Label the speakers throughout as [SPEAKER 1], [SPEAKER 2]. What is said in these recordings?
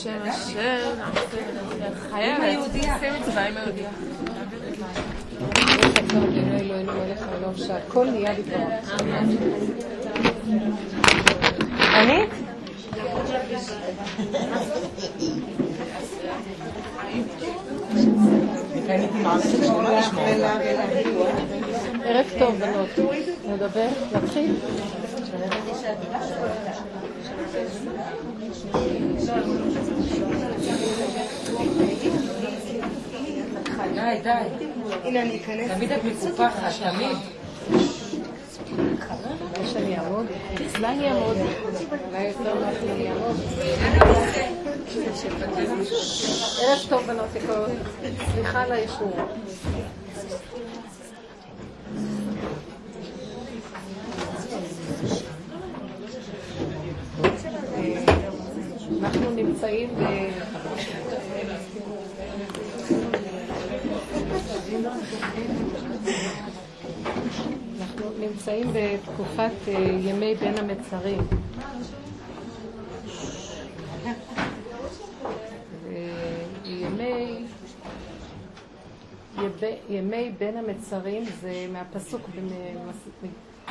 [SPEAKER 1] השם השם, חייבת, שים מצווה עם היהודייה.
[SPEAKER 2] שהכל נהיה לדברו. אני? ערב טוב, בנות. נדבר? נתחיל? די, די. הנה אני אכנס. תמיד את מקופחת, תמיד. שאני אעמוד? אולי אני אעמוד. אולי יותר נוח לי אעמוד. ערב טוב בנות יקרות. סליחה על האיחור. אנחנו נמצאים ב... אנחנו נמצאים בתקופת אה, ימי בין המצרים. ימי, ימי בין המצרים זה מהפסוק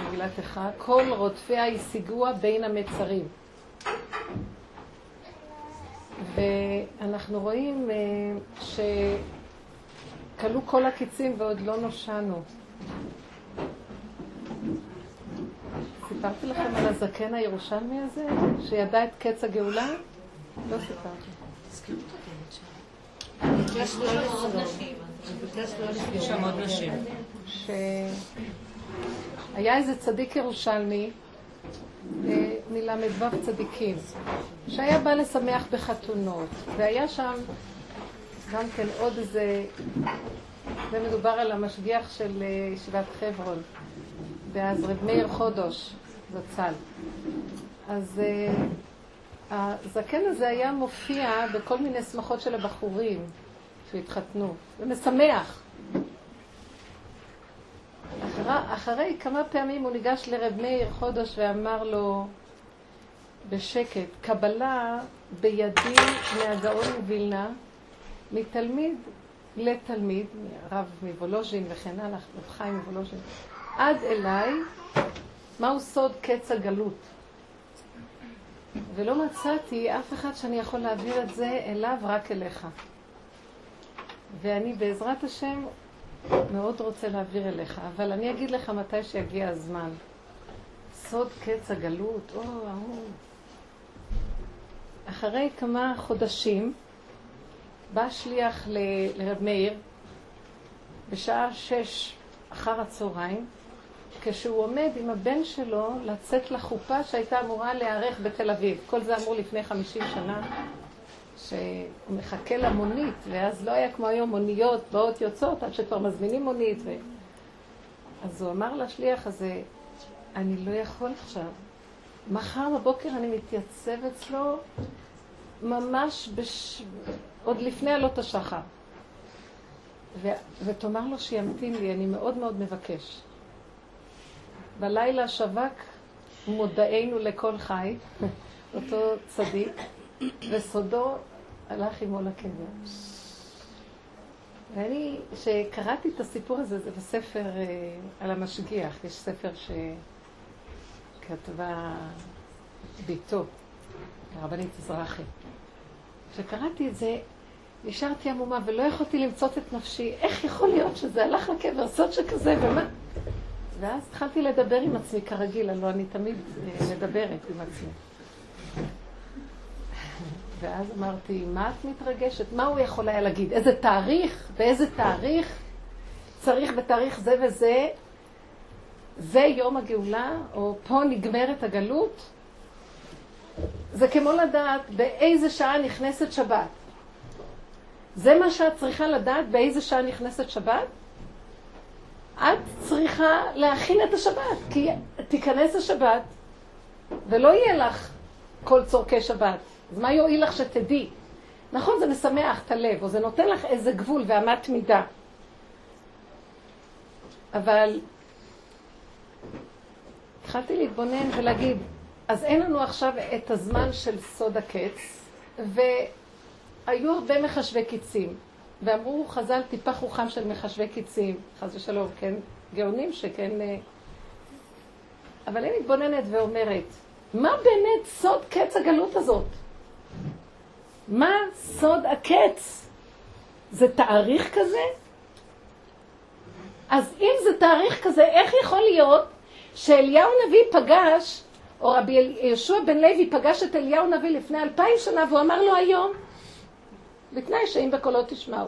[SPEAKER 2] במגילת איכה, כל רודפיה השיגוה בין המצרים. ואנחנו רואים אה, שכלו כל הקיצים ועוד לא נושענו. סיפרתי לכם על הזקן הירושלמי הזה, שידע את קץ הגאולה? לא סיפרתי. שהיה איזה צדיק ירושלמי, מל"ו צדיקים, שהיה בא לשמח בחתונות, והיה שם גם כן עוד איזה, זה מדובר על המשגיח של אה, ישיבת חברון, ואז רב מאיר חודש, זצ"ל. אז uh, הזקן הזה היה מופיע בכל מיני שמחות של הבחורים שהתחתנו, ומשמח. אחרי, אחרי כמה פעמים הוא ניגש לרב מאיר חודש ואמר לו בשקט, קבלה בידי מהגאון מווילנה, מתלמיד לתלמיד, רב מוולוז'ין וכן הלאה, רב חיים מוולוז'ין, עד אליי, מהו סוד קץ הגלות? ולא מצאתי אף אחד שאני יכול להעביר את זה אליו, רק אליך. ואני בעזרת השם מאוד רוצה להעביר אליך, אבל אני אגיד לך מתי שיגיע הזמן. סוד קץ הגלות, או, ההוא. אחרי כמה חודשים בא שליח. לרב מאיר בשעה שש אחר הצהריים, כשהוא עומד עם הבן שלו לצאת לחופה שהייתה אמורה להיערך בתל אביב. כל זה אמור לפני חמישים שנה. שהוא מחכה למונית, ואז לא היה כמו היום מוניות באות יוצאות עד שכבר מזמינים מונית. ו... אז הוא אמר לשליח הזה, אני לא יכול עכשיו. מחר בבוקר אני מתייצב אצלו ממש בש... עוד לפני עלות השחר. ו... ותאמר לו שימתין לי, אני מאוד מאוד מבקש. בלילה שווק מודענו לכל חי, אותו צדיק, וסודו הלך עמו לקבר. ואני, כשקראתי את הסיפור הזה, זה בספר אה, על המשגיח, יש ספר שכתבה ביתו, הרבנית אזרחי. כשקראתי את זה, נשארתי עמומה ולא יכולתי למצות את נפשי. איך יכול להיות שזה הלך לקבר, סוד שכזה, ומה? ואז התחלתי לדבר עם עצמי כרגיל, הלוא אני תמיד אה, מדברת עם עצמי. ואז אמרתי, מה את מתרגשת? מה הוא יכול היה להגיד? איזה תאריך? באיזה תאריך? צריך בתאריך זה וזה, זה יום הגאולה, או פה נגמרת הגלות? זה כמו לדעת באיזה שעה נכנסת שבת. זה מה שאת צריכה לדעת באיזה שעה נכנסת שבת? את צריכה להכין את השבת, כי תיכנס השבת ולא יהיה לך כל צורכי שבת. אז מה יועיל לך שתדעי? נכון, זה משמח את הלב, או זה נותן לך איזה גבול ואמת מידה. אבל התחלתי להתבונן ולהגיד, אז אין לנו עכשיו את הזמן של סוד הקץ, והיו הרבה מחשבי קיצים, ואמרו חז"ל טיפה חוכם של מחשבי קיצים, חס ושלום, כן, גאונים שכן... אה, אבל אני מתבוננת ואומרת, מה באמת סוד קץ הגלות הזאת? מה סוד הקץ? זה תאריך כזה? אז אם זה תאריך כזה, איך יכול להיות שאליהו נביא פגש, או רבי יהושע בן לוי פגש את אליהו נביא לפני אלפיים שנה והוא אמר לו היום, בתנאי שאם בקולות תשמעו.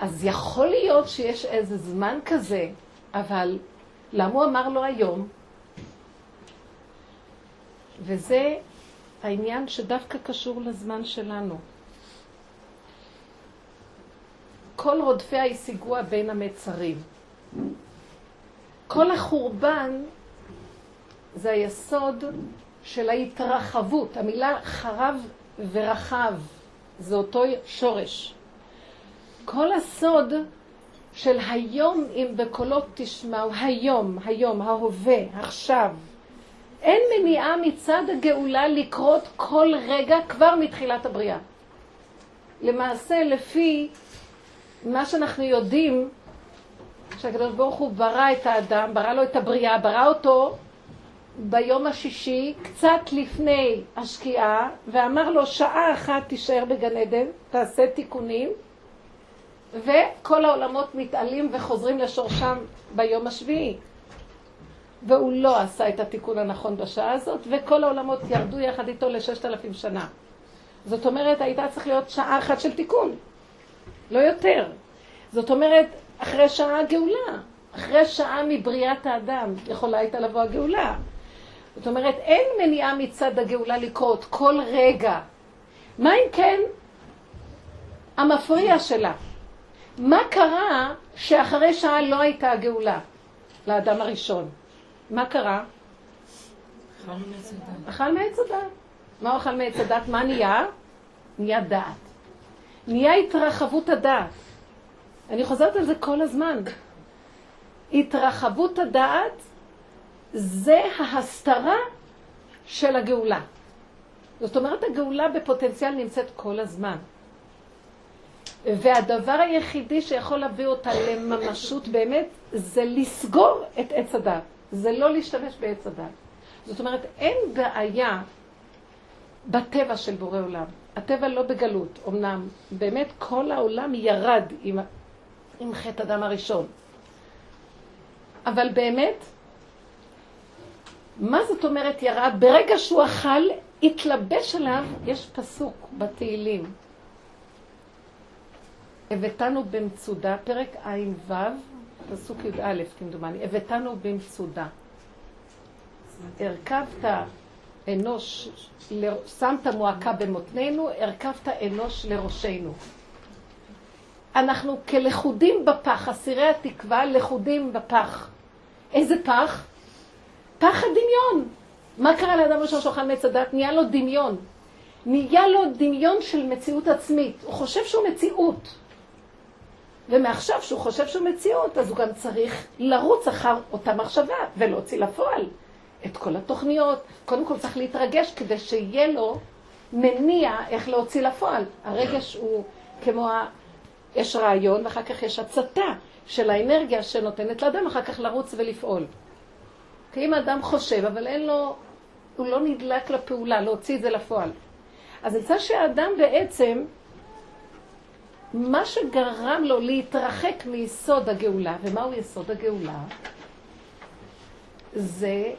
[SPEAKER 2] אז יכול להיות שיש איזה זמן כזה, אבל למה הוא אמר לו היום? וזה העניין שדווקא קשור לזמן שלנו. כל רודפיה השיגוה בין המצרים. כל החורבן זה היסוד של ההתרחבות. המילה חרב ורחב זה אותו שורש. כל הסוד של היום אם בקולות תשמעו, היום, היום, ההווה, עכשיו. אין מניעה מצד הגאולה לקרות כל רגע כבר מתחילת הבריאה. למעשה, לפי מה שאנחנו יודעים, שהקדוש ברוך הוא ברא את האדם, ברא לו את הבריאה, ברא אותו ביום השישי, קצת לפני השקיעה, ואמר לו שעה אחת תישאר בגן עדן, תעשה תיקונים, וכל העולמות מתעלים וחוזרים לשורשם ביום השביעי. והוא לא עשה את התיקון הנכון בשעה הזאת, וכל העולמות ירדו יחד איתו לששת אלפים שנה. זאת אומרת, הייתה צריך להיות שעה אחת של תיקון, לא יותר. זאת אומרת, אחרי שעה הגאולה, אחרי שעה מבריאת האדם, יכולה הייתה לבוא הגאולה. זאת אומרת, אין מניעה מצד הגאולה לקרות כל רגע. מה אם כן המפריע שלה? מה קרה שאחרי שעה לא הייתה הגאולה לאדם הראשון? מה קרה? אכל מעץ הדת. מה הוא אכל מעץ הדת? מה נהיה? נהיה דעת. נהיה התרחבות הדעת. אני חוזרת על זה כל הזמן. התרחבות הדעת זה ההסתרה של הגאולה. זאת אומרת, הגאולה בפוטנציאל נמצאת כל הזמן. והדבר היחידי שיכול להביא אותה לממשות באמת, זה לסגור את עץ הדת. זה לא להשתמש בעץ הדת. זאת אומרת, אין בעיה בטבע של בורא עולם. הטבע לא בגלות, אמנם באמת כל העולם ירד עם, עם חטא אדם הראשון. אבל באמת, מה זאת אומרת ירד? ברגע שהוא אכל, התלבש עליו, יש פסוק בתהילים. הבאתנו במצודה, פרק ע"ו, פסוק י"א כמדומני, הבאתנו במצודה. הרכבת אנוש, שמת מועקה במותנינו, הרכבת אנוש לראשנו. אנחנו כלכודים בפח, אסירי התקווה, לכודים בפח. איזה פח? פח הדמיון. מה קרה לאדם ראשון שאוכל מעץ הדת? נהיה לו דמיון. נהיה לו דמיון של מציאות עצמית. הוא חושב שהוא מציאות. ומעכשיו שהוא חושב שהוא מציאות, אז הוא גם צריך לרוץ אחר אותה מחשבה ולהוציא לפועל את כל התוכניות. קודם כל צריך להתרגש כדי שיהיה לו מניע איך להוציא לפועל. הרגש הוא כמו ה... יש רעיון ואחר כך יש הצתה של האנרגיה שנותנת לאדם אחר כך לרוץ ולפעול. כי אם האדם חושב, אבל אין לו, הוא לא נדלק לפעולה, להוציא את זה לפועל. אז נמצא שהאדם בעצם מה שגרם לו להתרחק מיסוד הגאולה, ומהו יסוד הגאולה? זה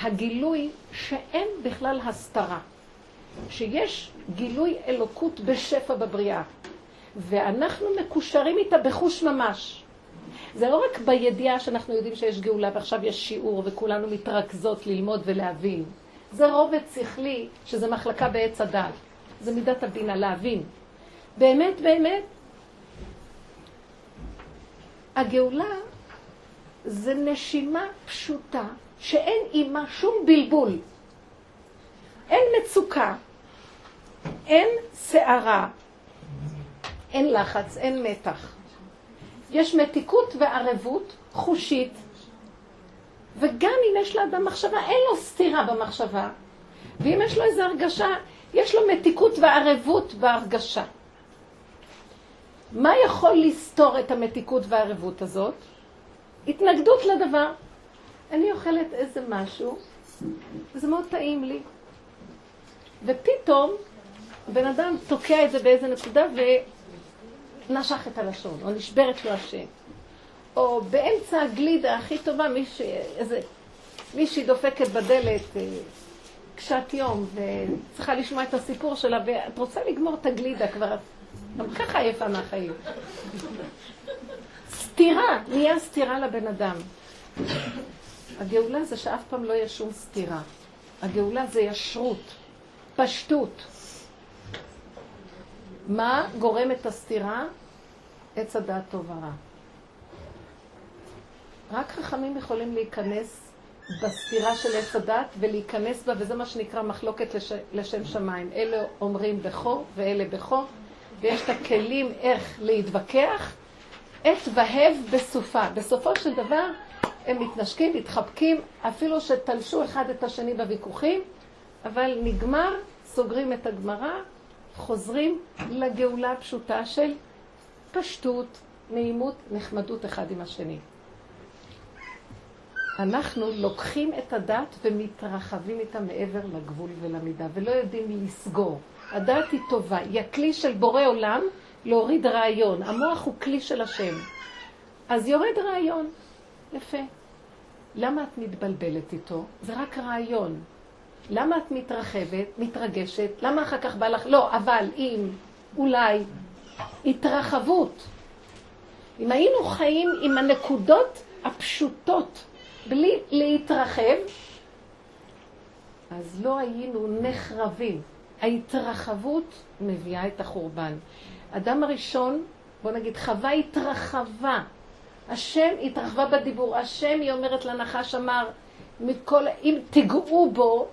[SPEAKER 2] הגילוי שאין בכלל הסתרה, שיש גילוי אלוקות בשפע בבריאה, ואנחנו מקושרים איתה בחוש ממש. זה לא רק בידיעה שאנחנו יודעים שיש גאולה ועכשיו יש שיעור וכולנו מתרכזות ללמוד ולהבין. זה רובד שכלי שזה מחלקה בעץ הדת. זה מידת הבינה, להבין. באמת, באמת, הגאולה זה נשימה פשוטה שאין עימה שום בלבול. אין מצוקה, אין סערה, אין לחץ, אין מתח. יש מתיקות וערבות חושית, וגם אם יש לאדם מחשבה, אין לו סתירה במחשבה. ואם יש לו איזו הרגשה, יש לו מתיקות וערבות בהרגשה. מה יכול לסתור את המתיקות והערבות הזאת? התנגדות לדבר. אני אוכלת איזה משהו, וזה מאוד טעים לי. ופתאום בן אדם תוקע את זה באיזה נקודה ונשך את הלשון, או נשברת לו השם. או באמצע הגלידה הכי טובה, מישהי, איזה, מישהי דופקת בדלת אה, קשת יום, וצריכה לשמוע את הסיפור שלה, ואת רוצה לגמור את הגלידה כבר, גם ככה עייפה מהחיים. סתירה, נהיה סתירה לבן אדם. הגאולה זה שאף פעם לא יהיה שום סתירה. הגאולה זה ישרות, פשטות. מה גורם את הסתירה? עץ הדעת טוב ורע. רק חכמים יכולים להיכנס בסתירה של עץ הדת ולהיכנס בה, וזה מה שנקרא מחלוקת לש... לשם שמיים. אלה אומרים בכו ואלה בכו, ויש את הכלים איך להתווכח. עת והב בסופה. בסופו של דבר הם מתנשקים, מתחבקים, אפילו שתלשו אחד את השני בוויכוחים, אבל נגמר, סוגרים את הגמרא, חוזרים לגאולה הפשוטה של פשטות, נעימות, נחמדות אחד עם השני. אנחנו לוקחים את הדת ומתרחבים איתה מעבר לגבול ולמידה, ולא יודעים לסגור. הדת היא טובה, היא הכלי של בורא עולם להוריד רעיון. המוח הוא כלי של השם. אז יורד רעיון. יפה. למה את מתבלבלת איתו? זה רק רעיון. למה את מתרחבת, מתרגשת? למה אחר כך בא לך... לא, אבל אם, אולי, התרחבות. אם היינו חיים עם הנקודות הפשוטות, בלי להתרחב, אז לא היינו נחרבים. ההתרחבות מביאה את החורבן. אדם הראשון, בוא נגיד, חווה התרחבה. השם התרחבה בדיבור. השם, היא אומרת לנחש, אמר, מכל, אם תיגעו בו,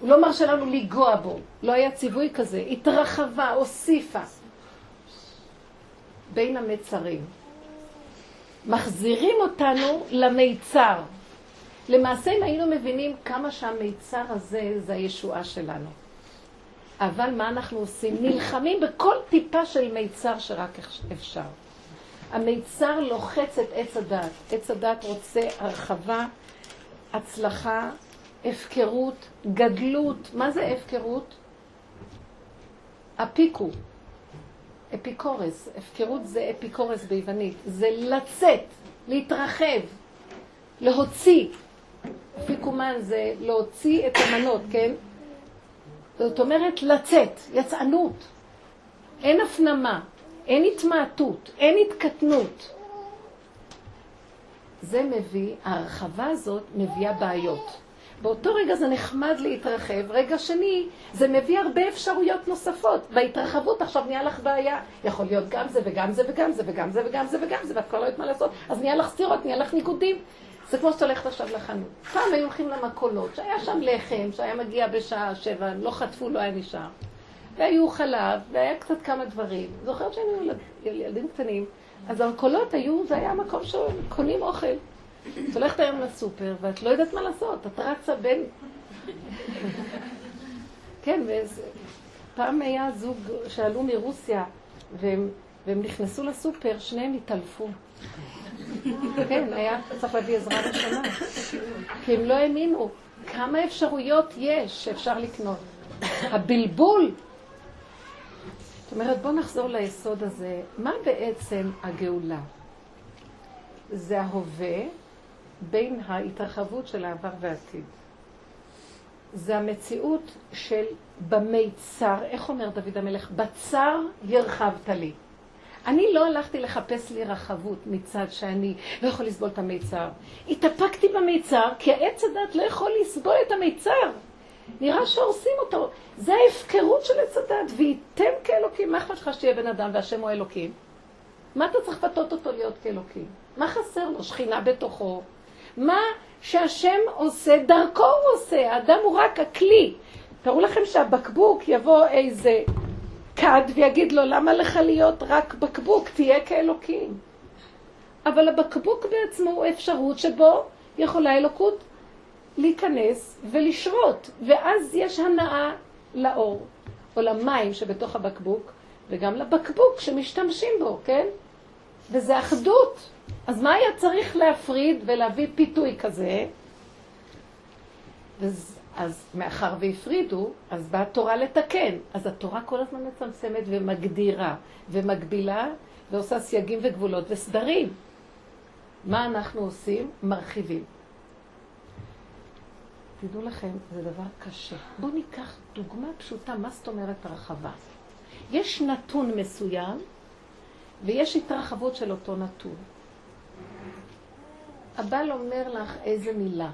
[SPEAKER 2] הוא לא מרשה לנו לנגוע בו. לא היה ציווי כזה. התרחבה, הוסיפה. בין המצרים. מחזירים אותנו למיצר. למעשה, אם היינו מבינים כמה שהמיצר הזה זה הישועה שלנו. אבל מה אנחנו עושים? נלחמים בכל טיפה של מיצר שרק אפשר. המיצר לוחץ את עץ הדת. עץ הדת רוצה הרחבה, הצלחה, הפקרות, גדלות. מה זה הפקרות? אפיקו. אפיקורס. הפקרות זה אפיקורס ביוונית. זה לצאת, להתרחב, להוציא. אפיקומן זה להוציא את המנות, כן? זאת אומרת לצאת, יצאנות. אין הפנמה, אין התמעטות, אין התקטנות. זה מביא, ההרחבה הזאת מביאה בעיות. באותו רגע זה נחמד להתרחב, רגע שני, זה מביא הרבה אפשרויות נוספות. בהתרחבות עכשיו נהיה לך בעיה. יכול להיות גם זה וגם זה וגם זה וגם זה וגם זה וגם זה, ואת כבר לא יודעת מה לעשות, אז נהיה לך סתירות, נהיה לך ניגודים. זה כמו שאת הולכת עכשיו לחנות. פעם היו הולכים למכולות, שהיה שם לחם, שהיה מגיע בשעה שבע, לא חטפו, לא היה נשאר. והיו חלב, והיה קצת כמה דברים. זוכרת שהיינו ילד, ילדים קטנים, אז המכולות היו, זה היה מקום שקונים אוכל. את הולכת היום לסופר, ואת לא יודעת מה לעשות, את רצה בין... כן, פעם היה זוג שעלו מרוסיה, והם, והם נכנסו לסופר, שניהם התעלפו. כן, היה צריך להביא עזרה ראשונה. כי הם לא האמינו כמה אפשרויות יש שאפשר לקנות. הבלבול. זאת אומרת, בואו נחזור ליסוד הזה. מה בעצם הגאולה? זה ההווה בין ההתרחבות של העבר והעתיד. זה המציאות של במיצר, איך אומר דוד המלך? בצר ירחבת לי. אני לא הלכתי לחפש לי רחבות מצד שאני לא יכול לסבול את המיצר. התאפקתי במיצר, כי העץ הדת לא יכול לסבול את המיצר. נראה שהורסים אותו. זה ההפקרות של עץ הדת. וייתם כאלוקים. מה אכפת לך שתהיה בן אדם והשם הוא אלוקים? מה אתה צריך לפתות אותו להיות כאלוקים? מה חסר לו? שכינה בתוכו. מה שהשם עושה, דרכו הוא עושה. האדם הוא רק הכלי. תראו לכם שהבקבוק יבוא איזה כד ויגיד לו, למה לך להיות רק בקבוק? תהיה כאלוקים. אבל הבקבוק בעצמו הוא אפשרות שבו יכולה אלוקות להיכנס ולשרות, ואז יש הנאה לאור, או למים שבתוך הבקבוק, וגם לבקבוק שמשתמשים בו, כן? וזה אחדות. אז מה היה צריך להפריד ולהביא פיתוי כזה? אז מאחר והפרידו, אז באה התורה לתקן. אז התורה כל הזמן מצמצמת ומגדירה ומגבילה ועושה סייגים וגבולות וסדרים. מה אנחנו עושים? מרחיבים. תדעו לכם, זה דבר קשה. בואו ניקח דוגמה פשוטה, מה זאת אומרת רחבה? יש נתון מסוים ויש התרחבות של אותו נתון. הבעל אומר לך איזה מילה,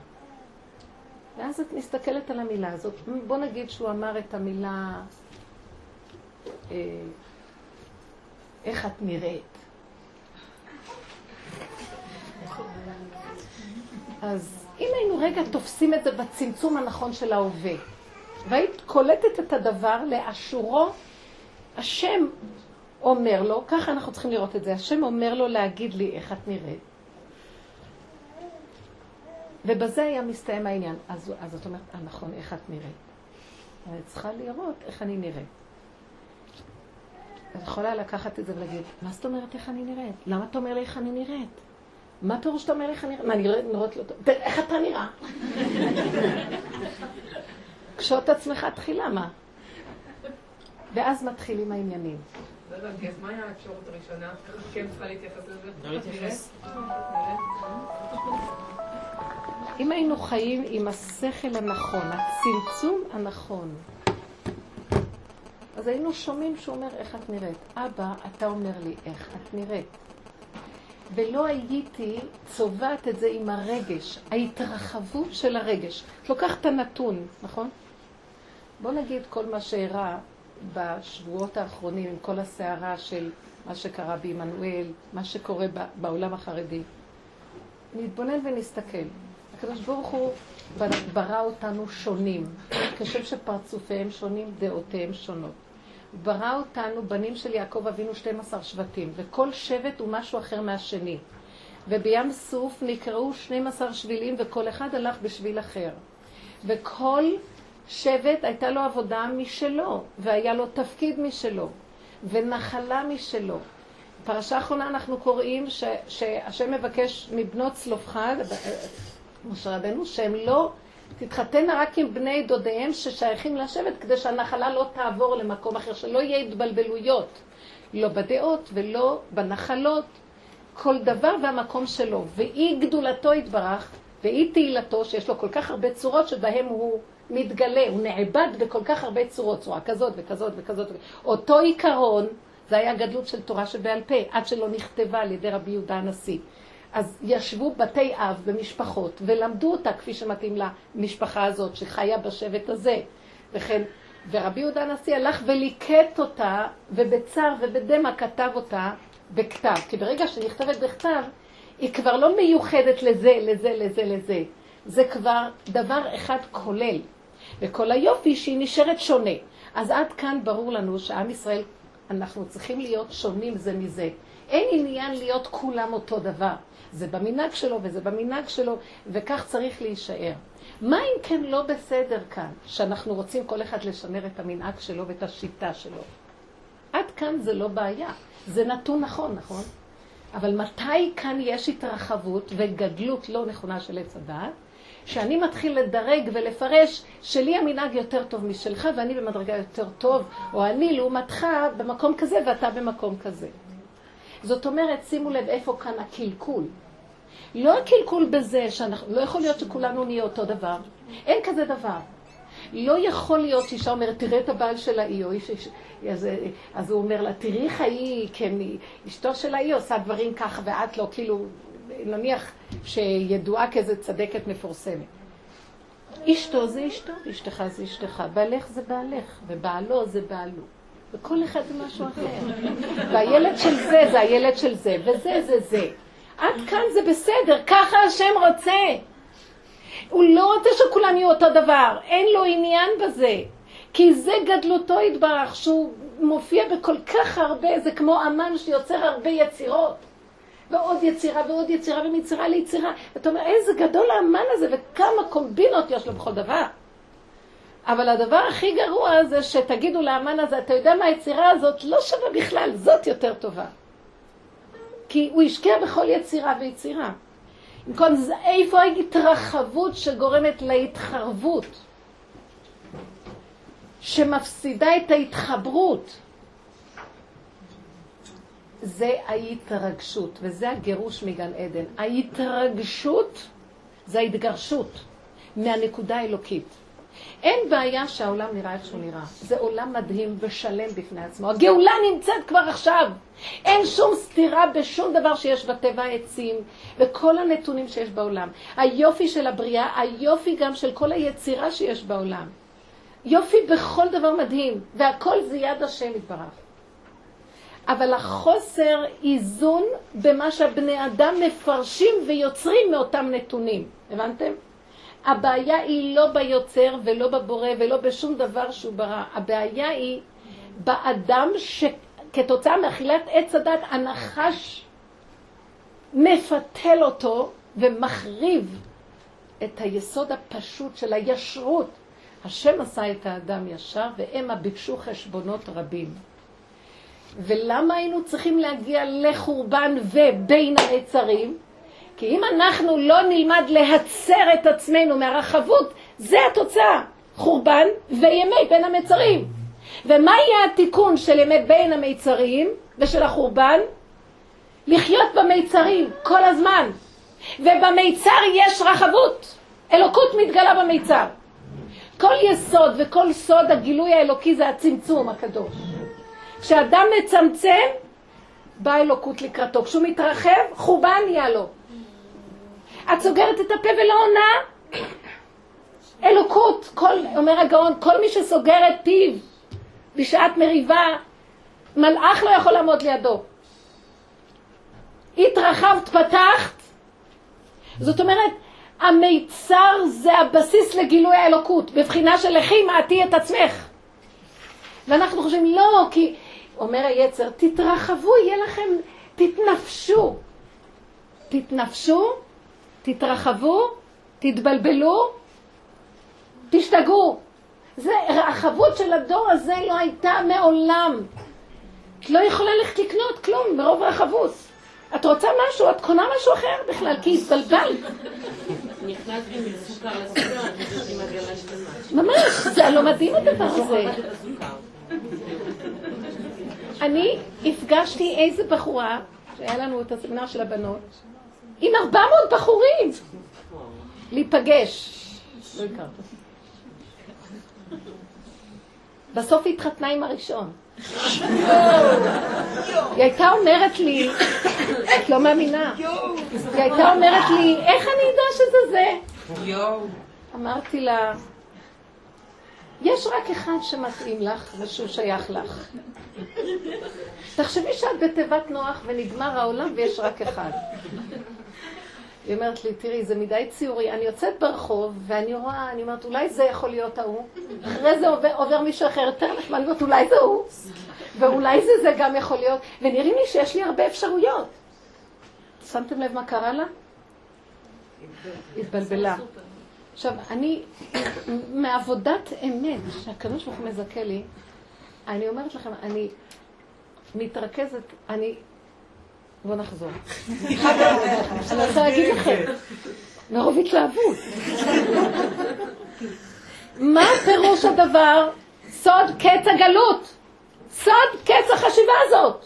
[SPEAKER 2] ואז את מסתכלת על המילה הזאת. בוא נגיד שהוא אמר את המילה, אה, איך את נראית. אז אם היינו רגע תופסים את זה בצמצום הנכון של ההווה, והיית קולטת את הדבר לאשורו, השם אומר לו, ככה אנחנו צריכים לראות את זה, השם אומר לו להגיד לי איך את נראית. ובזה היה מסתיים העניין. אז, אז את אומרת, אה נכון, איך את נראית? אני צריכה לראות איך אני נראית. את יכולה לקחת את זה ולהגיד, מה זאת אומרת איך אני נראית? למה אתה אומר לי איך אני נראית? מה פירוש שאתה אומר לי איך אני נראית? מה, אני נראית לא טוב? איך אתה נראה? קשוט עצמך תחילה, מה? ואז מתחילים העניינים.
[SPEAKER 1] לא הבנתי, אז מה היה האפשרות הראשונה? איך כן צריכה להתייחס לזה? לא
[SPEAKER 2] אם היינו חיים עם השכל הנכון, הצמצום הנכון, אז היינו שומעים שהוא אומר איך את נראית. אבא, אתה אומר לי איך את נראית. ולא הייתי צובעת את זה עם הרגש, ההתרחבות של הרגש. את לוקחת את הנתון, נכון? בוא נגיד כל מה שאירע בשבועות האחרונים עם כל הסערה של מה שקרה בעמנואל, מה שקורה בעולם החרדי. נתבונן ונסתכל. הקדוש ברוך הוא ברא אותנו שונים, כשם שפרצופיהם שונים, דעותיהם שונות. ברא אותנו בנים של יעקב אבינו 12 שבטים, וכל שבט הוא משהו אחר מהשני. ובים סוף נקראו 12 שבילים וכל אחד הלך בשביל אחר. וכל שבט הייתה לו עבודה משלו, והיה לו תפקיד משלו, ונחלה משלו. פרשה אחרונה אנחנו קוראים ש, שהשם מבקש מבנות צלופחד, משה רבנו, שהם לא תתחתנה רק עם בני דודיהם ששייכים לשבט, כדי שהנחלה לא תעבור למקום אחר, שלא יהיה התבלבלויות, לא בדעות ולא בנחלות, כל דבר והמקום שלו. ואי גדולתו יתברך, ואי תהילתו, שיש לו כל כך הרבה צורות שבהם הוא מתגלה, הוא נעבד בכל כך הרבה צורות, צורה כזאת וכזאת וכזאת. אותו עיקרון, זה היה גדלות של תורה שבעל פה, עד שלא נכתבה על ידי רבי יהודה הנשיא. אז ישבו בתי אב במשפחות ולמדו אותה כפי שמתאים למשפחה הזאת שחיה בשבט הזה. וכן, ורבי יהודה הנשיא הלך וליקט אותה, ובצער ובדמע כתב אותה בכתב. כי ברגע שהיא נכתבת בכתב, היא כבר לא מיוחדת לזה, לזה, לזה, לזה. זה כבר דבר אחד כולל. וכל היופי שהיא נשארת שונה. אז עד כאן ברור לנו שעם ישראל, אנחנו צריכים להיות שונים זה מזה. אין עניין להיות כולם אותו דבר. זה במנהג שלו וזה במנהג שלו, וכך צריך להישאר. מה אם כן לא בסדר כאן, שאנחנו רוצים כל אחד לשמר את המנהג שלו ואת השיטה שלו? עד כאן זה לא בעיה. זה נתון נכון, נכון? אבל מתי כאן יש התרחבות וגדלות לא נכונה של עץ הדעת? שאני מתחיל לדרג ולפרש שלי המנהג יותר טוב משלך ואני במדרגה יותר טוב, או אני לעומתך במקום כזה ואתה במקום כזה. זאת אומרת, שימו לב איפה כאן הקלקול. לא הקלקול בזה שאנחנו, לא יכול להיות שכולנו נהיה אותו דבר. אין כזה דבר. לא יכול להיות שאישה אומרת, תראה את הבעל של האי, או איש, אז, אז הוא אומר לה, תראי איך ההיא, כן, אשתו של האי עושה דברים כך, ואת לא, כאילו, נניח שידועה כאיזה צדקת מפורסמת. אשתו זה אשתו, אשתך זה אשתך, בעלך זה בעלך, ובעלו זה בעלו. וכל אחד זה משהו אחר. והילד של זה זה הילד של זה, וזה זה זה. עד כאן זה בסדר, ככה השם רוצה. הוא לא רוצה שכולם יהיו אותו דבר, אין לו עניין בזה. כי זה גדלותו יתברך, שהוא מופיע בכל כך הרבה, זה כמו אמן שיוצר הרבה יצירות. ועוד יצירה ועוד יצירה ומיצירה ליצירה. ואתה אומר, איזה גדול האמן הזה, וכמה קומבינות יש לו בכל דבר. אבל הדבר הכי גרוע זה שתגידו לאמן הזה, אתה יודע מה היצירה הזאת לא שווה בכלל, זאת יותר טובה. כי הוא השקיע בכל יצירה ויצירה. עם כל זה, איפה ההתרחבות שגורמת להתחרבות? שמפסידה את ההתחברות. זה ההתרגשות, וזה הגירוש מגן עדן. ההתרגשות זה ההתגרשות מהנקודה האלוקית. אין בעיה שהעולם נראה איך שהוא נראה. זה עולם מדהים ושלם בפני עצמו. הגאולה נמצאת כבר עכשיו. אין שום סתירה בשום דבר שיש בטבע העצים וכל הנתונים שיש בעולם. היופי של הבריאה, היופי גם של כל היצירה שיש בעולם. יופי בכל דבר מדהים, והכל זה יד השם יתברך. אבל החוסר איזון במה שהבני אדם מפרשים ויוצרים מאותם נתונים. הבנתם? הבעיה היא לא ביוצר ולא בבורא ולא בשום דבר שהוא ברא. הבעיה היא באדם שכתוצאה מאכילת עץ הדת הנחש מפתל אותו ומחריב את היסוד הפשוט של הישרות. השם עשה את האדם ישר והמה ביקשו חשבונות רבים. ולמה היינו צריכים להגיע לחורבן ובין המצרים? כי אם אנחנו לא נלמד להצר את עצמנו מהרחבות, זה התוצאה. חורבן וימי בין המצרים. ומה יהיה התיקון של ימי בין המצרים ושל החורבן? לחיות במיצרים כל הזמן. ובמיצר יש רחבות. אלוקות מתגלה במיצר. כל יסוד וכל סוד הגילוי האלוקי זה הצמצום הקדוש. כשאדם מצמצם, באה אלוקות לקראתו. כשהוא מתרחב, חורבן נהיה לו. את סוגרת את הפה ולא עונה? אלוקות, כל, אומר הגאון, כל מי שסוגר את פיו בשעת מריבה, מלאך לא יכול לעמוד לידו. התרחבת, פתחת. זאת אומרת, המיצר זה הבסיס לגילוי האלוקות, בבחינה של לכי מעטי את עצמך. ואנחנו חושבים, לא, כי, אומר היצר, תתרחבו, יהיה לכם, תתנפשו. תתנפשו, תתרחבו, תתבלבלו, תשתגעו. זה, רחבות של הדור הזה לא הייתה מעולם. את לא יכולה ללכת לקנות כלום מרוב רחבות. את רוצה משהו, את קונה משהו אחר בכלל, כי התבלבלת. ממש, זה לא מדהים הדבר הזה. אני הפגשתי איזה בחורה, שהיה לנו את הסמינר של הבנות, עם ארבע מאות בחורים להיפגש. בסוף היא התחתנה עם הראשון. היא הייתה אומרת לי, את לא מאמינה, היא הייתה אומרת לי, איך אני אדע שזה זה? אמרתי לה, יש רק אחד שמתאים לך ושהוא שייך לך. תחשבי שאת בתיבת נוח ונגמר העולם ויש רק אחד. היא אומרת לי, תראי, זה מדי ציורי, אני יוצאת ברחוב ואני רואה, אני אומרת, אולי זה יכול להיות ההוא, אחרי זה עובר, עובר מישהו אחר יותר נחמד, אני אומרת, אולי זה הוא, ואולי זה זה גם יכול להיות, ונראים לי שיש לי הרבה אפשרויות. שמתם לב מה קרה לה? התבלבלה. עכשיו, אני, מעבודת אמת, שהקדוש ברוך הוא מזכה לי, אני אומרת לכם, אני מתרכזת, אני בואו נחזור. אני רוצה להגיד לכם, מרוב התלהבות. מה פירוש הדבר? סוד קץ הגלות. סוד קץ החשיבה הזאת.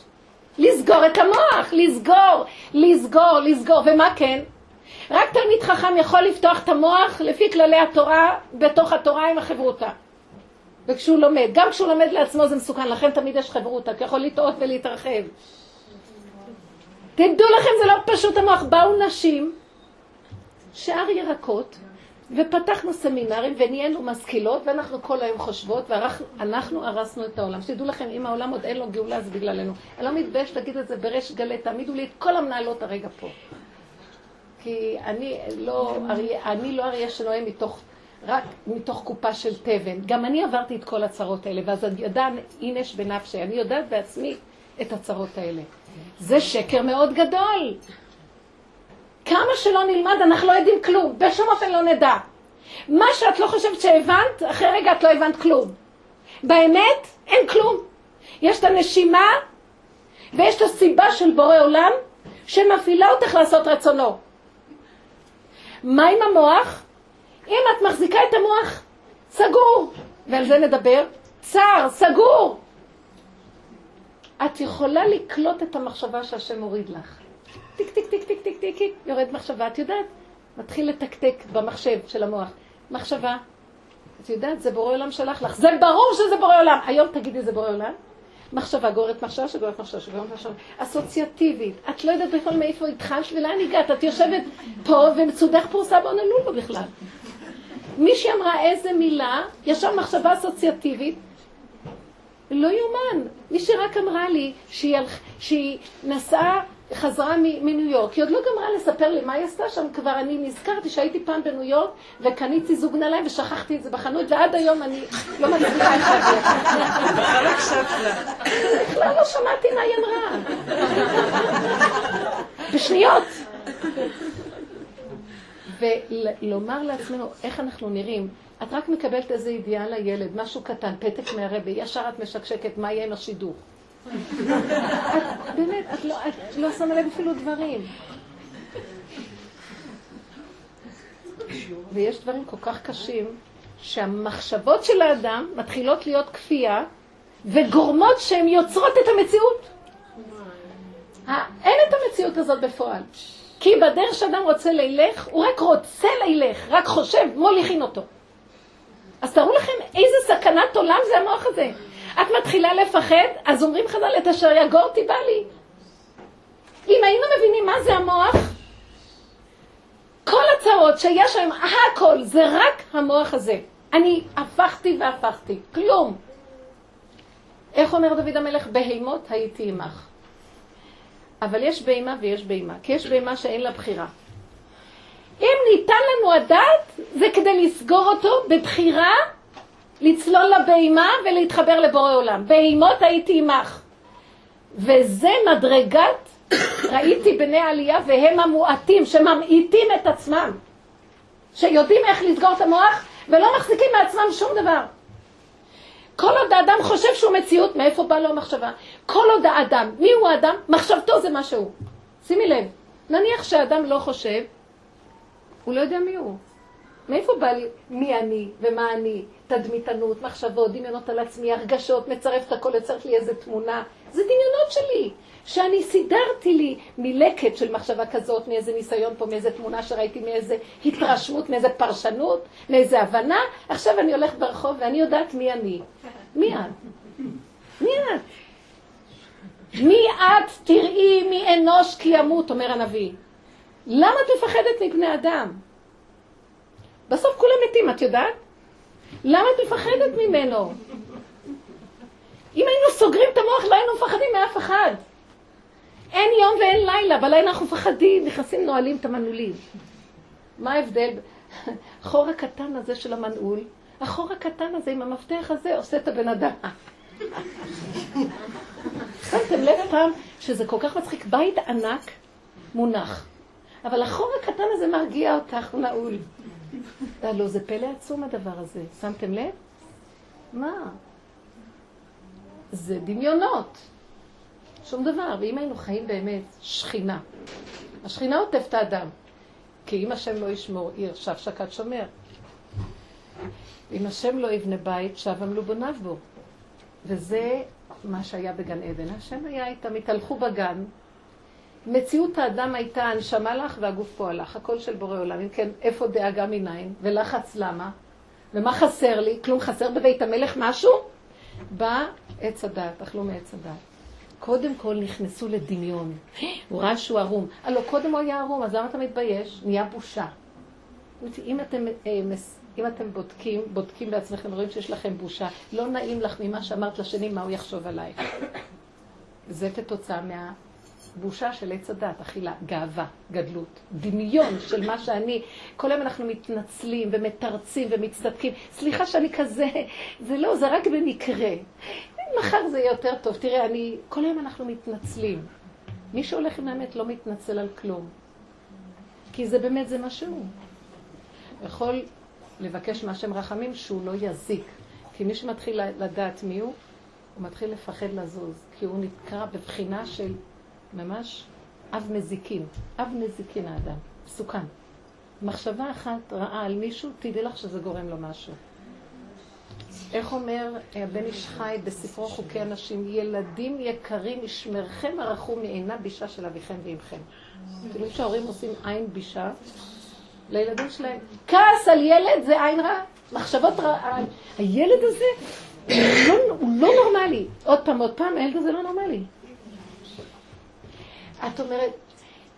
[SPEAKER 2] לסגור את המוח, לסגור, לסגור, לסגור. ומה כן? רק תלמיד חכם יכול לפתוח את המוח לפי כללי התורה, בתוך התורה עם החברותה. וכשהוא לומד, גם כשהוא לומד לעצמו זה מסוכן, לכן תמיד יש חברותה, כי יכול לטעות ולהתרחב. תדעו לכם, זה לא פשוט המוח. באו נשים, שאר ירקות, ופתחנו סמינרים ונהיינו משכילות, ואנחנו כל היום חושבות, ואנחנו הרסנו את העולם. שתדעו לכם, אם העולם עוד אין לו גאולה, זה בגללנו. אני לא מתבייש להגיד את זה בריש גלי, תעמידו לי את כל המנהלות הרגע פה. כי אני לא אריה, אני לא אריה שנואם מתוך, רק מתוך קופה של תבן. גם אני עברתי את כל הצרות האלה, ואז אני יודעת, אינש בנפשי, אני יודעת בעצמי את הצרות האלה. זה שקר מאוד גדול. כמה שלא נלמד, אנחנו לא יודעים כלום. בשום אופן לא נדע. מה שאת לא חושבת שהבנת, אחרי רגע את לא הבנת כלום. באמת, אין כלום. יש את הנשימה, ויש את הסיבה של בורא עולם, שמפעילה אותך לעשות רצונו. מה עם המוח? אם את מחזיקה את המוח, סגור. ועל זה נדבר. צר, סגור. את יכולה לקלוט את המחשבה שהשם מוריד לך. טיק, טיק, טיק, טיק, טיק, טיק, טיק, יורד מחשבה, את יודעת? מתחיל לתקתק במחשב של המוח. מחשבה, את יודעת, זה בורא עולם שלח לך. זה ברור שזה בורא עולם. היום תגידי זה בורא עולם. מחשבה גוררת מחשבה שגוררת מחשבה שגוררת מחשבה. אסוציאטיבית. את לא יודעת בכלל מאיפה התחלת ולאן הגעת. את יושבת פה ומצודך פרוסה באונלולו בכלל. מישהי אמרה איזה מילה, ישר מחשבה אסוציאטיבית, לא יאומן. מי שרק אמרה לי שהיא, שהיא נסעה, חזרה מניו יורק, היא עוד לא גמרה לספר לי מה היא עשתה שם, כבר אני נזכרתי שהייתי פעם בניו יורק וקניתי זוג נעליים ושכחתי את זה בחנות, ועד היום אני לא מצליחה את זה. בכלל לא שמעתי מה היא אמרה. בשניות. ולומר לעצמנו איך אנחנו נראים. את רק מקבלת איזה ידיעה לילד, משהו קטן, פתק מהרבה, ישר את משקשקת, מה יהיה עם השידוך? באמת, את לא, את לא שמה לב אפילו דברים. ויש דברים כל כך קשים, שהמחשבות של האדם מתחילות להיות כפייה, וגורמות שהן יוצרות את המציאות. אין את המציאות הזאת בפועל. כי בדרך שאדם רוצה לילך, הוא רק רוצה לילך, רק חושב, מוליכין אותו. אז תראו לכם איזה סכנת עולם זה המוח הזה. את מתחילה לפחד, אז אומרים חז"ל את אשר יגור תיבא לי. אם היינו מבינים מה זה המוח, כל הצרות שיש היום, הכל, זה רק המוח הזה. אני הפכתי והפכתי, כלום. איך אומר דוד המלך? בהימות הייתי עמך. אבל יש בהימה ויש בהימה, כי יש בהימה שאין לה בחירה. אם ניתן לנו הדעת, זה כדי לסגור אותו בבחירה, לצלול לבהימה ולהתחבר לבורא עולם. בהימות הייתי עמך. וזה מדרגת, ראיתי בני עלייה והם המועטים, שממעיטים את עצמם, שיודעים איך לסגור את המוח ולא מחזיקים מעצמם שום דבר. כל עוד האדם חושב שהוא מציאות, מאיפה באה לו המחשבה? כל עוד האדם, מי הוא האדם? מחשבתו זה מה שהוא. שימי לב, נניח שהאדם לא חושב, הוא לא יודע מי הוא. מאיפה בא לי מי אני ומה אני? תדמיתנות, מחשבות, דמיונות על עצמי, הרגשות, מצרף את הכל, יוצרת לי איזה תמונה. זה דמיונות שלי, שאני סידרתי לי מלקט של מחשבה כזאת, מאיזה ניסיון פה, מאיזה תמונה שראיתי, מאיזה התרשמות, מאיזה פרשנות, מאיזה הבנה. עכשיו אני הולכת ברחוב ואני יודעת מי אני. מי את? מי את? מי את תראי מי אנוש כי ימות, אומר הנביא. למה את מפחדת מבני אדם? בסוף כולם מתים, את יודעת? למה את מפחדת ממנו? אם היינו סוגרים את המוח, לא היינו מפחדים מאף אחד. אין יום ואין לילה, בלילה אנחנו מפחדים, נכנסים, נועלים את המנעולים. מה ההבדל? החור הקטן הזה של המנעול, החור הקטן הזה עם המפתח הזה עושה את הבן אדם. שמתם לב פעם שזה כל כך מצחיק, בית ענק מונח, אבל החור הקטן הזה מרגיע אותך, הוא נעול. לא, זה פלא עצום הדבר הזה, שמתם לב? מה? זה דמיונות. שום דבר. ואם היינו חיים באמת שכינה, השכינה עוטפת את האדם. כי אם השם לא ישמור עיר, שב שקד שומר. אם השם לא יבנה בית, שב עמלו בוניו בו. וזה מה שהיה בגן עדן. השם היה איתם, התהלכו בגן. מציאות האדם הייתה הנשמה לך והגוף פה הלך, הכל של בורא עולם. אם כן, איפה דאגה מניין? ולחץ למה? ומה חסר לי? כלום חסר בבית המלך משהו? בא עץ הדת, אכלו מעץ הדת. קודם כל נכנסו לדמיון. הוא ראה שהוא ערום. הלו, קודם הוא היה ערום, אז למה אתה מתבייש? נהיה בושה. אם אתם, אה, אם אתם בודקים, בודקים בעצמכם, רואים שיש לכם בושה, לא נעים לך ממה שאמרת לשני, מה הוא יחשוב עלייך. זה כתוצאה מהבושה של עץ הדת, אכילה, גאווה, גדלות, דמיון של מה שאני, כל היום אנחנו מתנצלים ומתרצים ומצטדקים. סליחה שאני כזה, זה לא, זה רק במקרה. מחר זה יהיה יותר טוב. תראה, אני, כל היום אנחנו מתנצלים. מי שהולך עם האמת לא מתנצל על כלום. כי זה באמת, זה מה שהוא. יכול לבקש מהשם רחמים שהוא לא יזיק. כי מי שמתחיל לדעת מי הוא, הוא מתחיל לפחד לזוז. כי הוא נקרא בבחינה של ממש אב מזיקין. אב מזיקין האדם. מסוכן. מחשבה אחת רעה על מישהו, תדעי לך שזה גורם לו משהו. איך אומר הבן איש חי בספרו חוקי הנשים, ילדים יקרים, ישמרכם הרחום מעינה בישה של אביכם ואימכם. כאילו שההורים עושים עין בישה לילדים שלהם. כעס על ילד זה עין רע, מחשבות רע. הילד הזה לא, הוא לא נורמלי. עוד פעם, עוד פעם, הילד הזה לא נורמלי. את אומרת,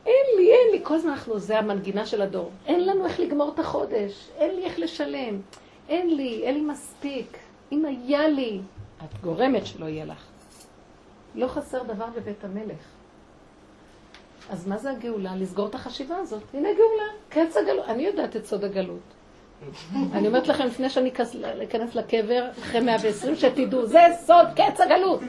[SPEAKER 2] אין לי, אין לי, כל הזמן אנחנו, זה המנגינה של הדור. אין לנו איך לגמור את החודש, אין לי איך לשלם, אין לי, אין לי מספיק. אם היה לי, את גורמת שלא יהיה לך. לא חסר דבר בבית המלך. אז מה זה הגאולה? לסגור את החשיבה הזאת. הנה גאולה, קץ הגלות. אני יודעת את סוד הגלות. אני אומרת לכם, לפני שאני אכנס לקבר, אחרי 120, שתדעו, זה סוד קץ הגלות.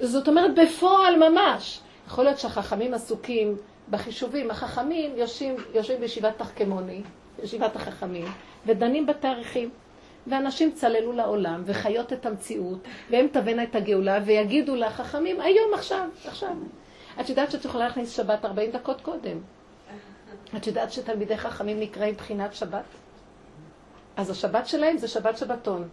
[SPEAKER 2] זאת אומרת, בפועל ממש. יכול להיות שהחכמים עסוקים בחישובים. החכמים יושבים, יושבים בישיבת תחכמוני, ישיבת החכמים, ודנים בתאריכים. ואנשים צללו לעולם, וחיות את המציאות, והם תבנה את הגאולה, ויגידו לחכמים, היום, עכשיו, עכשיו. את יודעת שאת יכולה להכניס שבת 40 דקות קודם. את יודעת שתלמידי חכמים נקראים בחינת שבת? אז השבת שלהם זה שבת שבתון.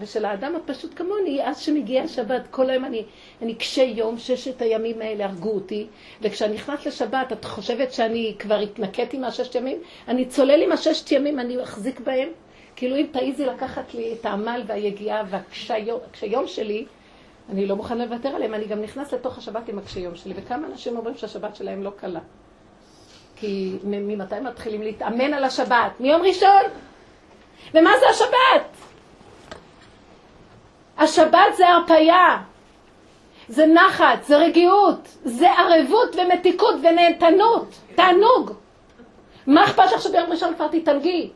[SPEAKER 2] ושל האדם הפשוט כמוני, אז שמגיעה השבת, כל היום אני, אני קשה יום, ששת הימים האלה הרגו אותי, וכשאני נכנס לשבת, את חושבת שאני כבר התנקט עם הששת ימים? אני צולל עם הששת ימים, אני אחזיק בהם. כאילו אם תעיזי לקחת לי את העמל והיגיעה והקשה יום שלי, אני לא מוכנה לוותר עליהם, אני גם נכנס לתוך השבת עם הקשה יום שלי. וכמה אנשים אומרים שהשבת שלהם לא קלה. כי ממתי מתחילים להתאמן על השבת? מיום ראשון. ומה זה השבת? השבת זה הרפייה, זה נחת, זה רגיעות, זה ערבות ומתיקות ונהנתנות, תענוג. מה אכפת לך שביום ראשון כבר תתענגי?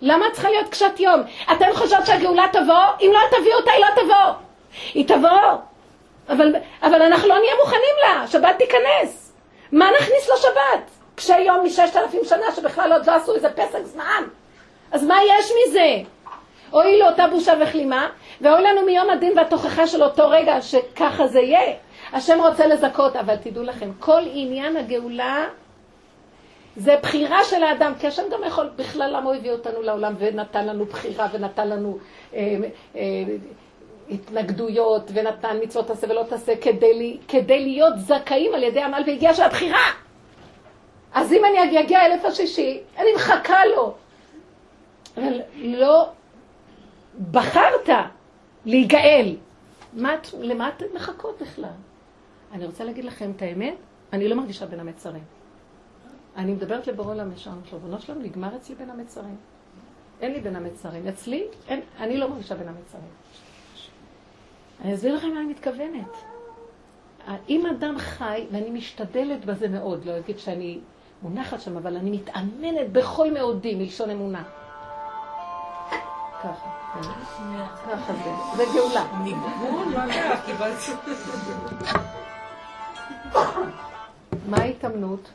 [SPEAKER 2] למה צריכה להיות קשת יום? אתן חושבות שהגאולה תבוא? אם לא תביאו אותה, היא לא תבוא. היא תבוא, אבל, אבל אנחנו לא נהיה מוכנים לה, שבת תיכנס. מה נכניס לשבת? קשי יום מששת אלפים שנה שבכלל עוד לא עשו איזה פסק זמן. אז מה יש מזה? אוי לאותה בושה וכלימה, ואוי לנו מיום הדין והתוכחה של אותו רגע שככה זה יהיה. השם רוצה לזכות, אבל תדעו לכם, כל עניין הגאולה זה בחירה של האדם, כי השם גם יכול, בכלל למה הוא הביא אותנו לעולם ונתן לנו בחירה ונתן לנו אה, אה, התנגדויות ונתן מצוות תעשה ולא תעשה כדי, כדי להיות זכאים על ידי עמל והגיע של הבחירה. אז אם אני אגיע אלף השישי, אני מחכה לו. אבל לא בחרת להיגאל. מה, למה אתן מחכות בכלל? אני רוצה להגיד לכם את האמת, אני לא מרגישה בין המצרים. אני מדברת לבורא עולם ישר, ריבונו שלנו, נגמר אצלי בין המצרים. אין לי בין המצרים. אצלי, אין, אני לא מרגישה בין המצרים. אני אסביר לכם מה אני מתכוונת. אם אדם חי, ואני משתדלת בזה מאוד, לא אגיד שאני מונחת שם, אבל אני מתאמנת בכל מאודי, מלשון אמונה. ככה. ככה זה, זה גאולה. ניגון? מה ההתאמנות?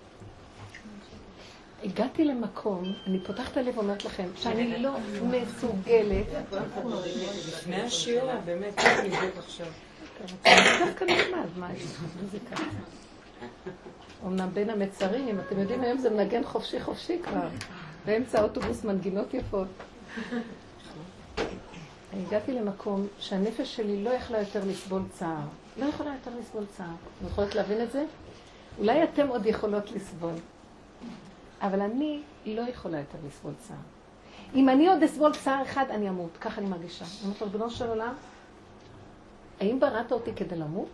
[SPEAKER 2] הגעתי למקום, אני פותחת את הלב ואומרת לכם, שאני לא מסוגלת.
[SPEAKER 3] לפני השיעור, באמת, נבדוק עכשיו.
[SPEAKER 2] דווקא נחמד, מה יש? זה ככה. אמנם בין המצרים, אתם יודעים, היום זה מנגן חופשי חופשי כבר. באמצע האוטובוס מנגינות יפות. אני הגעתי למקום שהנפש שלי לא יכלה יותר לסבול צער. לא יכולה יותר לסבול צער. אתם יכולות להבין את זה? אולי אתם עוד יכולות לסבול. אבל אני לא יכולה יותר לסבול צער. אם אני עוד אסבול צער אחד, אני אמות. ככה אני מרגישה. אני אומרת לו, ריבונו של עולם, האם בראת אותי כדי למות?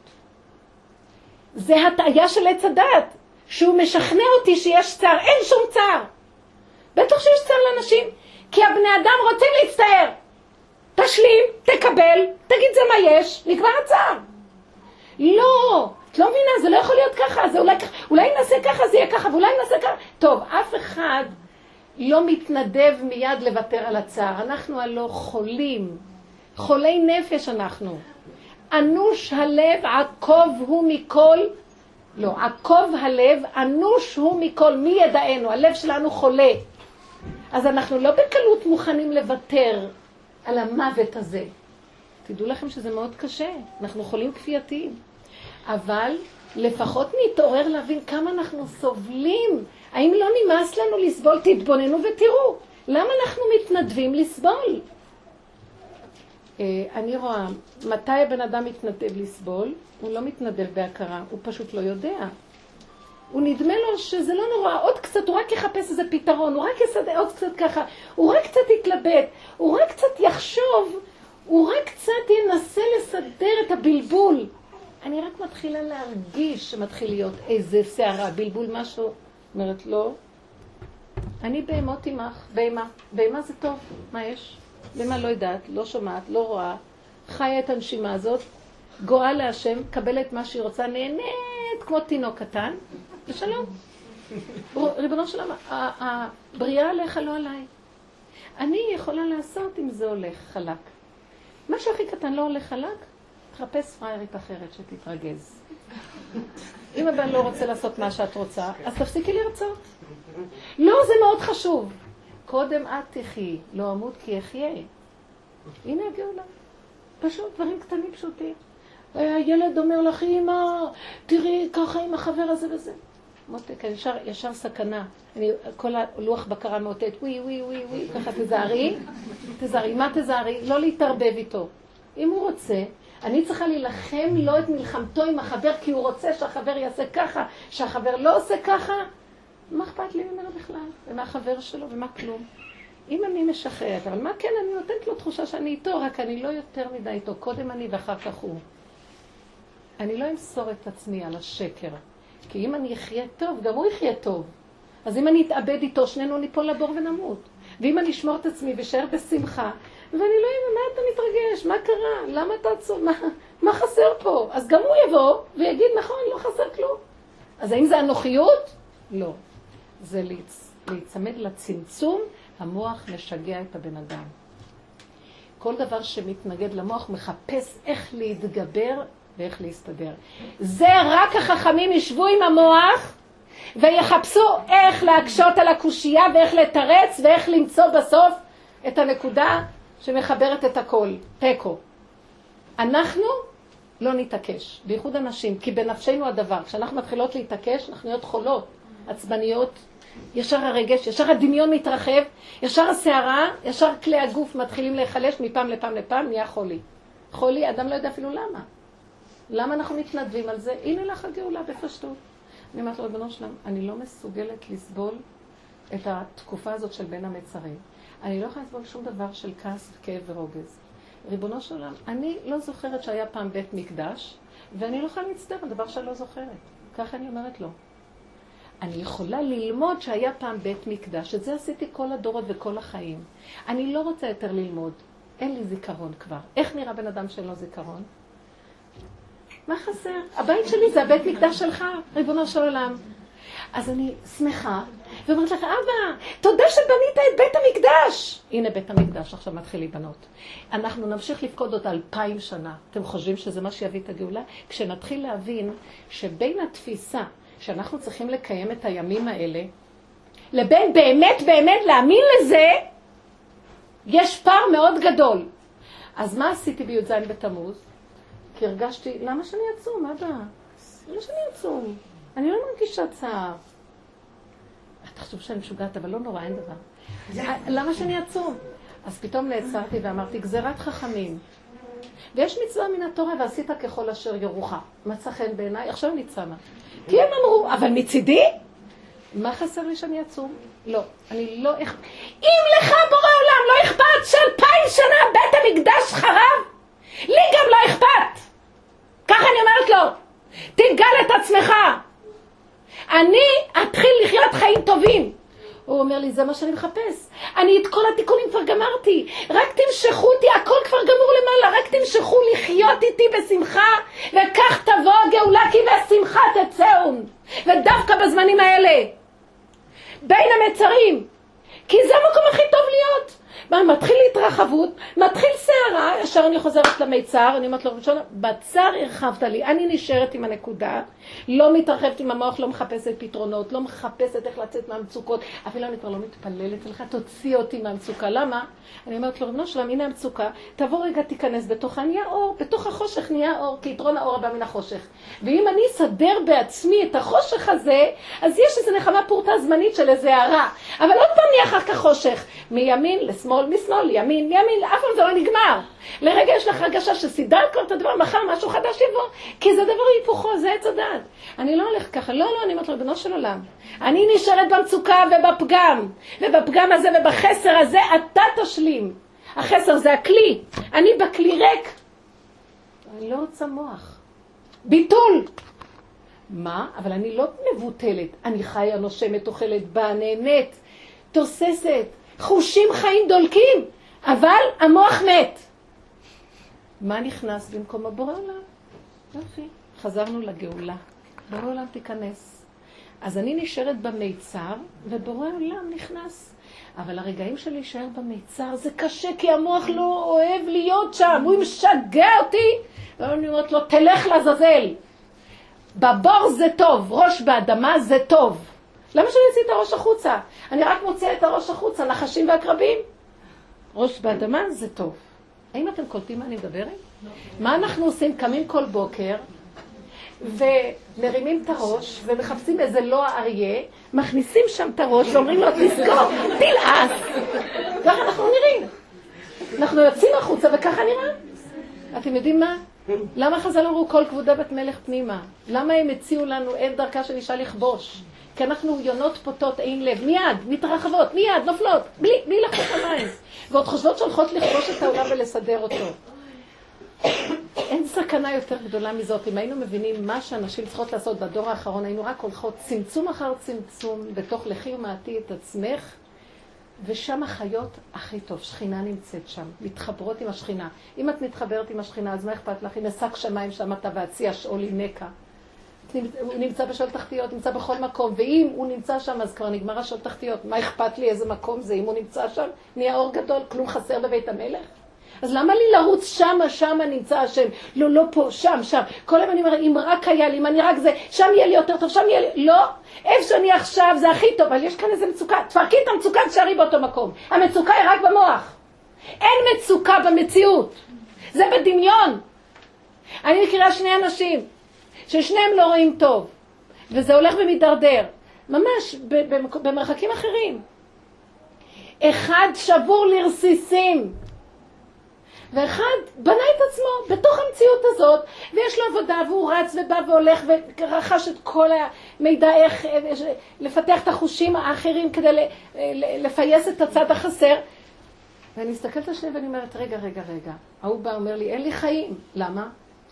[SPEAKER 2] זה הטעיה של עץ הדת, שהוא משכנע אותי שיש צער. אין שום צער. בטח שיש צער לאנשים, כי הבני אדם רוצים להצטער. תשלים, תקבל, תגיד זה מה יש, נגמר הצער. לא, את לא מבינה, זה לא יכול להיות ככה, זה אולי, אולי נעשה ככה, זה יהיה ככה, ואולי נעשה ככה. טוב, אף אחד לא מתנדב מיד לוותר על הצער. אנחנו הלא חולים, חולי נפש אנחנו. אנוש הלב, עקוב הוא מכל, לא, עקוב הלב, אנוש הוא מכל, מי ידענו? הלב שלנו חולה. אז אנחנו לא בקלות מוכנים לוותר על המוות הזה. תדעו לכם שזה מאוד קשה, אנחנו חולים כפייתיים. אבל לפחות נתעורר להבין כמה אנחנו סובלים. האם לא נמאס לנו לסבול? תתבוננו ותראו. למה אנחנו מתנדבים לסבול? אה, אני רואה, מתי הבן אדם מתנדב לסבול? הוא לא מתנדב בהכרה, הוא פשוט לא יודע. הוא נדמה לו שזה לא נורא, עוד קצת, הוא רק יחפש איזה פתרון, הוא רק יסדר עוד קצת ככה, הוא רק קצת יתלבט, הוא רק קצת יחשוב, הוא רק קצת ינסה לסדר את הבלבול. אני רק מתחילה להרגיש שמתחיל להיות איזה סערה, בלבול, משהו. אומרת, לא. אני בהמות עמך, בהמה. בהמה זה טוב, מה יש? בהמה לא יודעת, לא שומעת, לא רואה, חיה את הנשימה הזאת, גואה להשם, קבלת מה שהיא רוצה, נהנית כמו תינוק קטן, ושלום. ריבונו של עולם, הבריאה עליך לא עליי. אני יכולה לעשות אם זה הולך חלק. מה שהכי קטן לא הולך חלק, תחפש פריירית אחרת שתתרגז. אם הבן לא רוצה לעשות מה שאת רוצה, אז תפסיקי לרצות. לא, זה מאוד חשוב. קודם את תחי, לא אמות כי אחיה. הנה הגאולה. פשוט, דברים קטנים פשוטים. הילד אומר לך, אמא, תראי, ככה עם החבר הזה וזה. מותק, ישר, ישר סכנה. אני, כל הלוח בקרה מאותת, ווי, ווי, ווי, ווי, ככה תזהרי, תזהרי. מה תזהרי? לא להתערבב איתו. אם הוא רוצה, אני צריכה להילחם לו את מלחמתו עם החבר, כי הוא רוצה שהחבר יעשה ככה, שהחבר לא עושה ככה. מה אכפת לי ממנו בכלל? ומה החבר שלו, ומה כלום? אם אני משחררת, אבל מה כן, אני נותנת לו תחושה שאני איתו, רק אני לא יותר מדי איתו. קודם אני ואחר כך הוא. אני לא אמסור את עצמי על השקר. כי אם אני אחיה טוב, גם הוא יחיה טוב. אז אם אני אתאבד איתו, שנינו ניפול לבור ונמות. ואם אני אשמור את עצמי ואשאר בשמחה, ואני לא יודעת, מה אתה מתרגש? מה קרה? למה אתה עצוב? מה, מה חסר פה? אז גם הוא יבוא ויגיד, נכון, לא חסר כלום. אז האם זה אנוכיות? לא. זה להצ... להיצמד לצמצום, המוח משגע את הבן אדם. כל דבר שמתנגד למוח מחפש איך להתגבר ואיך להסתדר. זה רק החכמים ישבו עם המוח ויחפשו איך להקשות על הקושייה ואיך לתרץ ואיך למצוא בסוף את הנקודה שמחברת את הכל, תיקו. אנחנו לא נתעקש, בייחוד הנשים, כי בנפשנו הדבר. כשאנחנו מתחילות להתעקש, אנחנו נהיות חולות, עצבניות, ישר הרגש, ישר הדמיון מתרחב, ישר הסערה, ישר כלי הגוף מתחילים להיחלש מפעם לפעם לפעם, נהיה חולי. חולי, אדם לא יודע אפילו למה. למה אנחנו מתנדבים על זה? הנה לך הגאולה בפשטות. אני אומרת לו, ריבונו שלם, אני לא מסוגלת לסבול את התקופה הזאת של בין המצרים. אני לא יכולה לסבול שום דבר של כעס, כאב ורוגז. ריבונו של עולם, אני לא זוכרת שהיה פעם בית מקדש, ואני לא יכולה להצטער על דבר שאני לא זוכרת. ככה אני אומרת לו. אני יכולה ללמוד שהיה פעם בית מקדש, את זה עשיתי כל הדורות וכל החיים. אני לא רוצה יותר ללמוד, אין לי זיכרון כבר. איך נראה בן אדם שאין לו זיכרון? מה חסר? הבית שלי זה הבית מקדש שלך, ריבונו של עולם. אז אני שמחה, ואומרת לך, אבא, תודה שבנית את בית המקדש. הנה בית המקדש עכשיו מתחיל להיבנות. אנחנו נמשיך לפקוד עוד אלפיים שנה. אתם חושבים שזה מה שיביא את הגאולה? כשנתחיל להבין שבין התפיסה שאנחנו צריכים לקיים את הימים האלה, לבין באמת באמת להאמין לזה, יש פער מאוד גדול. אז מה עשיתי בי"ז בתמוז? כי הרגשתי, למה שאני אצום, אבא? למה שאני אצום? אני לא מרגישה צער. תחשוב שאני משוגעת, אבל לא נורא, אין דבר. למה שאני אצום? אז פתאום נעצרתי ואמרתי, גזירת חכמים. ויש מצווה מן התורה, ועשית ככל אשר יורוך. מצא חן בעיניי, עכשיו אני צמה. כי הם אמרו, אבל מצידי, מה חסר לי שאני אצום? לא, אני לא אכפת. אם לך בורא עולם לא אכפת שאלפיים שנה בית המקדש חרב, לי גם לא אכפת. ככה אני אומרת לו, תגל את עצמך. אני אתחיל לחיות חיים טובים. הוא אומר לי, זה מה שאני מחפש. אני את כל התיקונים כבר גמרתי. רק תמשכו אותי, הכל כבר גמור למעלה. רק תמשכו לחיות איתי בשמחה, וכך תבוא הגאולה, כי בשמחה תצאו. ודווקא בזמנים האלה, בין המצרים, כי זה המקום הכי טוב להיות. מה, מתחיל התרחבות, מתחיל סערה, ישר אני חוזרת למיצר, אני אומרת לו, ראשון, בצר הרחבת לי, אני נשארת עם הנקודה, לא מתרחבת עם המוח, לא מחפשת פתרונות, לא מחפשת איך לצאת מהמצוקות, אפילו אני כבר לא מתפללת לך, תוציא אותי מהמצוקה. למה? אני אומרת לו, רבנו שלם, הנה המצוקה, תבוא רגע, תיכנס בתוכה, נהיה אור, בתוך החושך נהיה אור, כי יתרון האור הבא מן החושך. ואם אני אסדר בעצמי את החושך הזה, אז יש איזו נחמה פורטה זמנית של איזה הערה. אבל עוד פעם נהיה אחר כך חושך. מימין לשמאל, משמאל, ימין, מימין, אף פעם זה לא נגמר. לרגע יש לך הרגשה שסידרת כבר את הדבר, מחר משהו חדש יבוא, כי זה דבר היפוכו, זה עץ הדעת. אני לא הולכת ככה, לא, לא, אני אומרת לו, ריבונו של עולם. אני נשארת במצוקה ובפגם, ובפגם הזה ובחסר הזה אתה תשלים. החסר זה הכלי, אני בכלי ריק. אני לא רוצה מוח. ביטול. מה? אבל אני לא מבוטלת. אני חיה, נושמת, אוכלת, באה, נהנית, תוססת, חושים חיים דולקים, אבל המוח מת. מה נכנס במקום הבורא עולם? יופי, חזרנו לגאולה. בורא עולם תיכנס. אז אני נשארת במיצר, ובורא עולם נכנס. אבל הרגעים של להישאר במיצר זה קשה, כי המוח לא אוהב להיות שם, הוא משגע אותי. ואני אומרת לו, תלך לעזאזל. בבור זה טוב, ראש באדמה זה טוב. למה שאני אוציא את הראש החוצה? אני רק מוציאה את הראש החוצה, נחשים ועקרבים. ראש באדמה זה טוב. האם אתם קולטים מה אני מדברת? מה אנחנו עושים? קמים כל בוקר ומרימים את הראש ומחפשים איזה לא אריה, מכניסים שם את הראש ואומרים לו, תזכור, תלעס. ככה אנחנו נראים. אנחנו יוצאים החוצה וככה נראה. אתם יודעים מה? למה חז"ל אמרו כל כבודה בת מלך פנימה? למה הם הציעו לנו אין דרכה של אישה לכבוש? כי אנחנו יונות פוטות אין לב, מיד, מתרחבות, מיד, נופלות, בלי, בלי לחוץ המים. ועוד חושבות שהולכות לכבוש את העולם ולסדר אותו. אין סכנה יותר גדולה מזאת. אם היינו מבינים מה שאנשים צריכות לעשות בדור האחרון, היינו רק הולכות צמצום אחר צמצום, בתוך לכי ומעטי את עצמך, ושם החיות הכי טוב, שכינה נמצאת שם, מתחברות עם השכינה. אם את מתחברת עם השכינה, אז מה אכפת לך? אם שק שמיים שם אתה והציע שאולי נקע. הוא נמצא בשול תחתיות, נמצא בכל מקום, ואם הוא נמצא שם, אז כבר נגמר השול תחתיות. מה אכפת לי איזה מקום זה? אם הוא נמצא שם, נהיה אור גדול, כלום חסר בבית המלך? אז למה לי לרוץ שמה, שמה נמצא השם? לא, לא פה, שם, שם. כל היום אני אומרת, אם רק היה לי, אם אני רק זה, שם יהיה לי יותר טוב, שם יהיה לי... לא, איפה שאני עכשיו זה הכי טוב, אבל יש כאן איזה מצוקה. תפרקי את המצוקה, תשארי באותו מקום. המצוקה היא רק במוח. אין מצוקה במציאות. זה בדמיון. אני מכירה שני אנשים, ששניהם לא רואים טוב, וזה הולך ומידרדר, ממש במרחקים אחרים. אחד שבור לרסיסים, ואחד בנה את עצמו בתוך המציאות הזאת, ויש לו עבודה, והוא רץ ובא והולך ורכש את כל המידע איך לפתח את החושים האחרים כדי לפייס את הצד החסר. ואני מסתכלת על שנייה ואני אומרת, רגע, רגע, רגע. ההוא בא, אומר לי, אין לי חיים. למה?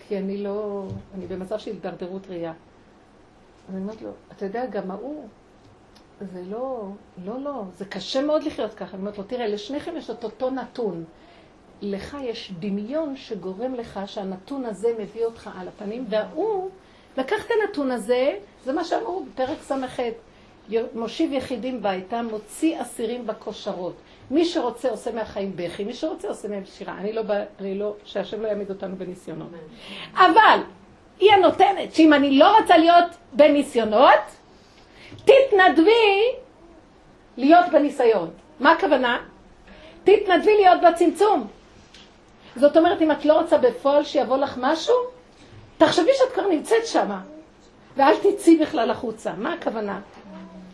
[SPEAKER 2] כי אני לא, אני במצב של הידרדרות ראייה. אז אני אומרת לו, אתה יודע, גם ההוא, זה לא, לא, לא, זה קשה מאוד לחיות ככה. אני אומרת לו, תראה, לשניכם יש את אותו נתון. לך יש דמיון שגורם לך שהנתון הזה מביא אותך על הפנים, והוא לקח את הנתון הזה, זה מה שאמרו בפרק ס"ח, מושיב יחידים ביתה, מוציא אסירים בכושרות. מי שרוצה עושה מהחיים בכי, מי שרוצה עושה מהם שירה. אני לא, אני לא, שהשם לא יעמיד אותנו בניסיונות. אבל היא הנותנת, שאם אני לא רוצה להיות בניסיונות, תתנדבי להיות בניסיון. מה הכוונה? תתנדבי להיות בצמצום. זאת אומרת, אם את לא רוצה בפועל שיבוא לך משהו, תחשבי שאת כבר נמצאת שמה, ואל תצאי בכלל החוצה. מה הכוונה?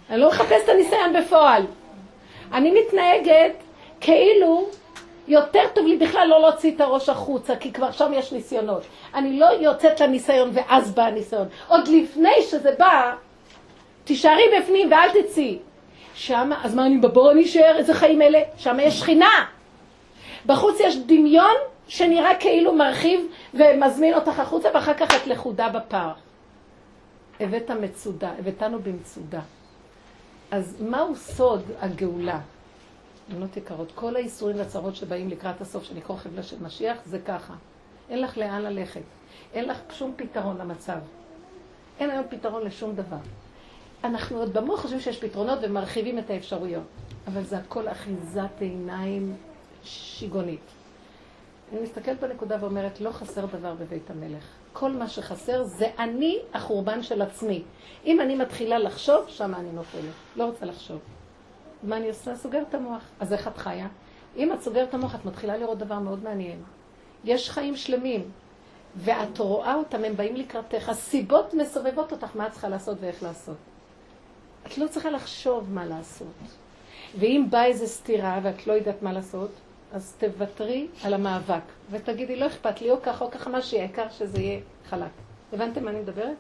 [SPEAKER 2] אני לא מחפשת את הניסיון בפועל. אני מתנהגת כאילו יותר טוב לי בכלל לא להוציא את הראש החוצה, כי כבר שם יש ניסיונות. אני לא יוצאת לניסיון ואז בא הניסיון. עוד לפני שזה בא, תישארי בפנים ואל תצאי. שם, אז מה אני בבור אני אשאר? איזה חיים אלה? שם יש שכינה. בחוץ יש דמיון שנראה כאילו מרחיב ומזמין אותך החוצה, ואחר כך את לכודה בפער. הבאת מצודה, הבאתנו במצודה. אז מהו סוד הגאולה? בנות יקרות, כל האיסורים והצרות שבאים לקראת הסוף, שאני קורא חבלה של משיח, זה ככה. אין לך לאן ללכת. אין לך שום פתרון למצב. אין היום פתרון לשום דבר. אנחנו עוד במוח חושבים שיש פתרונות ומרחיבים את האפשרויות, אבל זה הכל אחיזת עיניים שיגונית. אני מסתכלת בנקודה ואומרת, לא חסר דבר בבית המלך. כל מה שחסר זה אני החורבן של עצמי. אם אני מתחילה לחשוב, שם אני נופלת. לא רוצה לחשוב. מה אני עושה? סוגרת את המוח. אז איך את חיה? אם את סוגרת את המוח, את מתחילה לראות דבר מאוד מעניין. יש חיים שלמים, ואת רואה אותם, הם באים לקראתך. הסיבות מסובבות אותך מה את צריכה לעשות ואיך לעשות. את לא צריכה לחשוב מה לעשות. ואם באה איזו סתירה ואת לא יודעת מה לעשות, אז תוותרי על המאבק, ותגידי, לא אכפת לי, או ככה או ככה, מה שיהיה, העיקר שזה יהיה חלק. הבנתם מה אני מדברת?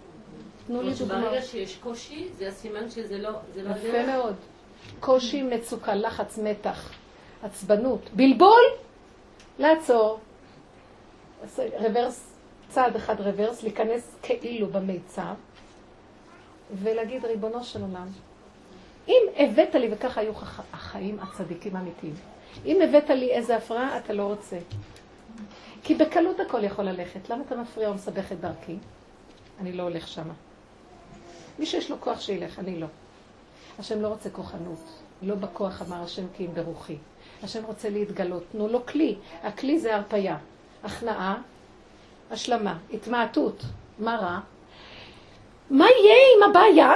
[SPEAKER 2] תנו לי דוגמא.
[SPEAKER 4] ברגע שיש קושי, זה הסימן שזה לא... זה לא
[SPEAKER 2] יפה מאוד. קושי, מצוקה, לחץ, מתח, עצבנות, בלבול, לעצור. רוורס, צעד אחד רוורס, להיכנס כאילו במיצר, ולהגיד, ריבונו של עולם, אם הבאת לי, וככה היו החיים הצדיקים האמיתיים, אם הבאת לי איזה הפרעה, אתה לא רוצה. כי בקלות הכל יכול ללכת. למה אתה מפריע או מסבך את דרכי? אני לא הולך שמה. מי שיש לו כוח שילך, אני לא. השם לא רוצה כוחנות. לא בכוח אמר השם כי אם ברוחי. השם רוצה להתגלות. תנו לו כלי. הכלי זה הרפייה. הכנעה, השלמה, התמעטות. מה רע? מה יהיה עם הבעיה?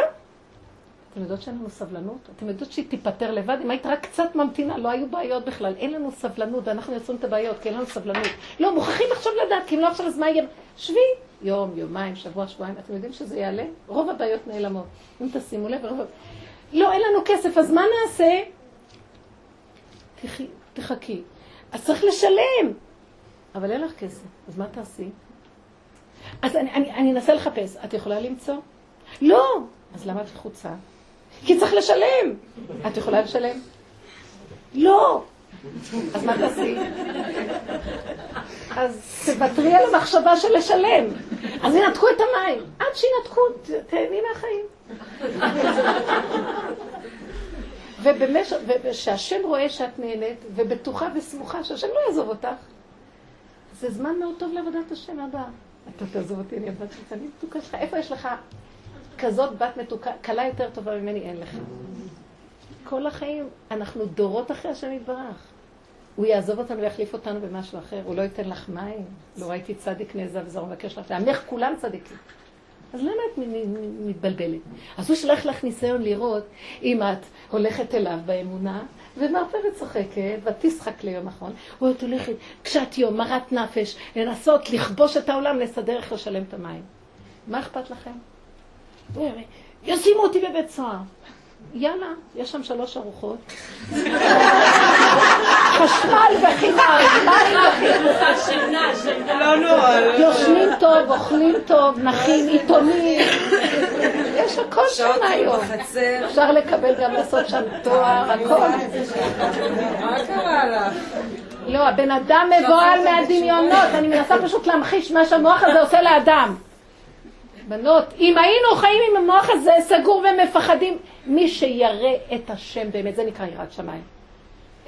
[SPEAKER 2] אתם יודעות שאין לנו סבלנות? אתם יודעות שהיא תיפטר לבד? אם היית רק קצת ממתינה, לא היו בעיות בכלל. אין לנו סבלנות, ואנחנו יוצרים את הבעיות, כי אין לנו סבלנות. לא, מוכרחים עכשיו לדעת, כי אם לא עכשיו, אז מה יהיה? שבי, יום, יומיים, שבוע, שבועיים. אתם יודעים שזה יעלה? רוב הבעיות נעלמות. אם תשימו לב, רוב... לא, אין לנו כסף, אז מה נעשה? תחכי. אז צריך לשלם. אבל אין לך כסף, אז מה תעשי? אז אני, אנסה לחפש. את יכולה למצוא? לא. אז למה את לחוצה? כי צריך לשלם. את יכולה לשלם? לא. אז מה תעשי? אז תוותרי על המחשבה של לשלם. אז ינתקו את המים. עד שינתקו, תהני מהחיים. וכשהשם רואה שאת נהנית, ובטוחה וסמוכה שהשם לא יעזוב אותך, זה זמן מאוד טוב לעבודת השם הבא. אתה תעזוב אותי, אני הבת שלך, אני מתוקה שלך. איפה יש לך כזאת בת מתוקה, קלה יותר טובה ממני אין לך. כל החיים, אנחנו דורות אחרי השם יתברך. הוא יעזוב אותנו ויחליף אותנו במשהו אחר, הוא לא ייתן לך מים. לא ראיתי צדיק נעזב וזר מבקש לך, לעמך כולם צדיקים. אז למה את מתבלבלת? אז הוא שלח לך ניסיון לראות אם את הולכת אליו באמונה, ומרפבת צוחקת, ואת תשחק ליום אחרון, או את הולכת קשת יום, מרת נפש, לנסות לכבוש את העולם, לסדר איך לשלם את המים. מה אכפת לכם? ישימו אותי בבית סוהר. יאללה, יש שם שלוש ארוחות. חשמל בחינם, מים בחינם. לא. יושנים טוב, אוכלים טוב, נחים, עיתונים. יש הכל שם היום. אפשר לקבל גם לעשות שם תואר, הכל.
[SPEAKER 3] מה קרה לך?
[SPEAKER 2] לא, הבן אדם מבוהל מהדמיונות, אני מנסה פשוט להמחיש מה שהמוח הזה עושה לאדם. בנות, אם היינו חיים עם המוח הזה סגור ומפחדים, מי שירא את השם באמת, זה נקרא יראת שמיים.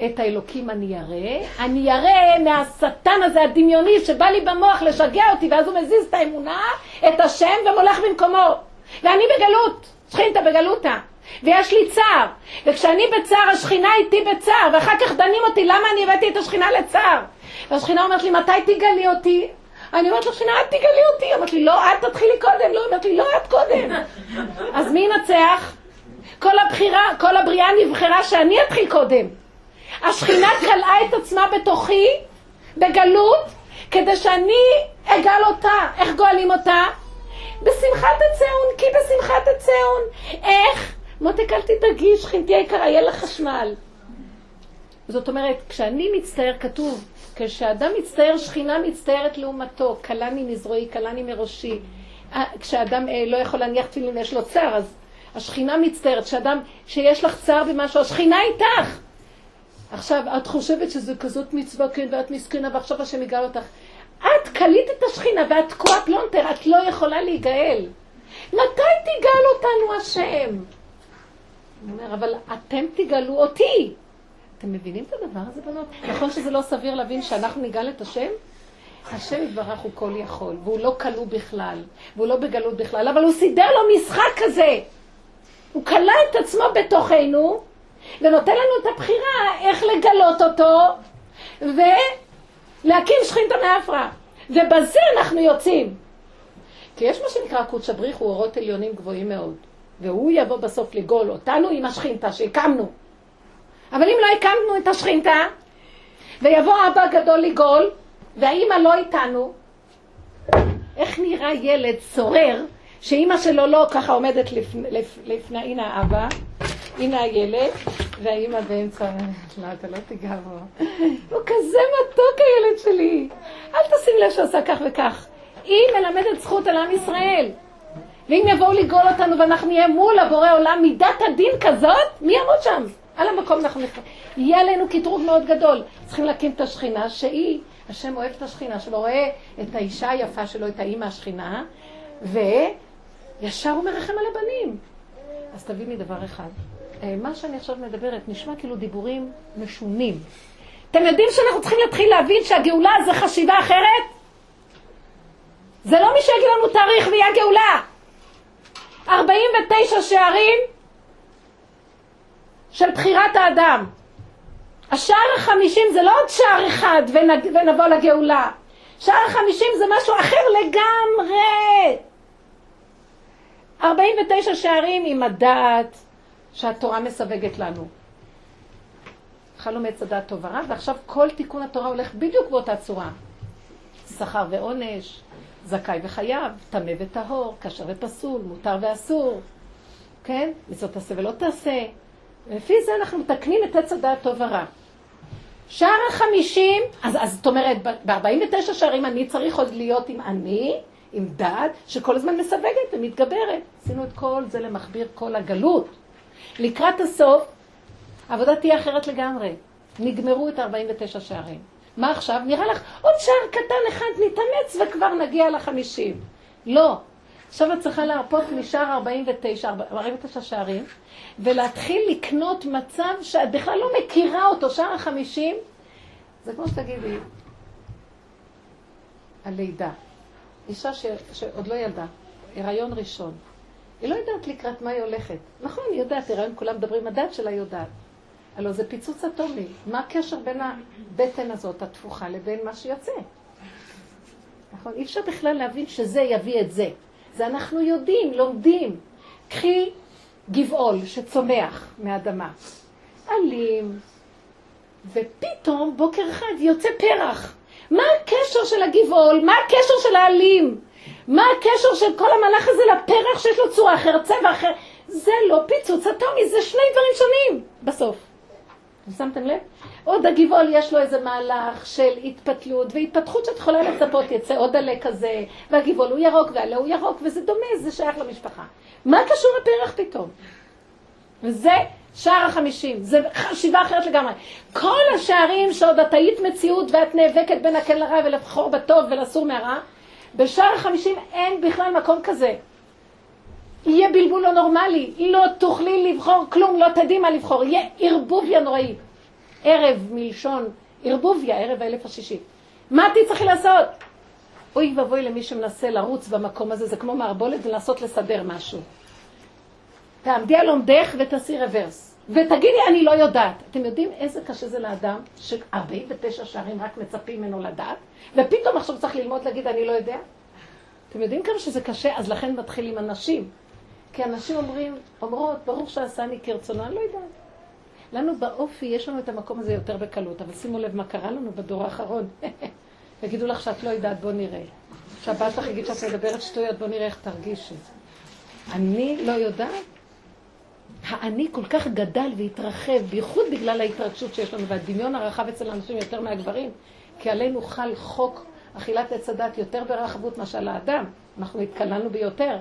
[SPEAKER 2] את האלוקים אני ירא, אני ירא מהשטן הזה הדמיוני שבא לי במוח לשגע אותי, ואז הוא מזיז את האמונה, את השם, ומולך במקומו. ואני בגלות, שכינתה בגלותה. ויש לי צער, וכשאני בצער, השכינה איתי בצער, ואחר כך דנים אותי למה אני הבאתי את השכינה לצער. והשכינה אומרת לי, מתי תגלי אותי? אני אומרת לך, שינה, את תגלי אותי. היא אומרת לי, לא, את תתחילי קודם. לא, אומרת לי, לא, את קודם. אז מי ינצח? כל הבחירה, כל הבריאה נבחרה שאני אתחיל קודם. השכינה קלעה את עצמה בתוכי, בגלות, כדי שאני אגל אותה. איך גואלים אותה? בשמחת הצאון, כי בשמחת הצאון. איך? מותק אל תדאגי, שכינתי היקרה, יהיה לך חשמל. זאת אומרת, כשאני מצטער, כתוב, כשאדם מצטער, שכינה מצטערת לעומתו, כלני מזרועי, כלני מראשי. אה, כשאדם אה, לא יכול להניח תפילין, יש לו צער, אז השכינה מצטערת. כשאדם, שיש לך צער במשהו, השכינה איתך. עכשיו, את חושבת שזה כזאת מצווה, כן, ואת מסכנה, ועכשיו השם יגאל אותך. את קלית את השכינה ואת תקועה פלונטר, את לא יכולה להיגאל. מתי תגאל אותנו השם? הוא אומר, אבל אתם תגאלו אותי. אתם מבינים את הדבר הזה, בנות? נכון שזה לא סביר להבין שאנחנו נגאל את השם? השם יתברך הוא כל יכול, והוא לא כלוא בכלל, והוא לא בגלות בכלל, אבל הוא סידר לו משחק כזה. הוא כלא את עצמו בתוכנו, ונותן לנו את הבחירה איך לגלות אותו, להקים שכינתה מאפרה. ובזה אנחנו יוצאים. כי יש מה שנקרא קודש הבריך, הוא אורות עליונים גבוהים מאוד. והוא יבוא בסוף לגאול אותנו עם השכינתה שהקמנו. אבל אם לא הקמנו את השכינתה, ויבוא אבא גדול לגאול, והאימא לא איתנו, איך נראה ילד סורר, שאימא שלו לא ככה עומדת לפני, לפני הנה האבא, הנה הילד, והאימא באמצע, לא, אתה לא תיגע בו. הוא כזה מתוק הילד שלי. אל תשים לב שעושה כך וכך. היא מלמדת זכות על עם ישראל. ואם יבואו לגאול אותנו ואנחנו נהיה מול הבורא עולם מידת הדין כזאת, מי יעמוד שם? על המקום אנחנו נכנסים. יהיה עלינו קטרוג מאוד גדול. צריכים להקים את השכינה שהיא, השם אוהב את השכינה שלו, רואה את האישה היפה שלו, את האימא השכינה, וישר הוא מרחם על הבנים. אז תביני דבר אחד. אה, מה שאני עכשיו מדברת נשמע כאילו דיבורים משונים. אתם יודעים שאנחנו צריכים להתחיל להבין שהגאולה זה חשיבה אחרת? זה לא מי שיגיד לנו תאריך ויהיה גאולה. 49 שערים של בחירת האדם. השער החמישים זה לא עוד שער אחד ונג... ונבוא לגאולה. שער החמישים זה משהו אחר לגמרי. 49 שערים עם הדעת שהתורה מסווגת לנו. חלום עץ הדעת טוב ורע, ועכשיו כל תיקון התורה הולך בדיוק באותה צורה. שכר ועונש, זכאי וחייב, טמא וטהור, כשר ופסול, מותר ואסור, כן? מצוות תעשה ולא תעשה. ולפי זה אנחנו מתקנים את עץ הדעת טוב ורע. שער החמישים, אז, אז זאת אומרת, ב-49 שערים אני צריך עוד להיות עם אני, עם דעת, שכל הזמן מסווגת ומתגברת. עשינו את כל זה למכביר כל הגלות. לקראת הסוף, העבודה תהיה אחרת לגמרי. נגמרו את 49 שערים. מה עכשיו? נראה לך עוד שער קטן אחד נתאמץ וכבר נגיע לחמישים. לא. עכשיו את צריכה להרפות משער 49, 49 שערים, ולהתחיל לקנות מצב שאת בכלל לא מכירה אותו, שער החמישים, זה כמו שתגידי, הלידה. אישה ש, שעוד לא ילדה, הריון ראשון. היא לא יודעת לקראת מה היא הולכת. נכון, היא יודעת, הריון, כולם מדברים, הדת שלה יודעת. הלוא זה פיצוץ אטומי. מה הקשר בין הבטן הזאת, התפוחה, לבין מה שיוצא? נכון? אי אפשר בכלל להבין שזה יביא את זה. זה אנחנו יודעים, לומדים. קחי גבעול שצומח מהאדמה. אלים, ופתאום בוקר אחד יוצא פרח. מה הקשר של הגבעול? מה הקשר של העלים? מה הקשר של כל המהלך הזה לפרח שיש לו צורה אחרת, צבע אחר? זה לא פיצוץ אטומי, זה שני דברים שונים בסוף. שמתם לב? עוד הגבעול יש לו איזה מהלך של התפתלות והתפתחות שאת יכולה לצפות, יצא עוד עלה כזה, והגבעול הוא ירוק והעלה הוא ירוק, וזה דומה, זה שייך למשפחה. מה קשור הפרח פתאום? וזה שער החמישים, זה חשיבה אחרת לגמרי. כל השערים שעוד את היית מציאות ואת נאבקת בין הקל לרע ולבחור בטוב ולסור מהרע, בשער החמישים אין בכלל מקום כזה. יהיה בלבול לא נורמלי, לא תוכלי לבחור כלום, לא תדעי מה לבחור, יהיה ערבוביה נוראי. ערב מלשון ערבוביה, ערב האלף השישי. מה תצטרכי לעשות? אוי ואבוי למי שמנסה לרוץ במקום הזה, זה כמו מערבולת ולנסות לסדר משהו. תעמדי על עומדך ותעשי רוורס. ותגידי, אני לא יודעת. אתם יודעים איזה קשה זה לאדם ש-49 שערים רק מצפים ממנו לדעת, ופתאום עכשיו צריך ללמוד להגיד, אני לא יודע? אתם יודעים כמה שזה קשה? אז לכן מתחילים אנשים. כי אנשים אומרים, אומרות, ברור שעשני כרצונו, אני לא יודעת. לנו באופי יש לנו את המקום הזה יותר בקלות, אבל שימו לב מה קרה לנו בדור האחרון. יגידו לך שאת לא יודעת, בוא נראה. שהבת שלך יגיד שאת מדברת שטויות, בוא נראה איך תרגישי. אני לא יודעת? האני כל כך גדל והתרחב, בייחוד בגלל ההתרגשות שיש לנו והדמיון הרחב אצל האנשים יותר מהגברים, כי עלינו חל חוק אכילת עץ הדת יותר ברחבות מאשר לאדם. אנחנו התקללנו ביותר.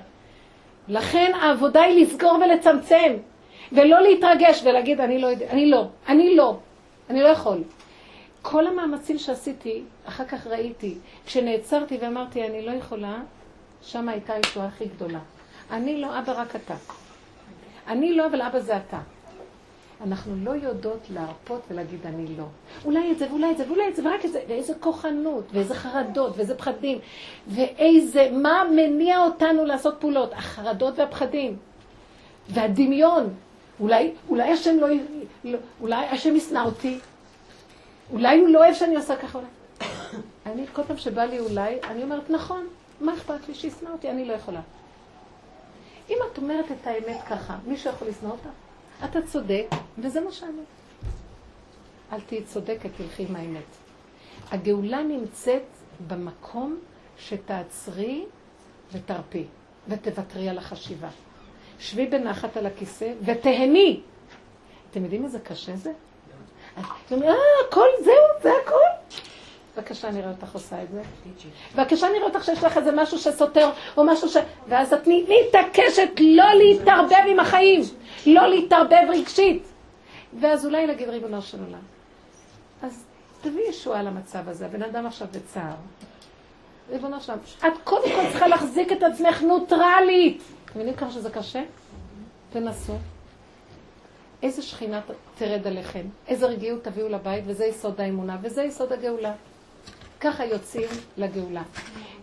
[SPEAKER 2] לכן העבודה היא לסגור ולצמצם, ולא להתרגש ולהגיד, אני לא יודע, אני לא, אני לא, אני לא יכול. כל המאמצים שעשיתי, אחר כך ראיתי, כשנעצרתי ואמרתי, אני לא יכולה, שם הייתה הישועה הכי גדולה. אני לא, אבא רק אתה. אני לא, אבל אבא זה אתה. אנחנו לא יודעות להרפות ולהגיד אני לא. אולי את זה ואולי את זה ואולי את זה ורק את זה, ואיזה כוחנות, ואיזה חרדות, ואיזה פחדים, ואיזה, מה מניע אותנו לעשות פעולות? החרדות והפחדים, והדמיון. אולי, אולי השם לא, לא אולי השם ישנא אותי, אולי הוא לא אוהב שאני עושה ככה. אני, כל פעם שבא לי אולי, אני אומרת, נכון, מה אכפת לי שישנא אותי? אני לא יכולה. אם את אומרת את האמת ככה, מישהו יכול לשנוא אותך? אתה צודק, וזה מה שאני. אל תהיי צודקת, תלכי עם האמת. הגאולה נמצאת במקום שתעצרי ותרפי, ותוותרי על החשיבה. שבי בנחת על הכיסא ותהני. אתם יודעים איזה קשה זה? אתם אומרים, אה, הכל זהו, זה הכל. בבקשה, נראה אותך עושה את זה. בבקשה, נראה אותך שיש לך איזה משהו שסותר, או משהו ש... ואז את מתעקשת לא להתערבב עם החיים, לא להתערבב רגשית. ואז אולי להגיד ריבונו של עולם. אז תביא ישועה למצב הזה, הבן אדם עכשיו בצער. ריבונו של עולם, את קודם כל צריכה להחזיק את עצמך נוטרלית. אתם מבינים כמה שזה קשה? תנסו. איזה שכינה תרד עליכם, איזה רגיעות תביאו לבית, וזה יסוד האמונה, וזה יסוד הגאולה. ככה יוצאים לגאולה.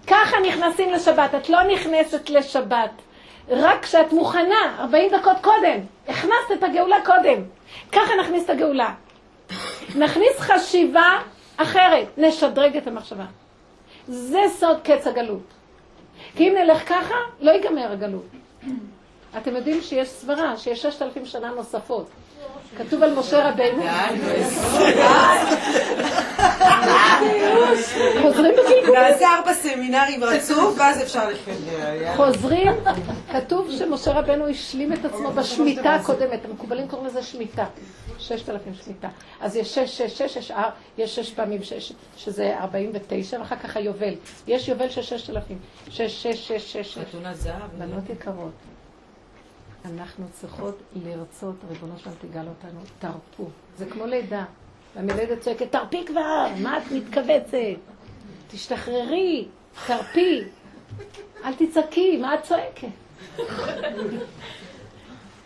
[SPEAKER 2] ככה נכנסים לשבת. את לא נכנסת לשבת רק כשאת מוכנה, 40 דקות קודם. הכנסת את הגאולה קודם. ככה נכניס את הגאולה. נכניס חשיבה אחרת, נשדרג את המחשבה. זה סוד קץ הגלות. כי אם נלך ככה, לא ייגמר הגלות. אתם יודעים שיש סברה, שיש ששת אלפים שנה נוספות. כתוב על משה רבינו. חוזרים בגלגול.
[SPEAKER 3] נעשה ארבע סמינרים רצוף, ואז אפשר לחבר.
[SPEAKER 2] חוזרים, כתוב שמשה רבנו השלים את עצמו בשמיטה הקודמת, המקובלים קוראים לזה שמיטה, ששת אלפים שמיטה. אז יש שש, שש, שש, יש, יש שש פעמים שש, שזה ארבעים ותשע, ואחר כך היובל. יש יובל של ששת אלפים. שש, שש, שש, שש, שש.
[SPEAKER 3] חתונת זהב.
[SPEAKER 2] בנות יקרות, אנחנו צריכות לרצות, ריבונו שלם תגאל אותנו, תרפו. זה כמו לידה. והמילדת צועקת, תרפי כבר, מה את מתכווצת? תשתחררי, תרפי. אל תצעקי, מה את צועקת?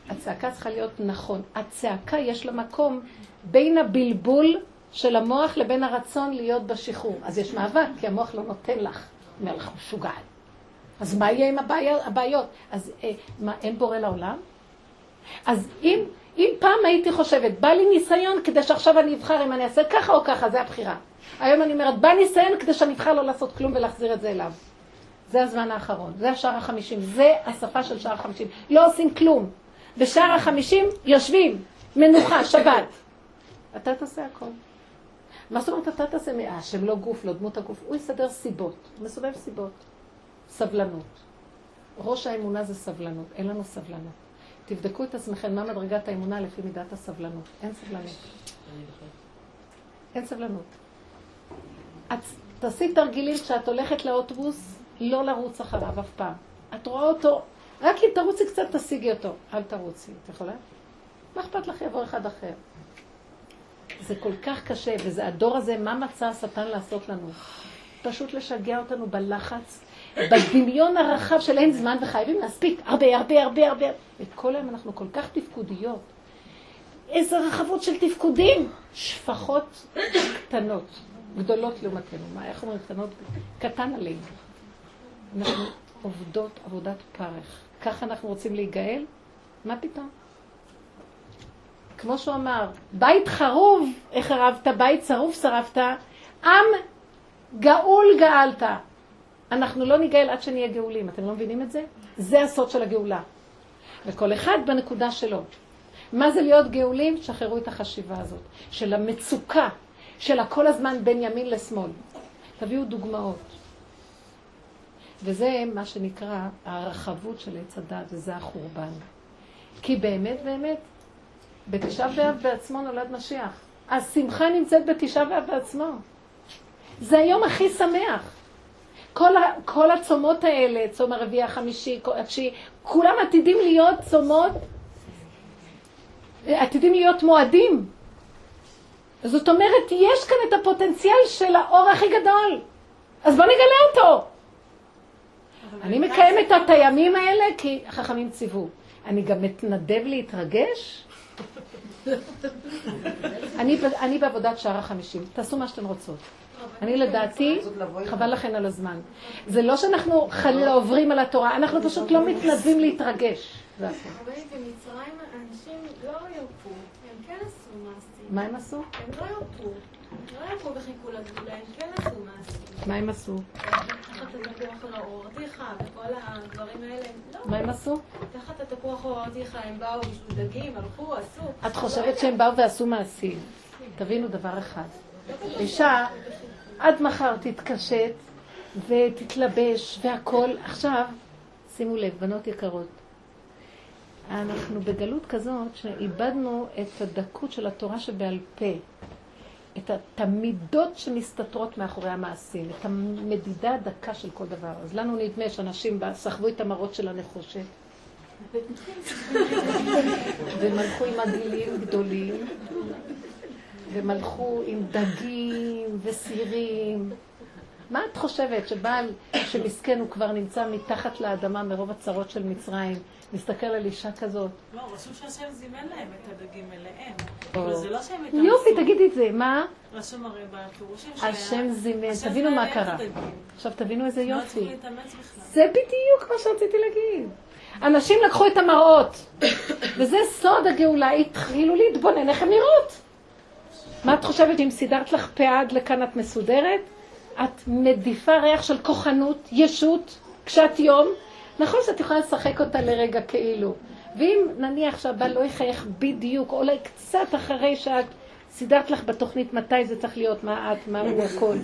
[SPEAKER 2] הצעקה צריכה להיות נכון. הצעקה יש לה מקום בין הבלבול של המוח לבין הרצון להיות בשחרור. אז יש מאבק, כי המוח לא נותן לך. אומר לך, משוגעת. אז מה יהיה עם הבעיות? אז אה, מה, אין בורא לעולם? אז אם, אם פעם הייתי חושבת, בא לי ניסיון כדי שעכשיו אני אבחר אם אני אעשה ככה או ככה, זה הבחירה. היום אני אומרת, בא ניסיון כדי שאני אבחר לא לעשות כלום ולהחזיר את זה אליו. זה הזמן האחרון, זה השער החמישים, זה השפה של שער החמישים. לא עושים כלום. בשער החמישים יושבים, מנוחה, שבת. אתה תעשה הכל. מה זאת אומרת אתה תעשה? אה, השם לא גוף, לא דמות הגוף. הוא יסדר סיבות, הוא מסובב סיבות. סבלנות. ראש האמונה זה סבלנות, אין לנו סבלנות. תבדקו את עצמכם מה מדרגת האמונה לפי מידת הסבלנות. אין סבלנות. אין סבלנות. את תעשי תרגילים כשאת הולכת לאוטובוס, לא לרוץ אחריו אף פעם. את רואה אותו, רק אם תרוצי קצת תשיגי אותו. אל תרוצי, את יכולה? מה אכפת לך יבוא אחד אחר? זה כל כך קשה, וזה הדור הזה, מה מצא השטן לעשות לנו? פשוט לשגע אותנו בלחץ, בדמיון הרחב של אין זמן וחייבים להספיק הרבה, הרבה, הרבה, הרבה. וכל היום אנחנו כל כך תפקודיות. איזה רחבות של תפקודים. שפחות קטנות, גדולות לעומתנו. מה, איך אומרים קטנות? קטן עלינו. אנחנו עובדות עבודת פרך. ככה אנחנו רוצים להיגאל? מה פתאום? כמו שהוא אמר, בית חרוב, הרבת? בית שרוף שרפת, עם גאול גאלת. אנחנו לא ניגאל עד שנהיה גאולים, אתם לא מבינים את זה? זה הסוד של הגאולה. וכל אחד בנקודה שלו. מה זה להיות גאולים? שחררו את החשיבה הזאת, של המצוקה, של הכל הזמן בין ימין לשמאל. תביאו דוגמאות. וזה מה שנקרא הרחבות של עץ הדת, וזה החורבן. כי באמת, באמת, בתשעה באב בעצמו נולד משיח. השמחה נמצאת בתשעה באב בעצמו. זה היום הכי שמח. כל, ה, כל הצומות האלה, צום הרביעי החמישי, התשיעי, כולם עתידים להיות צומות, עתידים להיות מועדים. זאת אומרת, יש כאן את הפוטנציאל של האור הכי גדול. אז בוא נגלה אותו. אני מקיימת את הימים האלה כי החכמים ציוו. אני גם מתנדב להתרגש. אני, אני בעבודת שער החמישים. תעשו מה שאתן רוצות. אני לדעתי, חבל לכן על הזמן. זה לא שאנחנו חלילה עוברים על התורה, אנחנו פשוט לא מתנדבים להתרגש. זה הכול.
[SPEAKER 5] אבל במצרים אנשים לא ירפו, הם כן עשו מעשים.
[SPEAKER 2] מה הם עשו?
[SPEAKER 5] הם לא ירפו. לא ילכו וחיכו לגאולה, הם כן עשו מעשים.
[SPEAKER 2] מה הם עשו?
[SPEAKER 5] תחת התפוח הורתיך וכל הדברים האלה. לא,
[SPEAKER 2] מה הם עשו?
[SPEAKER 5] תחת התפוח הורתיך הם באו בשביל דגים, הלכו, עשו.
[SPEAKER 2] את חושבת שהם באו ועשו מעשים. תבינו דבר אחד. אישה, עד מחר תתקשט ותתלבש והכל. עכשיו, שימו לב, בנות יקרות, אנחנו בגלות כזאת שאיבדנו את הדקות של התורה שבעל פה, את המידות שמסתתרות מאחורי המעשים, את המדידה הדקה של כל דבר. אז לנו נדמה שאנשים סחבו את המראות של הנחושת, ומלכו עם עגילים גדולים, ומלכו עם דגים וסירים. מה את חושבת שבעל שמסכן הוא כבר נמצא מתחת לאדמה מרוב הצרות של מצרים, מסתכל על אישה כזאת?
[SPEAKER 6] לא, רשום שהשם זימן להם את הדגים אליהם. אבל זה לא שהם התאמצו.
[SPEAKER 2] יופי, תגידי את זה, מה?
[SPEAKER 6] רשום הרי בפירושים שלהם.
[SPEAKER 2] השם זימן, תבינו מה קרה. עכשיו תבינו איזה
[SPEAKER 6] לא
[SPEAKER 2] יופי. זה בדיוק מה שרציתי להגיד. אנשים לקחו את המראות, וזה סוד הגאולה, התחילו להתבונן איך הן נראות. מה את חושבת, אם סידרת לך פאה עד לכאן את מסודרת? את מדיפה ריח של כוחנות, ישות, קשת יום. נכון שאת יכולה לשחק אותה לרגע כאילו. ואם נניח שהבעל לא יחייך בדיוק, או אולי קצת אחרי שאת סידרת לך בתוכנית מתי זה צריך להיות, מה את, מה הוא הכל.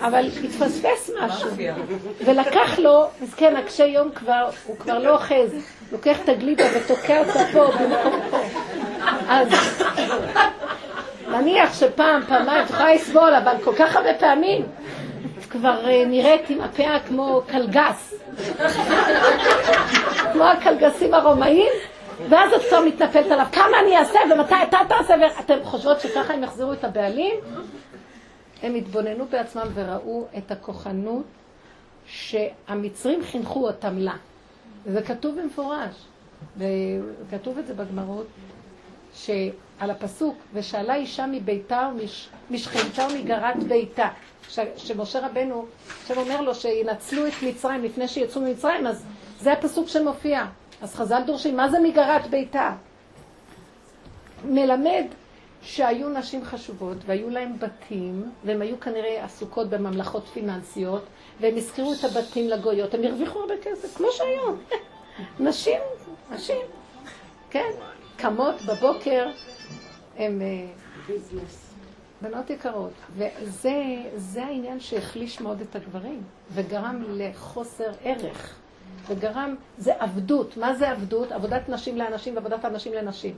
[SPEAKER 2] אבל התפספס משהו. ולקח לו, מסכן, הקשה יום כבר, הוא כבר לא אוחז. לוקח את הגלידה ותוקע אותה פה במקום פה. אז נניח שפעם, פעמיים, את יכולה לסבול, אבל כל כך הרבה פעמים, את כבר אה, נראית עם הפאה כמו קלגס. כמו הקלגסים הרומאים, ואז את כבר מתנפלת עליו, כמה אני אעשה ומתי אתה תעשה, ואתם חושבות שככה הם יחזירו את הבעלים? הם התבוננו בעצמם וראו את הכוחנות שהמצרים חינכו אותם לה. וזה כתוב במפורש, וכתוב את זה בגמרות, שעל הפסוק, ושאלה אישה מביתה ומשכנתה ומגרת ביתה. ש- שמשה רבנו, השם אומר לו שינצלו את מצרים לפני שיצאו ממצרים, אז זה הפסוק שמופיע. אז חז"ל דורשים, מה זה מגרת ביתה? מלמד שהיו נשים חשובות והיו להם בתים, והן היו כנראה עסוקות בממלכות פיננסיות, והם הזכירו את הבתים לגויות, הם הרוויחו הרבה כסף, כמו שהיום. נשים, נשים, כן, קמות בבוקר, הם אה, בנות יקרות. וזה זה העניין שהחליש מאוד את הגברים, וגרם לחוסר ערך. וגרם, זה עבדות. מה זה עבדות? עבודת נשים לאנשים ועבודת אנשים לנשים.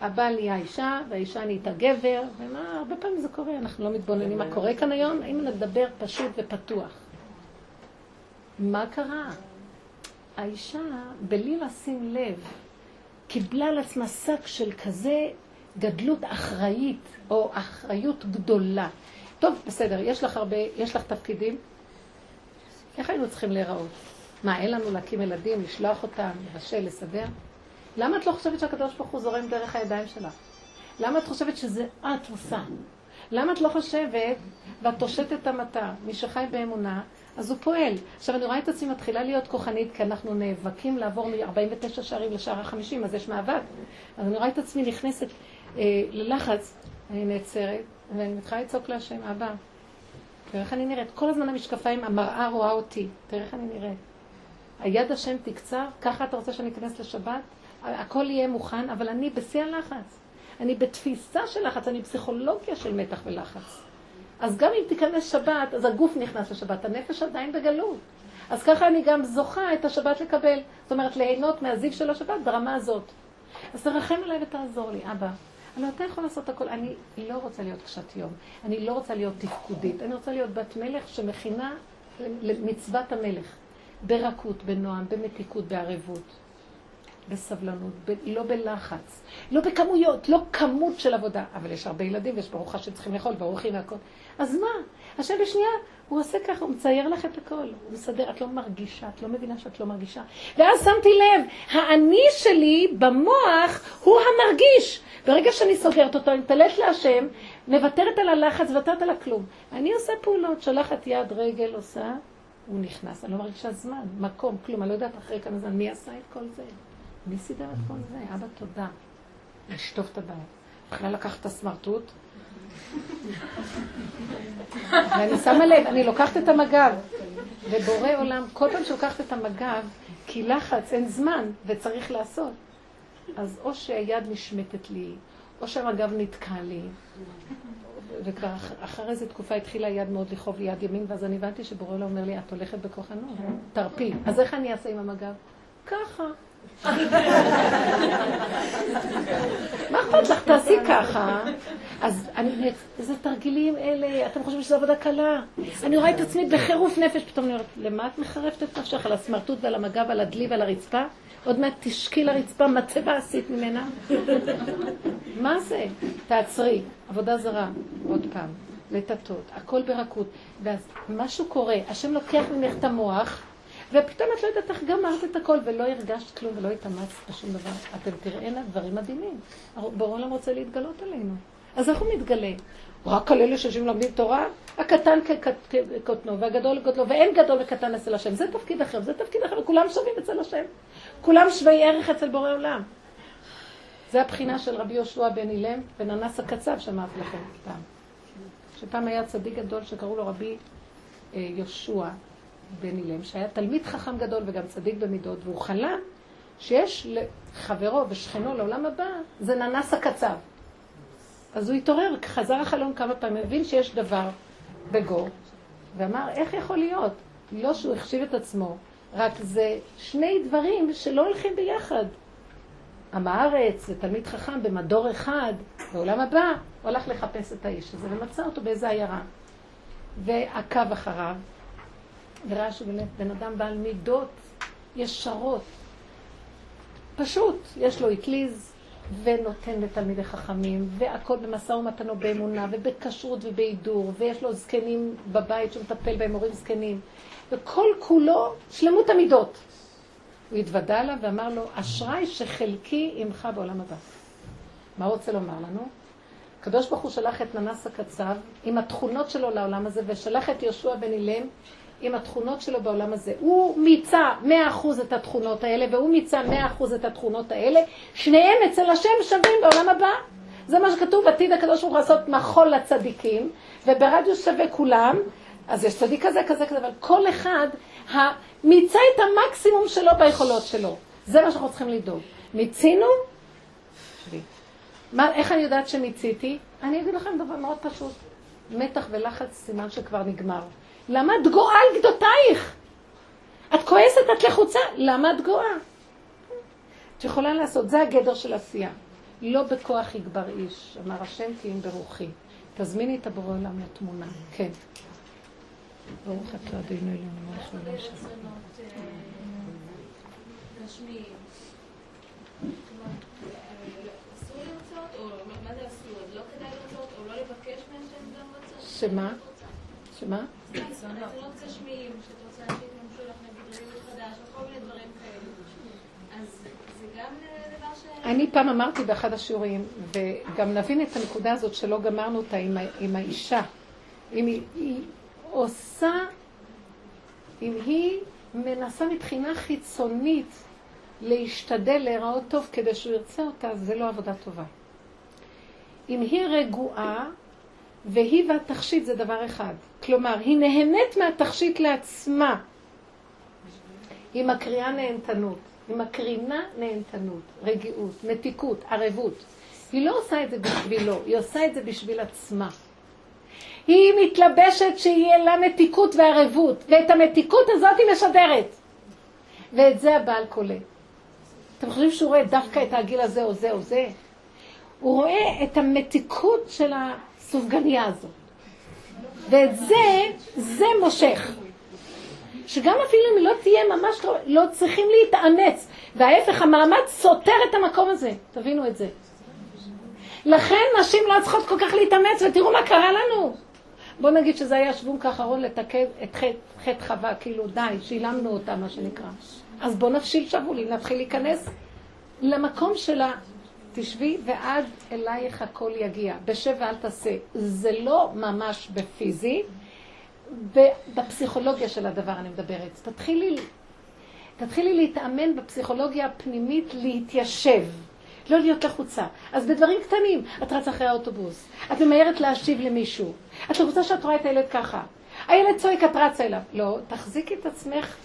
[SPEAKER 2] הבעל נהיה אישה, והאישה נהייתה גבר, ומה, הרבה פעמים זה קורה, אנחנו לא מתבוננים מה קורה כאן היום, אם נדבר פשוט ופתוח. מה קרה? האישה, בלי לשים לב, קיבלה על עצמה שק של כזה גדלות אחראית, או אחריות גדולה. טוב, בסדר, יש לך הרבה, יש לך תפקידים? איך היינו צריכים להיראות? מה, אין לנו להקים ילדים, לשלוח אותם, לבשל, לסדר? למה את לא חושבת שהקדוש ברוך הוא זורם דרך הידיים שלך? למה את חושבת שזה את עושה? למה את לא חושבת, ואת תושטת את המטה, מי שחי באמונה, אז הוא פועל. עכשיו, אני רואה את עצמי מתחילה להיות כוחנית, כי אנחנו נאבקים לעבור מ-49 שערים לשער ה-50, אז יש מאבק. אז אני רואה את עצמי נכנסת אה, ללחץ, אני נעצרת, ואני מתחילה לצעוק להשם, אבא, תראה איך אני נראית. כל הזמן המשקפיים, המראה רואה אותי, תראה איך אני נראית. היד השם תקצר, ככה אתה רוצה שאני אכנס לשבת? הכל יהיה מוכן, אבל אני בשיא הלחץ. אני בתפיסה של לחץ, אני פסיכולוגיה של מתח ולחץ. אז גם אם תיכנס שבת, אז הגוף נכנס לשבת, הנפש עדיין בגלות. אז ככה אני גם זוכה את השבת לקבל. זאת אומרת, ליהנות מהזיו של השבת ברמה הזאת. אז תרחם עליי ותעזור לי, אבא. אבל אתה יכול לעשות הכל. אני לא רוצה להיות קשת יום. אני לא רוצה להיות תפקודית. אני רוצה להיות בת מלך שמכינה למצוות המלך. ברכות, בנועם, במתיקות, בערבות. בסבלנות, ב- לא בלחץ, לא בכמויות, לא כמות של עבודה. אבל יש הרבה ילדים ויש ברוך השם שצריכים לאכול, ברוכי והכל. אז מה? השם בשנייה, הוא עושה ככה, הוא מצייר לך את הכל. הוא מסדר, את לא מרגישה, את לא מבינה שאת לא מרגישה. ואז שמתי לב, האני שלי במוח הוא המרגיש. ברגע שאני סוגרת אותו, אני מתעלת להשם, מוותרת על הלחץ, מוותרת על הכלום. אני עושה פעולות, שולחת יד, רגל, עושה, הוא נכנס. אני לא מרגישה זמן, מקום, כלום. אני לא יודעת אחרי כמה זמן מי עשה את כל זה. מי סידר את כל זה? אבא, תודה. לשטוף את הבית. יכולה לקחת את הסמרטוט, ואני שמה לב, אני לוקחת את המג"ב, ובורא עולם, כל פעם שלוקחת את המג"ב, כי לחץ, אין זמן, וצריך לעשות. אז או שהיד נשמטת לי, או שהמג"ב נתקע לי, וכבר אח- אחרי איזה תקופה התחילה היד מאוד לכאוב לי יד ימין, ואז אני הבנתי שבורא עולם אומר לי, את הולכת בכוחנות, תרפי. אז איך אני אעשה עם המג"ב? ככה. מה אכפת לך? תעשי ככה. אז אני, איזה תרגילים אלה, אתם חושבים שזו עבודה קלה? אני רואה את עצמי בחירוף נפש, פתאום אני אומרת, למה את מחרפת את נפשך? על הסמרטוט ועל המגע ועל הדלי ועל הרצפה? עוד מעט תשקי לרצפה, מצבה עשית ממנה. מה זה? תעצרי, עבודה זרה, עוד פעם, לטטות, הכל ברכות. ואז משהו קורה, השם לוקח ממך את המוח, ופתאום את לא יודעת איך גמרת את הכל, ולא הרגשת כלום ולא התאמצת בשום דבר. אתם תראינה דברים מדהימים. ברור העולם רוצה להתגלות עלינו. אז איך הוא מתגלה? רק על אלה שיושבים לומדים תורה? הקטן כקוטנו והגדול כגודלו, ואין גדול וקטן אצל השם. זה תפקיד אחר, זה תפקיד אחר, וכולם שווים אצל השם. כולם שווי ערך אצל בורא עולם. זה הבחינה של רבי יהושע בן אילם וננס הקצב שאמרתי לכם פעם. שפעם היה צדיק גדול שקראו לו רבי אה, יהושע בן אילם, שהיה תלמיד חכם גדול וגם צדיק במידות, והוא חלם שיש לחברו ושכנו לעולם הבא, זה ננס הקצב. אז הוא התעורר, חזר החלום כמה פעמים, הבין שיש דבר בגו, ואמר, איך יכול להיות? לא שהוא החשיב את עצמו, רק זה שני דברים שלא הולכים ביחד. עם הארץ ותלמיד חכם במדור אחד, בעולם הבא, הוא הלך לחפש את האיש הזה ומצא אותו באיזה עיירה. ועקב אחריו, וראה שהוא באמת בן אדם בעל מידות ישרות. פשוט, יש לו אטליז ונותן לתלמידי חכמים, והכל במשא ומתן ובאמונה, ובכשרות ובהידור, ויש לו זקנים בבית שמטפל בהם, הורים זקנים, וכל כולו שלמות המידות. הוא התוודה לה ואמר לו, אשראי שחלקי עמך בעולם הבא. מה הוא רוצה לומר לנו? הקדוש ברוך הוא שלח את ננס הקצב עם התכונות שלו לעולם הזה, ושלח את יהושע בן אילם עם התכונות שלו בעולם הזה. הוא מיצה מאה אחוז את התכונות האלה, והוא מיצה מאה אחוז את התכונות האלה. שניהם אצל השם שווים בעולם הבא. זה מה שכתוב, עתיד הקדוש ברוך הוא לעשות מחול לצדיקים, וברדיוס שווה כולם. אז יש צדיק כזה, כזה, כזה, אבל כל אחד מיצה את המקסימום שלו ביכולות שלו. זה מה שאנחנו צריכים לדאוג. מיצינו? מה, איך אני יודעת שמיציתי? אני אגיד לכם דבר מאוד פשוט. מתח ולחץ סימן שכבר נגמר. למה את גואה על גדותייך? את כועסת, את לחוצה, למה את גואה? את יכולה לעשות, זה הגדר של עשייה. לא בכוח יגבר איש, אמר השם כי אם ברוחי. תזמיני את הבורא עולם לתמונה. כן. ברוך אתה אדינו אלינו מלך העולם שלנו. שמה? שמה?
[SPEAKER 5] רצונות גשמיים, שאת רוצה שיתממשו לך נגיד חדש, או מיני דברים כאלה. אז זה גם דבר ש...
[SPEAKER 2] אני פעם אמרתי באחד השיעורים, וגם נבין את הנקודה הזאת שלא גמרנו אותה עם, עם האישה. אם היא, היא עושה, אם היא מנסה מבחינה חיצונית להשתדל להיראות טוב כדי שהוא ירצה אותה, זה לא עבודה טובה. אם היא רגועה, והיא והתכשיט זה דבר אחד. כלומר, היא נהנית מהתכשיט לעצמה. היא מקריאה נהנתנות. היא מקרינה נהנתנות, רגיעות, מתיקות, ערבות. היא לא עושה את זה בשבילו, היא עושה את זה בשביל עצמה. היא מתלבשת שיהיה לה מתיקות וערבות, ואת המתיקות הזאת היא משדרת. ואת זה הבעל קולט. אתם חושבים שהוא רואה דווקא את הגיל הזה או זה או זה? הוא רואה את המתיקות של הסופגניה הזאת. ואת זה, זה מושך. שגם אפילו אם לא תהיה ממש טוב, לא צריכים להתאמץ. וההפך, המאמץ סותר את המקום הזה. תבינו את זה. לכן נשים לא צריכות כל כך להתאמץ, ותראו מה קרה לנו. בוא נגיד שזה היה שוונק האחרון לתקן את חטא, חטא חווה, כאילו די, שילמנו אותה, מה שנקרא. אז בוא נפשיל שבולים, נתחיל להיכנס למקום שלה. תשבי ועד אלייך הכל יגיע. בשב ואל תעשה. זה לא ממש בפיזי, בפסיכולוגיה של הדבר אני מדברת. תתחילי, תתחילי להתאמן בפסיכולוגיה הפנימית להתיישב. לא להיות לחוצה. אז בדברים קטנים, את רצה אחרי האוטובוס, את ממהרת להשיב למישהו, את רוצה שאת רואה את הילד ככה. הילד צועק, את רצה אליו. לא, תחזיקי את עצמך,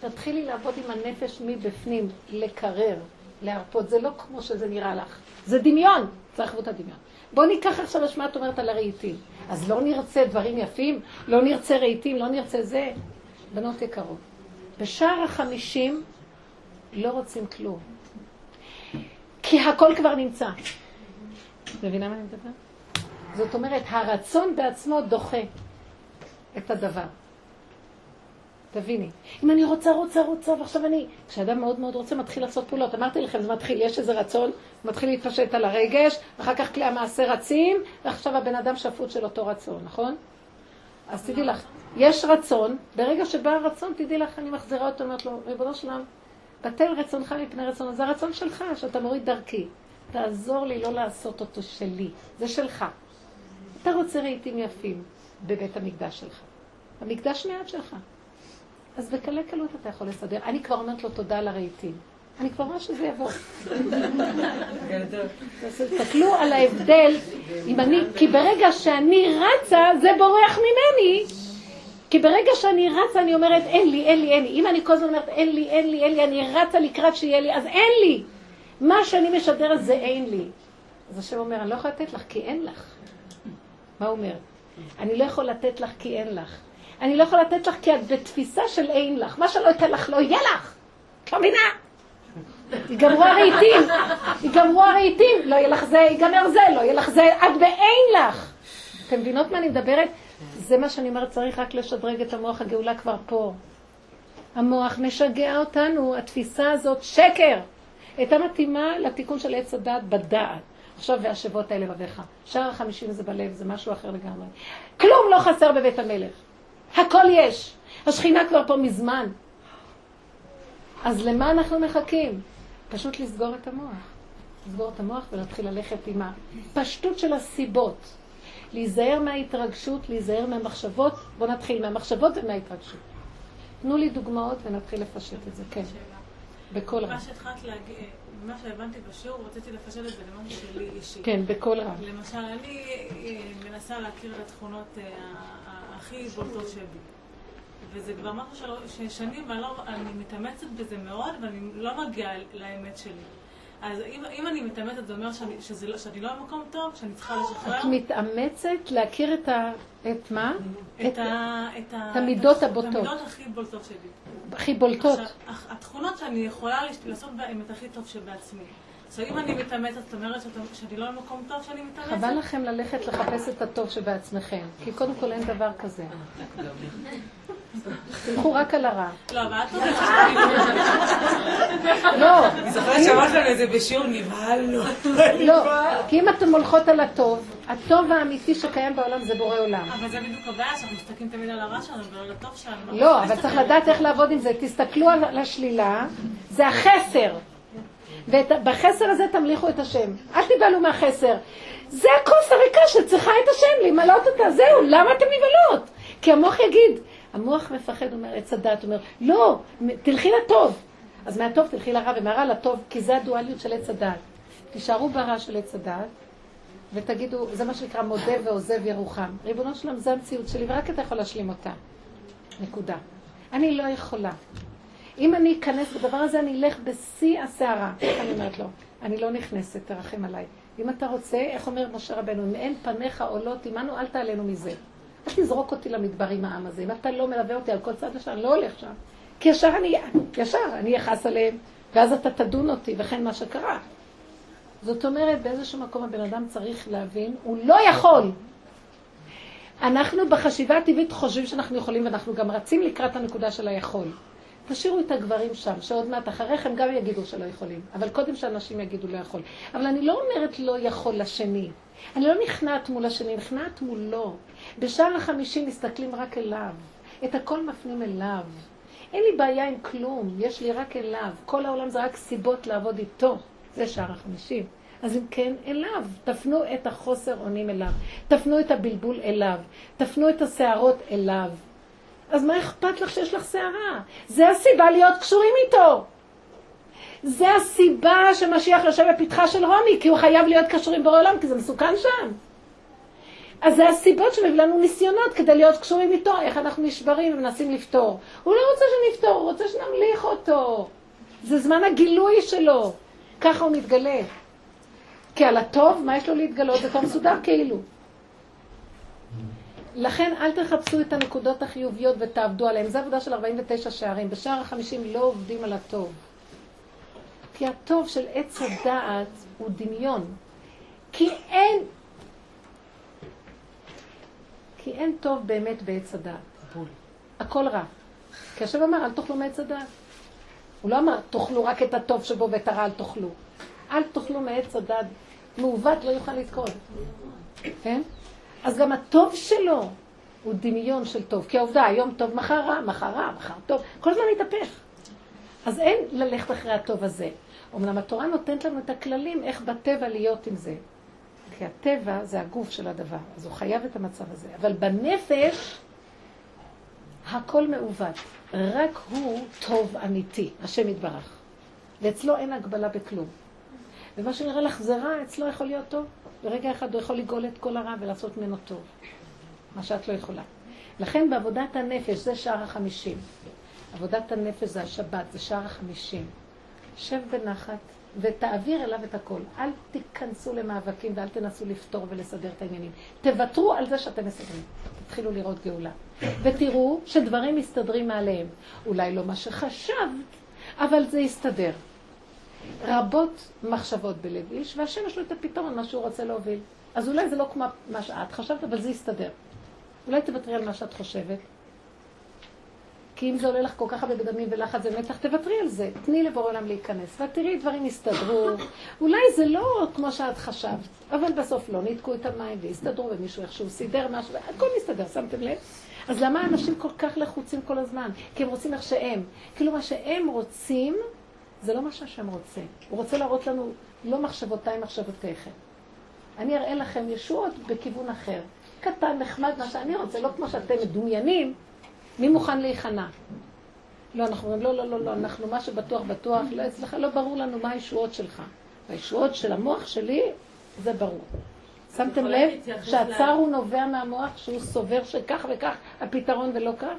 [SPEAKER 2] תתחילי לעבוד עם הנפש מבפנים, לקרר, להרפות. זה לא כמו שזה נראה לך. זה דמיון, צריך לעבוד את הדמיון. בואו ניקח עכשיו מה את אומרת על הרהיטים. אז לא נרצה דברים יפים, לא נרצה רהיטים, לא נרצה זה. בנות יקרות, בשער החמישים לא רוצים כלום. כי הכל כבר נמצא. מבינה מה אני מדבר? זאת אומרת, הרצון בעצמו דוחה את הדבר. תביני. אם אני רוצה, רוצה, רוצה, ועכשיו אני... כשאדם מאוד מאוד רוצה, מתחיל לעשות פעולות. אמרתי לכם, זה מתחיל, יש איזה רצון, מתחיל להתפשט על הרגש, אחר כך כלי המעשה רצים, ועכשיו הבן אדם שפוט של אותו רצון, נכון? אז תדעי לך, יש רצון, ברגע שבא הרצון, תדעי לך, אני מחזירה אותו, אומרת לו, ריבונו שלם, בטל רצונך מפני רצון, זה הרצון שלך, שאתה מוריד דרכי. תעזור לי לא לעשות אותו שלי, זה שלך. אתה רוצה רהיטים יפים בבית המקדש שלך. המקדש מעט שלך. אז בקלי קלות אתה יכול לסדר. אני כבר אומרת לו תודה על הרהיטים. אני כבר רואה שזה יבוא. תסתכלו על ההבדל, אם אני, כי ברגע שאני רצה, זה בורח ממני. כי ברגע שאני רצה, אני אומרת, אין לי, אין לי, אין לי. אם אני כל הזמן אומרת, אין לי, אין לי, אין לי, אני רצה לקראת שיהיה לי, אז אין לי. מה שאני משדרת זה אין לי. אז השם אומר, אני לא יכולה לתת לך כי אין לך. מה הוא אומר? אני לא יכול לתת לך כי אין לך. אני לא יכולה לתת לך כי את בתפיסה של אין לך. מה שלא אתן לך לא יהיה לך. את לא מבינה? ייגמרו הרהיטים, ייגמרו הרהיטים, לא יהיה לך זה, ייגמר זה, לא יהיה לך זה, את באין לך. אתם מבינות מה אני מדברת? זה מה שאני אומרת, צריך רק לשדרג את המוח, הגאולה כבר פה. המוח משגע אותנו, התפיסה הזאת שקר. הייתה מתאימה לתיקון של עץ הדעת בדעת. עכשיו והשבות האלה לבביך. שער החמישים זה בלב, זה משהו אחר לגמרי. כלום לא חסר בבית המלך. הכל יש. השכינה כבר פה מזמן. אז למה אנחנו מחכים? פשוט לסגור את המוח. לסגור את המוח ולהתחיל ללכת עם הפשטות של הסיבות. להיזהר מההתרגשות, להיזהר מהמחשבות. בואו נתחיל מהמחשבות ומההתרגשות. תנו לי דוגמאות ונתחיל לפשט את זה, כן. בקול רב.
[SPEAKER 6] מה שהתחלת להגיד, מה שהבנתי בשיעור, רציתי לפשט את זה למשהו שלי אישי.
[SPEAKER 2] כן, בקול רב.
[SPEAKER 6] למשל, אני אה, מנסה להכיר את התכונות אה, הכי בולטות שבי. וזה כבר משהו ששנים, ואני לא, מתאמצת בזה מאוד, ואני לא מגיעה לאמת שלי. אז אם, אם אני מתאמצת, זה אומר שאני, שזה לא, שאני לא במקום טוב, שאני צריכה לשחרר.
[SPEAKER 2] את מתאמצת להכיר את ה... את מה?
[SPEAKER 6] את, את, ה, את, ה,
[SPEAKER 2] את המידות הבוטות. את
[SPEAKER 6] המידות הכי בולטות שלי.
[SPEAKER 2] הכי בולטות.
[SPEAKER 6] עכשיו, התכונות שאני יכולה לעשות בהן את הכי טוב שבעצמי. אם אני מתאמצת, זאת אומרת שאני לא במקום טוב שאני מתאמצת?
[SPEAKER 2] חבל לכם ללכת לחפש את הטוב שבעצמכם, כי קודם כל אין דבר כזה. תלכו רק על הרע.
[SPEAKER 6] לא, אבל את
[SPEAKER 2] לא.
[SPEAKER 3] אני זוכרת שאמרת לנו את זה בשיעור, נבהלנו.
[SPEAKER 2] לא, כי אם אתם הולכות על הטוב, הטוב האמיתי שקיים בעולם זה בורא עולם.
[SPEAKER 6] אבל זה בדיוק הבעיה, שאנחנו מסתכלים תמיד על הרע שלנו ועל הטוב שלנו.
[SPEAKER 2] לא, אבל צריך לדעת איך לעבוד עם זה. תסתכלו על השלילה, זה החסר. ובחסר הזה תמליכו את השם. אל תיבהלו מהחסר. זה הכוס הריקה שצריכה את השם, למלות אותה, זהו, למה אתם נבהלות? כי המוח יגיד, המוח מפחד, אומר, עץ הדת, אומר, לא, תלכי לטוב. אז מהטוב תלכי לרע ומהרע לטוב, כי זה הדואליות של עץ הדת. תישארו ברע של עץ הדת, ותגידו, זה מה שנקרא מודה ועוזב ירוחם. ריבונו שלם, זה המציאות שלי, ורק אתה יכול להשלים אותה. נקודה. אני לא יכולה. אם אני אכנס בדבר הזה, אני אלך בשיא הסערה. איך אני אומרת לו? אני לא נכנסת, תרחם עליי. אם אתה רוצה, איך אומר משה רבנו, אם אין פניך עולות עמנו, אל תעלנו מזה. אל תזרוק אותי למדבר עם העם הזה. אם אתה לא מלווה אותי על כל צד לשם, אני לא הולך שם. כי ישר אני, ישר, אני אכעס עליהם, ואז אתה תדון אותי, וכן מה שקרה. זאת אומרת, באיזשהו מקום הבן אדם צריך להבין, הוא לא יכול. אנחנו בחשיבה הטבעית חושבים שאנחנו יכולים, ואנחנו גם רצים לקראת הנקודה של היכול. תשאירו את הגברים שם, שעוד מעט אחריכם גם יגידו שלא יכולים. אבל קודם שאנשים יגידו לא יכול. אבל אני לא אומרת לא יכול לשני. אני לא נכנעת מול השני, נכנעת מולו. בשער החמישים מסתכלים רק אליו. את הכל מפנים אליו. אין לי בעיה עם כלום, יש לי רק אליו. כל העולם זה רק סיבות לעבוד איתו. זה שער החמישים. אז אם כן, אליו. תפנו את החוסר אונים אליו. תפנו את הבלבול אליו. תפנו את השערות אליו. אז מה אכפת לך שיש לך שערה? זה הסיבה להיות קשורים איתו. זה הסיבה שמשיח יושב בפתחה של רומי, כי הוא חייב להיות קשור עם בורא עולם, כי זה מסוכן שם. אז זה הסיבות שמביא לנו ניסיונות כדי להיות קשורים איתו, איך אנחנו נשברים ומנסים לפתור. הוא לא רוצה שנפתור, הוא רוצה שנמליך אותו. זה זמן הגילוי שלו. ככה הוא מתגלה. כי על הטוב, מה יש לו להתגלות? זה כבר מסודר כאילו. לכן אל תחפשו את הנקודות החיוביות ותעבדו עליהן. זו עבודה של 49 שערים. בשער החמישים לא עובדים על הטוב. כי הטוב של עץ הדעת הוא דמיון. כי אין... כי אין טוב באמת בעץ הדעת. הכל רע. כי השם אמר, אל תאכלו מעץ הדעת. הוא לא אמר, תאכלו רק את הטוב שבו ואת הרע אל תאכלו. אל תאכלו מעץ הדעת. מעוות לא יוכל לתקול. כן? אז גם הטוב שלו הוא דמיון של טוב. כי העובדה, היום טוב, מחר רע, מחר רע, מחר טוב. כל הזמן מתהפך. אז אין ללכת אחרי הטוב הזה. אמנם התורה נותנת לנו את הכללים איך בטבע להיות עם זה. כי הטבע זה הגוף של הדבר, אז הוא חייב את המצב הזה. אבל בנפש הכל מעוות. רק הוא טוב אמיתי, השם יתברך. ואצלו אין הגבלה בכלום. ומה שנראה לך זה רע, אצלו יכול להיות טוב. ברגע אחד הוא יכול לגאול את כל הרע ולעשות ממנו טוב. מה שאת לא יכולה. לכן בעבודת הנפש, זה שער החמישים. עבודת הנפש זה השבת, זה שער החמישים. שב בנחת ותעביר אליו את הכל. אל תיכנסו למאבקים ואל תנסו לפתור ולסדר את העניינים. תוותרו על זה שאתם מסדרים. תתחילו לראות גאולה. ותראו שדברים מסתדרים מעליהם. אולי לא מה שחשבת, אבל זה יסתדר. רבות מחשבות בלב איש, והשם יש לו את הפתרון, מה שהוא רוצה להוביל. אז אולי זה לא כמו מה שאת חשבת, אבל זה יסתדר. אולי תוותרי על מה שאת חושבת. כי אם זה עולה לך כל כך הרבה בדמים ולחץ ומתח, תוותרי על זה. תני לבורא עולם להיכנס, ותראי דברים יסתדרו. אולי זה לא כמו שאת חשבת, אבל בסוף לא ניתקו את המים והסתדרו, ומישהו איכשהו סידר משהו, הכל מסתדר, שמתם לב? אז למה אנשים כל כך לחוצים כל הזמן? כי הם רוצים איך שהם. כאילו מה שהם רוצים, זה לא מה שהשם רוצה. הוא רוצה להראות לנו, לא מחשבותיי, מחשבותיכם. אני אראה לכם ישועות בכיוון אחר. קטן, נחמד, מה שאני רוצה, לא כמו שאתם מדומיינים, מי מוכן להיכנע? לא, אנחנו אומרים, לא, לא, לא, לא, אנחנו מה שבטוח בטוח, לא אצלך, לא ברור לנו מה הישועות שלך. הישועות של המוח שלי, זה ברור. שמתם לב שהצער הוא נובע מהמוח שהוא סובר שכך וכך הפתרון ולא כך?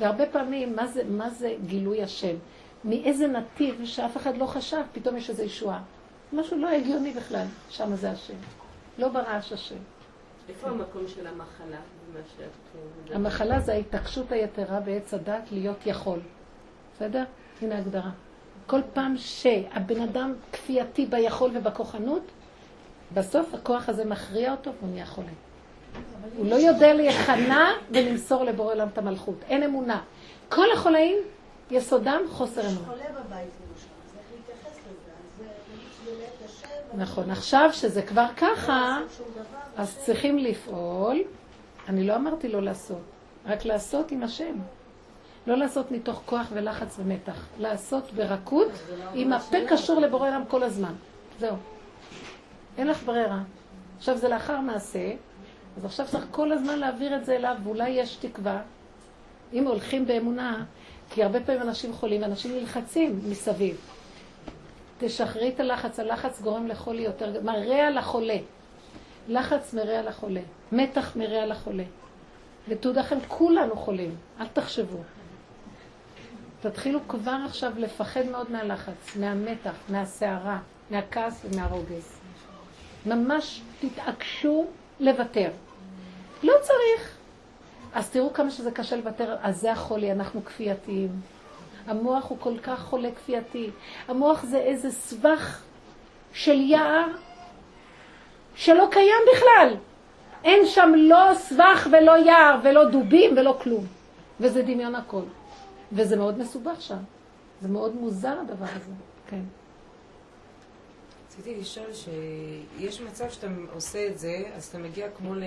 [SPEAKER 2] והרבה פעמים, מה זה, מה זה גילוי השם? מאיזה נתיב שאף אחד לא חשב, פתאום יש איזו ישועה. משהו לא הגיוני בכלל, שם זה השם. לא ברעש השם.
[SPEAKER 4] איפה המקום של המחלה?
[SPEAKER 2] המחלה זה ההתעקשות היתרה בעץ הדת להיות יכול. בסדר? הנה הגדרה. כל פעם שהבן אדם כפייתי ביכול ובכוחנות, בסוף הכוח הזה מכריע אותו והוא נהיה חולה. הוא לא יודע להיכנע ולמסור לבורא עולם את המלכות. אין אמונה. כל החולאים, יסודם חוסר אמונה. נכון. עכשיו שזה כבר ככה,
[SPEAKER 7] דבר,
[SPEAKER 2] אז צריכים לפעול. אני לא אמרתי לא לעשות, רק לעשות עם השם. לא לעשות מתוך כוח ולחץ ומתח. לעשות ברכות עם הפה קשור לבורא עולם כל הזמן. זהו. אין לך ברירה. עכשיו זה לאחר מעשה, אז עכשיו צריך כל הזמן להעביר את זה אליו, ואולי יש תקווה. אם הולכים באמונה, כי הרבה פעמים אנשים חולים, אנשים נלחצים מסביב. תשחררי את הלחץ, הלחץ גורם לחולי יותר, מרע לחולה. לחץ מרע לחולה, מתח מרע לחולה. ותעודה לכם, כולנו חולים, אל תחשבו. תתחילו כבר עכשיו לפחד מאוד מהלחץ, מהמתח, מהסערה, מהכעס ומהרוגז. ממש תתעקשו לוותר. לא צריך. אז תראו כמה שזה קשה לוותר, אז זה החולי, אנחנו כפייתיים. המוח הוא כל כך חולה כפייתי. המוח זה איזה סבך של יער שלא קיים בכלל. אין שם לא סבך ולא יער ולא דובים ולא כלום. וזה דמיון הכל. וזה מאוד מסובך שם. זה מאוד מוזר הדבר הזה. כן.
[SPEAKER 3] רציתי לשאול שיש מצב שאתה עושה את זה, אז אתה מגיע כמו ל...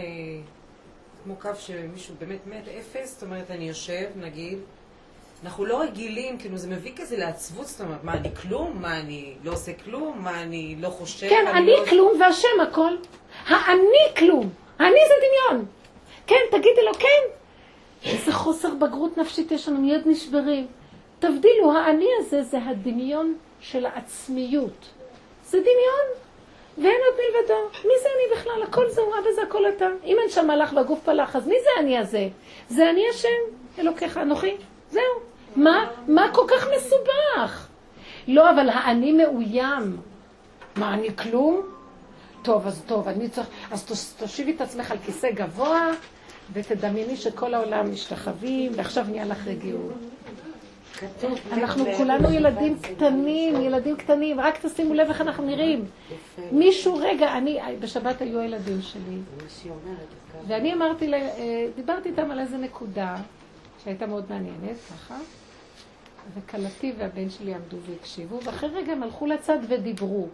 [SPEAKER 3] כמו קו שמישהו באמת מת, אפס, זאת אומרת, אני יושב, נגיד, אנחנו לא רגילים, כאילו זה מביא כזה לעצבות, זאת אומרת, מה אני כלום? מה אני לא עושה כלום? מה אני לא חושב?
[SPEAKER 2] כן, אני
[SPEAKER 3] לא...
[SPEAKER 2] כלום והשם הכל. האני כלום. האני זה דמיון. כן, תגידי לו, כן. איזה חוסר בגרות נפשית יש לנו, מיד נשברים. תבדילו, האני הזה זה הדמיון של העצמיות. זה דמיון, ואין עוד מלבדו. מי זה אני בכלל? הכל זה הוא אבא זה הכל אתה. אם אין שם מלאך והגוף פלח, אז מי זה אני הזה? זה אני השם, אלוקיך, אנוכי. זהו. מה, מה כל כך מסובך? לא, אבל האני מאוים. מה, אני כלום? טוב, אז טוב, אני צריך... אז תושיבי את עצמך על כיסא גבוה, ותדמייני שכל העולם משתחווים, ועכשיו נהיה לך רגיעות. אנחנו כולנו ילדים קטנים, ילדים קטנים, רק תשימו לב איך אנחנו נראים. מישהו, רגע, אני, בשבת היו הילדים שלי, ואני אמרתי, אה, דיברתי איתם על איזה נקודה שהייתה מאוד מעניינת, ככה, וכלתי והבן שלי עמדו והקשיבו, ואחרי רגע הם הלכו לצד ודיברו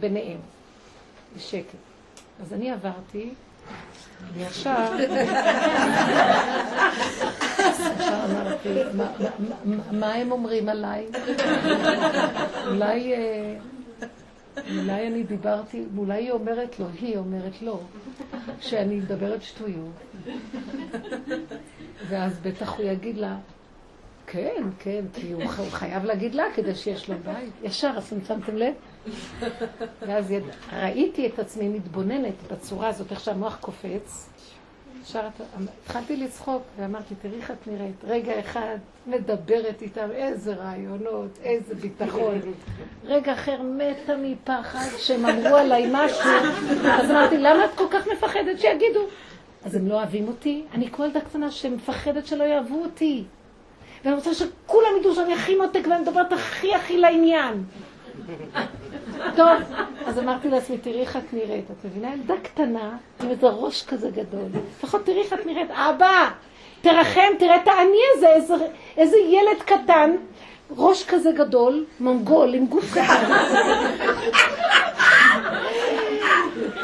[SPEAKER 2] ביניהם, בשקט. אז אני עברתי, וישר, ישר אמרתי, מה הם אומרים עליי? אולי, אה, אולי אני דיברתי, אולי היא אומרת לו, היא אומרת לו, שאני מדברת שטויות. ואז בטח הוא יגיד לה, כן, כן, כי הוא חייב להגיד לה כדי שיש לו בית. ישר, אז שמתם לב? ואז יד... ראיתי את עצמי מתבוננת בצורה הזאת, איך שהמוח קופץ. ישר התחלתי לצחוק ואמרתי, תראי איך את נראית. רגע אחד מדברת איתם, איזה רעיונות, איזה ביטחון. רגע אחר מתה מפחד שהם אמרו עליי משהו. אז אמרתי, למה את כל כך מפחדת שיגידו? אז הם לא אוהבים אותי? אני כמו ילדה קטנה שמפחדת שלא יאהבו אותי. ואני רוצה שכולם ידעו שאני הכי מותק ואני מדברת הכי הכי לעניין. טוב, אז אמרתי לעצמי, תראי איך את נראית. את מבינה? ילדה קטנה, עם איזה ראש כזה גדול. לפחות תראי איך את נראית. אבא, תרחם, תראה את העני הזה, איזה, איזה ילד קטן, ראש כזה גדול, מונגול, עם גוף קטן.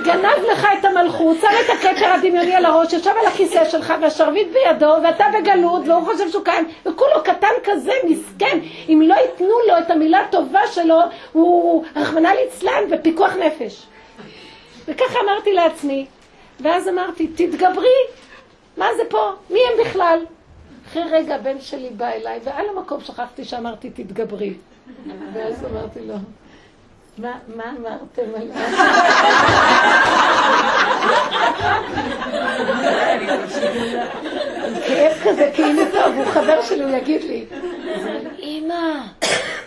[SPEAKER 2] גנב לך את המלכות, שם את הכתר הדמיוני על הראש, ישב על הכיסא שלך והשרביט בידו, ואתה בגלות, והוא חושב שהוא קיים, וכולו קטן כזה, מסכן. אם לא ייתנו לו את המילה הטובה שלו, הוא רחמנא ליצלן ופיקוח נפש. וככה אמרתי לעצמי, ואז אמרתי, תתגברי, מה זה פה? מי הם בכלל? אחרי רגע הבן שלי בא אליי, ועל המקום שכחתי שאמרתי, תתגברי. ואז אמרתי לו, מה אמרתם עליו? כאב כזה, כאילו טוב, הוא חבר שלי, הוא יגיד לי. אמא,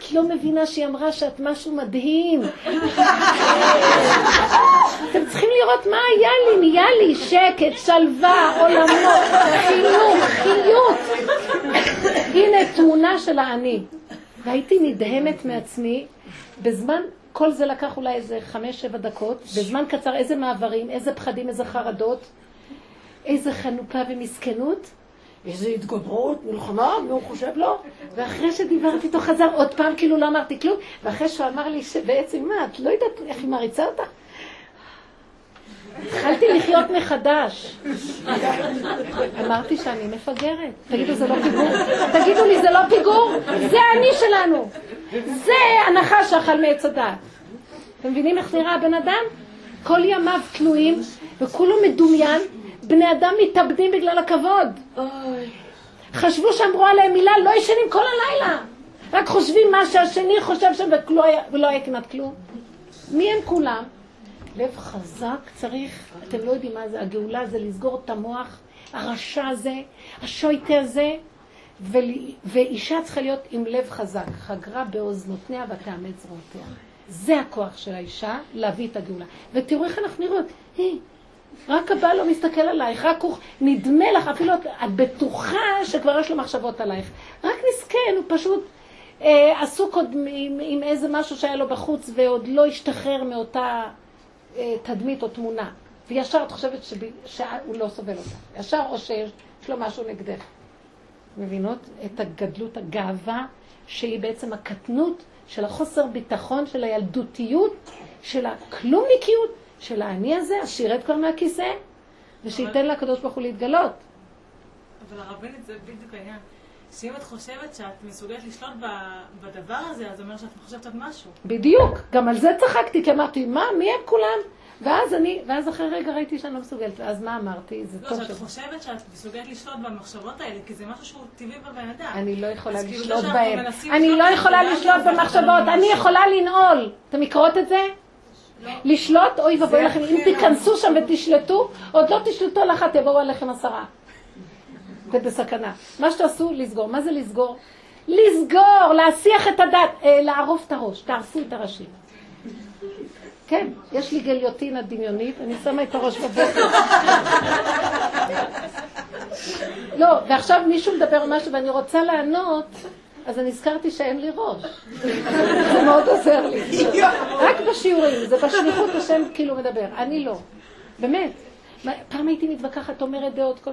[SPEAKER 2] את לא מבינה שהיא אמרה שאת משהו מדהים. אתם צריכים לראות מה היה לי, נהיה לי שקט, שלווה, עולמות, חינוך, חיות. הנה תמונה של האני. והייתי נדהמת מעצמי בזמן כל זה לקח אולי איזה חמש-שבע דקות, בזמן קצר איזה מעברים, איזה פחדים, איזה חרדות, איזה חנופה ומסכנות, איזה התגברות, מלחמה, מי הוא חושב לו? ואחרי שדיברתי איתו חזר עוד פעם, כאילו לא אמרתי כלום, ואחרי שהוא אמר לי שבעצם מה, את לא יודעת איך היא מעריצה אותך? התחלתי לחיות מחדש. אמרתי שאני מפגרת. תגידו, זה לא פיגור? תגידו לי, זה לא פיגור? זה האני שלנו. זה הנחש שאכל מעץ הדעת. אתם מבינים איך נראה הבן אדם? כל ימיו תלויים, וכולו מדומיין, בני אדם מתאבדים בגלל הכבוד. חשבו שאמרו עליהם מילה, לא ישנים כל הלילה. רק חושבים מה שהשני חושב שם ולא היה כמעט כלום. מי הם כולם? לב חזק צריך, אתם לא יודעים מה זה, הגאולה זה לסגור את המוח הרשע הזה, השויטה הזה, ו... ואישה צריכה להיות עם לב חזק, חגרה באוזנותיה ותאמץ זרועותיה. זה הכוח של האישה להביא את הגאולה. ותראו איך אנחנו נראות, היא, רק הבעל לא מסתכל עלייך, רק הוא נדמה לך, אפילו את, את בטוחה שכבר יש לו מחשבות עלייך. רק מסכן, הוא פשוט אה, עסוק עוד עם, עם איזה משהו שהיה לו בחוץ ועוד לא השתחרר מאותה אה, תדמית או תמונה, וישר את חושבת שב... שהוא לא סובל אותה, ישר או שיש לו משהו נגדך. מבינות את הגדלות, הגאווה, שהיא בעצם הקטנות של החוסר ביטחון, של הילדותיות, של הכלומניקיות, של האני הזה, אז שירד כבר מהכיסא, ושייתן לקדוש ברוך הוא להתגלות.
[SPEAKER 6] אבל הרבנית זה בדיוק העניין. שאם את חושבת שאת מסוגלת לשלוט בדבר הזה, אז זה אומר שאת חושבת עוד משהו.
[SPEAKER 2] בדיוק, גם על זה צחקתי, כי אמרתי, מה, מי הם כולם? ואז אני, ואז אחרי רגע ראיתי שאני לא מסוגלת, ואז מה אמרתי? זה
[SPEAKER 6] לא,
[SPEAKER 2] טוב
[SPEAKER 6] שאת
[SPEAKER 2] ש...
[SPEAKER 6] חושבת שאת מסוגלת לשלוט במחשבות האלה, כי זה משהו שהוא טבעי בבן אדם.
[SPEAKER 2] אני לא יכולה
[SPEAKER 6] כאילו
[SPEAKER 2] לשלוט בהם. אני לא יכולה לשלוט
[SPEAKER 6] לא
[SPEAKER 2] במחשבות, אני יכולה לנעול. אתם מכירות את זה? לשלוט, אוי ואבוי לכם, אם תיכנסו שם ותשלטו, עוד לא תשלטו על אחת, יבואו עליכם עשרה. אתם בסכנה. מה שתעשו, לסגור. מה זה לסגור? לסגור, להסיח את הדעת, אה, לערוף את הראש, תערפו את הראשים. כן, יש לי גליוטינה דמיונית, אני שמה את הראש בבוקר. לא, ועכשיו מישהו מדבר משהו ואני רוצה לענות, אז אני נזכרתי שאין לי ראש. זה מאוד עוזר לי. רק בשיעורים, זה בשליחות השם כאילו מדבר, אני לא. באמת. פעם הייתי מתווכחת, אומרת דעות, כל,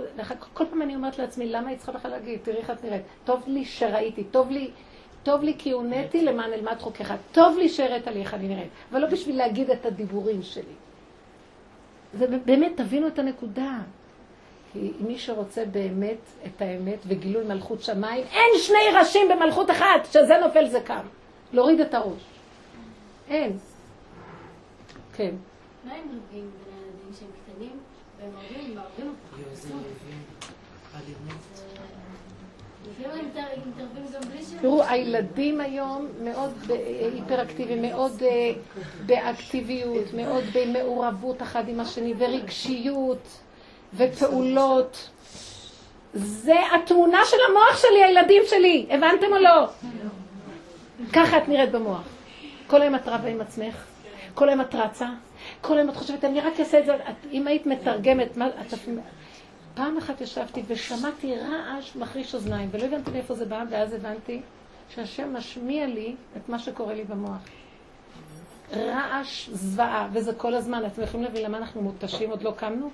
[SPEAKER 2] כל פעם אני אומרת לעצמי, למה היא צריכה בכלל להגיד, תראי איך את נראית. טוב לי שראיתי, טוב לי, טוב לי כי הונאתי למען אלמד חוקך, טוב לי שהראית לי איך אני נראית, אבל לא בשביל להגיד את הדיבורים שלי. זה באמת, תבינו את הנקודה. כי מי שרוצה באמת את האמת וגילוי מלכות שמיים, אין שני ראשים במלכות אחת, שזה נופל זה קם. להוריד את הראש. אין. כן.
[SPEAKER 5] מה הם הילדים שהם קטנים? והם שהם...
[SPEAKER 2] תראו, הילדים היום מאוד ב- היפראקטיביים, מאוד אה, באקטיביות, מאוד במעורבות אחד עם השני, ורגשיות, ופעולות. זה התמונה של המוח שלי, הילדים שלי, הבנתם או לא? ככה את נראית במוח. כל היום את רבה עם עצמך, כל היום את רצה, כל היום את חושבת, אני רק אעשה את זה, את, אם היית מתרגמת, מה, את, פעם אחת ישבתי ושמעתי רעש מחריש אוזניים, ולא הבנתי מאיפה זה בא, ואז הבנתי שהשם משמיע לי את מה שקורה לי במוח. רעש זוועה, וזה כל הזמן. אתם יכולים להבין למה אנחנו מותשים, עוד לא קמנו?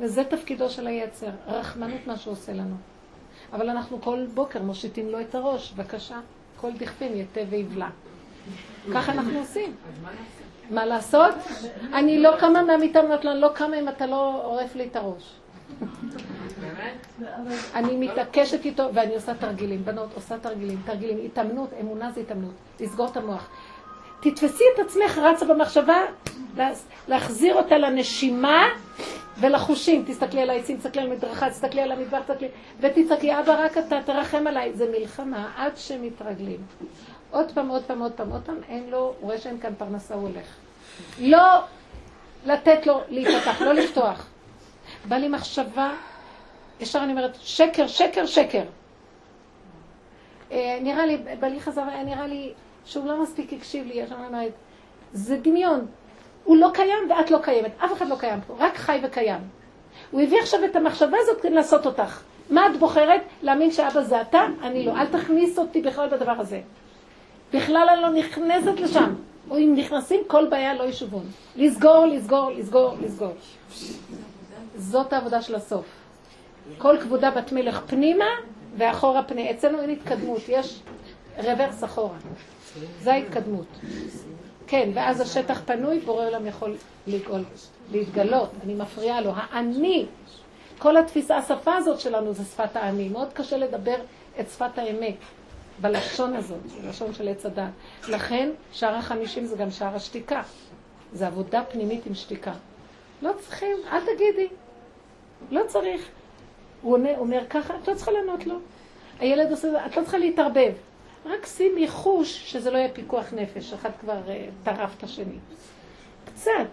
[SPEAKER 2] וזה תפקידו של היצר, רחמנות מה שהוא עושה לנו. אבל אנחנו כל בוקר מושיטים לו את הראש, בבקשה, כל דכפין יתה ויבלע. ככה אנחנו עושים. מה לעשות? אני לא קמה מהמיטה ואומרת אני לא קמה אם אתה לא עורף לי את הראש. אני מתעקשת איתו, ואני עושה תרגילים. בנות, עושה תרגילים, תרגילים. התאמנות, אמונה זה התאמנות. לסגור את המוח. תתפסי את עצמך רצה במחשבה, להחזיר אותה לנשימה ולחושים. תסתכלי על העצים, תסתכלי על מדרכה, תסתכלי על המדבר, תסתכלי... ותצעקי, אבא, רק אתה, תרחם עליי. זה מלחמה עד שמתרגלים. עוד פעם, עוד פעם, עוד פעם, עוד פעם, אין לו, הוא רואה שאין כאן פרנסה, הוא הולך. לא לתת לו להיפתח, לא לפתוח. בא לי מחשבה, ישר אני אומרת, שקר, שקר, שקר. אה, נראה לי, בא לי חזר, נראה לי שהוא לא מספיק הקשיב לי, ישר אומרת, זה דמיון. הוא לא קיים ואת לא קיימת, אף אחד לא קיים פה, רק חי וקיים. הוא הביא עכשיו את המחשבה הזאת כדי לעשות אותך. מה את בוחרת? להאמין שאבא זה אתה? אני לא. אל תכניס אותי בכלל בדבר הזה. בכלל אני לא נכנסת לשם. או אם נכנסים, כל בעיה לא ישובון. לסגור, לסגור, לסגור, לסגור. זאת העבודה של הסוף. כל כבודה בת מלך פנימה ואחורה פני. אצלנו אין התקדמות, יש רוורס אחורה. זה ההתקדמות. כן, ואז השטח פנוי, בורא עולם יכול לגאול, להתגלות. אני מפריעה לו. האני, כל התפיסה, השפה הזאת שלנו זה שפת האני. מאוד קשה לדבר את שפת האמת. בלשון הזאת, בלשון של עץ הדת. לכן, שער החמישים זה גם שער השתיקה. זה עבודה פנימית עם שתיקה. לא צריכים, אל תגידי. לא צריך. הוא עונה, אומר ככה, את לא צריכה לענות לו. הילד עושה את לא צריכה להתערבב. רק שימי חוש שזה לא יהיה פיקוח נפש, אחד כבר uh, טרף את השני. קצת,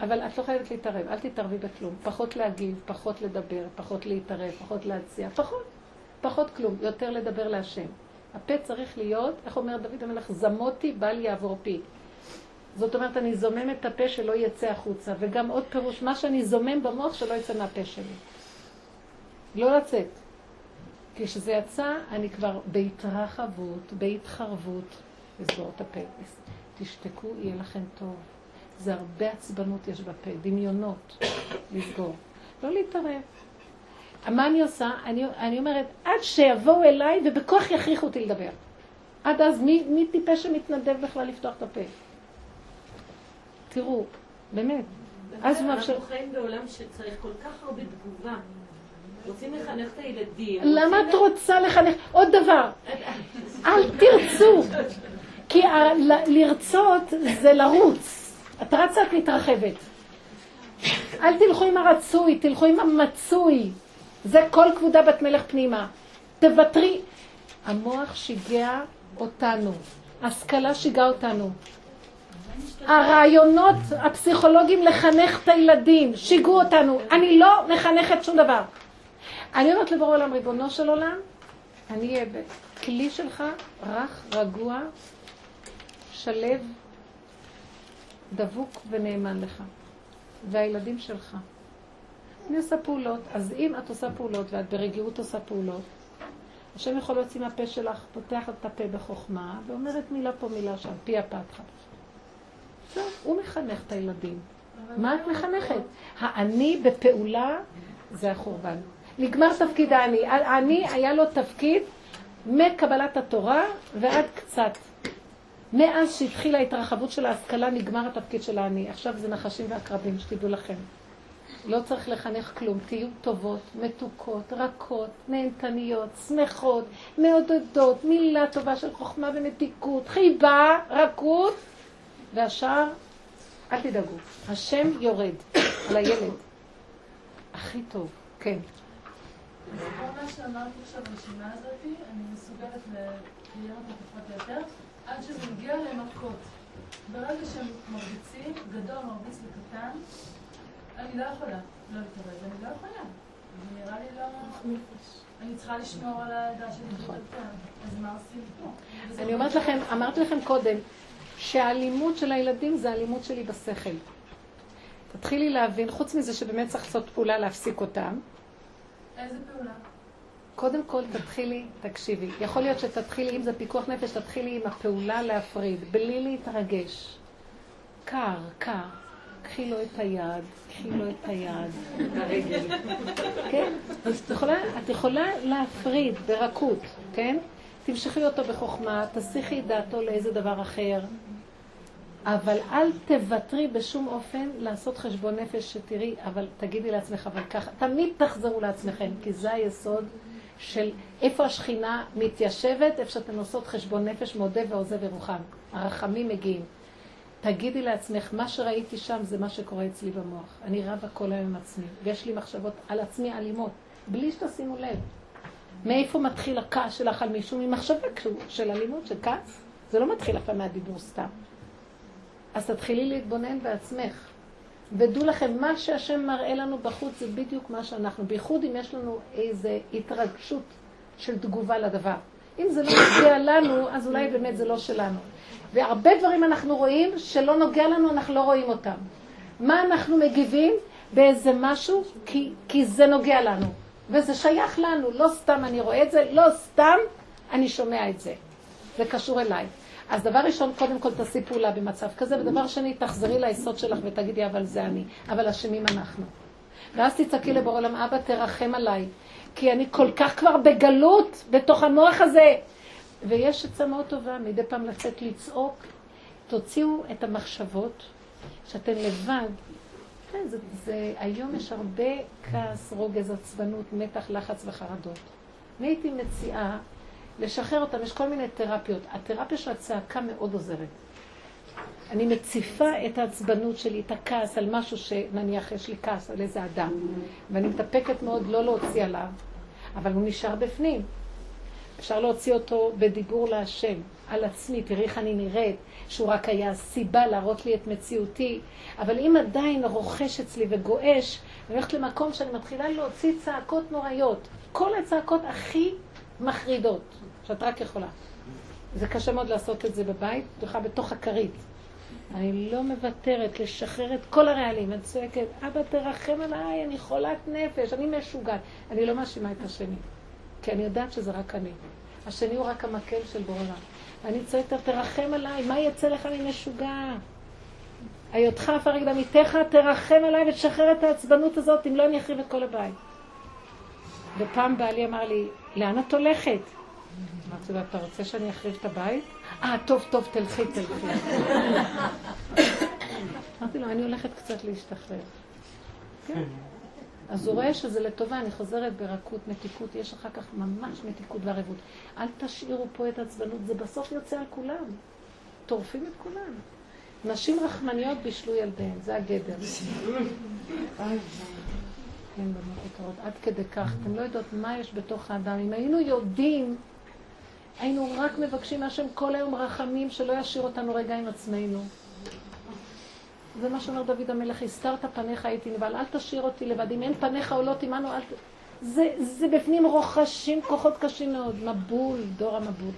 [SPEAKER 2] אבל את לא חייבת להתערב, אל תתערבי בכלום. פחות להגיב, פחות לדבר, פחות להתערב, פחות להציע, פחות. פחות כלום, יותר לדבר להשם. הפה צריך להיות, איך אומר דוד המלך, זמותי בל יעבור פי. זאת אומרת, אני זומם את הפה שלא יצא החוצה, וגם עוד פירוש, מה שאני זומם במוח שלא יצא מהפה שלי. לא לצאת. כשזה יצא, אני כבר בהתרחבות, בהתחרבות, לסגור את הפה. תשתקו, יהיה לכם טוב. זה הרבה עצבנות יש בפה, דמיונות, לסגור. לא להתערב. מה אני עושה? אני, אני אומרת, עד שיבואו אליי ובכוח יכריחו אותי לדבר. עד אז, מי, מי טיפש שמתנדב בכלל לפתוח את הפה? תראו, באמת. אז הוא מאפשר...
[SPEAKER 4] אנחנו חיים בעולם שצריך כל כך הרבה תגובה. רוצים לחנך את הילדים.
[SPEAKER 2] למה את רוצה לחנך? עוד דבר, אל תרצו. כי לרצות זה לרוץ. את רצה, את מתרחבת. אל תלכו עם הרצוי, תלכו עם המצוי. זה כל כבודה בת מלך פנימה. תוותרי. המוח שיגע אותנו. השכלה שיגעה אותנו. הרעיונות הפסיכולוגיים לחנך את הילדים, שיגעו אותנו. אני לא מחנכת שום דבר. אני אומרת לבורא עולם, ריבונו של עולם, אני אהיה בכלי שלך, רך, רגוע, שלב, דבוק ונאמן לך. והילדים שלך. אני עושה פעולות, אז אם את עושה פעולות ואת ברגיעות עושה פעולות, השם יכול להוציא מהפה שלך, פותח את הפה בחוכמה, ואומרת מילה פה מילה שם, פי הפתחה. זהו, הוא מחנך את הילדים. מה את מחנכת? האני בפעולה זה החורבן. נגמר תפקיד האני. האני היה לו תפקיד מקבלת התורה ועד קצת. מאז שהתחילה ההתרחבות של ההשכלה נגמר התפקיד של האני. עכשיו זה נחשים ועקרבים, שתדעו לכם. לא צריך לחנך כלום, תהיו טובות, מתוקות, רכות, נהנתניות, שמחות, מעודדות, מילה טובה של חוכמה ומתיקות, חיבה, רכות, והשאר, אל תדאגו, השם יורד על הילד. הכי טוב, כן.
[SPEAKER 8] כל מה שאמרתי עכשיו ברשימה הזאת, אני מסוגלת להיות פחות יותר, עד שזה מגיע למכות. ברגע שהם מרביצים, גדול מרביץ לקטן, אני לא יכולה לא להתערב, אני לא יכולה. זה נראה לי לא... אני צריכה לשמור על העדה שלי
[SPEAKER 2] נכון.
[SPEAKER 8] אז מה עושים פה?
[SPEAKER 2] אני אומרת לכם, אמרתי לכם קודם, שהאלימות של הילדים זה האלימות שלי בשכל. תתחילי להבין, חוץ מזה שבאמת צריך לעשות פעולה להפסיק אותם.
[SPEAKER 8] איזה פעולה?
[SPEAKER 2] קודם כל תתחילי, תקשיבי. יכול להיות שתתחילי, אם זה פיקוח נפש, תתחילי עם הפעולה להפריד, בלי להתרגש. קר, קר. קחי לו את היד, קחי לו את היד. כן? אז את יכולה, את יכולה להפריד ברכות, כן? תמשכי אותו בחוכמה, תסיכי את דעתו לאיזה דבר אחר. אבל אל תוותרי בשום אופן לעשות חשבון נפש שתראי, אבל תגידי לעצמך, אבל ככה, תמיד תחזרו לעצמכם, כי זה היסוד של איפה השכינה מתיישבת, איפה שאתן עושות חשבון נפש, מודה ועוזב ירוחם. הרחמים מגיעים. תגידי לעצמך, מה שראיתי שם זה מה שקורה אצלי במוח. אני רבה כל היום עם עצמי, ויש לי מחשבות על עצמי אלימות, בלי שתשימו לב. מאיפה מתחיל הכעס שלך על מישהו? ממחשבה של אלימות, של כעס? זה לא מתחיל אף פעם מהדיבור סתם. אז תתחילי להתבונן בעצמך. ודעו לכם, מה שהשם מראה לנו בחוץ זה בדיוק מה שאנחנו. בייחוד אם יש לנו איזו התרגשות של תגובה לדבר. אם זה לא נוגע לנו, אז אולי באמת זה לא שלנו. והרבה דברים אנחנו רואים שלא נוגע לנו, אנחנו לא רואים אותם. מה אנחנו מגיבים? באיזה משהו, כי, כי זה נוגע לנו. וזה שייך לנו, לא סתם אני רואה את זה, לא סתם אני שומע את זה. זה קשור אליי. אז דבר ראשון, קודם כל תעשי פעולה במצב כזה, ודבר שני, תחזרי ליסוד שלך ותגידי, אבל זה אני, אבל אשמים אנחנו. ואז תצעקי לבורא עולם, אבא, תרחם עליי, כי אני כל כך כבר בגלות בתוך המוח הזה. ויש עצה מאוד טובה, מדי פעם לצאת לצעוק, תוציאו את המחשבות, שאתם לבד. כן, זה, זה, היום יש הרבה כעס, רוגז, עצבנות, מתח, לחץ וחרדות. והייתי מציעה לשחרר אותם, יש כל מיני תרפיות. התרפיה של הצעקה מאוד עוזרת. אני מציפה את העצבנות שלי, את הכעס על משהו שנניח יש לי כעס על איזה אדם, ואני מתאפקת מאוד לא להוציא עליו, אבל הוא נשאר בפנים. אפשר להוציא אותו בדיבור להשם, על עצמי, תראי איך אני נראית, שהוא רק היה סיבה להראות לי את מציאותי, אבל אם עדיין רוכש אצלי וגועש, אני הולכת למקום שאני מתחילה להוציא צעקות נוראיות, כל הצעקות הכי מחרידות, שאת רק יכולה. זה קשה מאוד לעשות את זה בבית, בכלל בתוך הכרית. אני לא מוותרת לשחרר את כל הרעלים. אני צועקת, אבא תרחם עליי, אני חולת נפש, אני משוגעת. אני לא מאשימה את השני, כי אני יודעת שזה רק אני. השני הוא רק המקל של בורלה. אני צועקת, תרחם עליי, מה יצא לך ממשוגע? היותך אפרק דמיתך, תרחם עליי ותשחרר את העצבנות הזאת, אם לא אני אחריב את כל הבית. ופעם בעלי אמר לי, לאן את הולכת? אמרתי לו, אתה רוצה שאני אחריב את הבית? אה, טוב, טוב, תלכי, תלכי. אמרתי לו, אני הולכת קצת להשתחרר. כן. אז הוא רואה שזה לטובה, אני חוזרת ברכות, מתיקות, יש אחר כך ממש מתיקות וערבות. אל תשאירו פה את העצבנות, זה בסוף יוצא על כולם. טורפים את כולם. נשים רחמניות בישלו ילדיהן, זה הגדר. כן, יקרות, עד כדי כך, אתם לא יודעות מה יש בתוך האדם. אם היינו יודעים, היינו רק מבקשים מהשם כל היום רחמים, שלא ישאיר אותנו רגע עם עצמנו. זה מה שאומר דוד המלך, הסתרת פניך הייתי נבהל, אל תשאיר אותי לבד, אם אין פניך עולות עמנו, אל ת... זה, זה בפנים רוחשים כוחות קשים מאוד, מבול, דור המבול.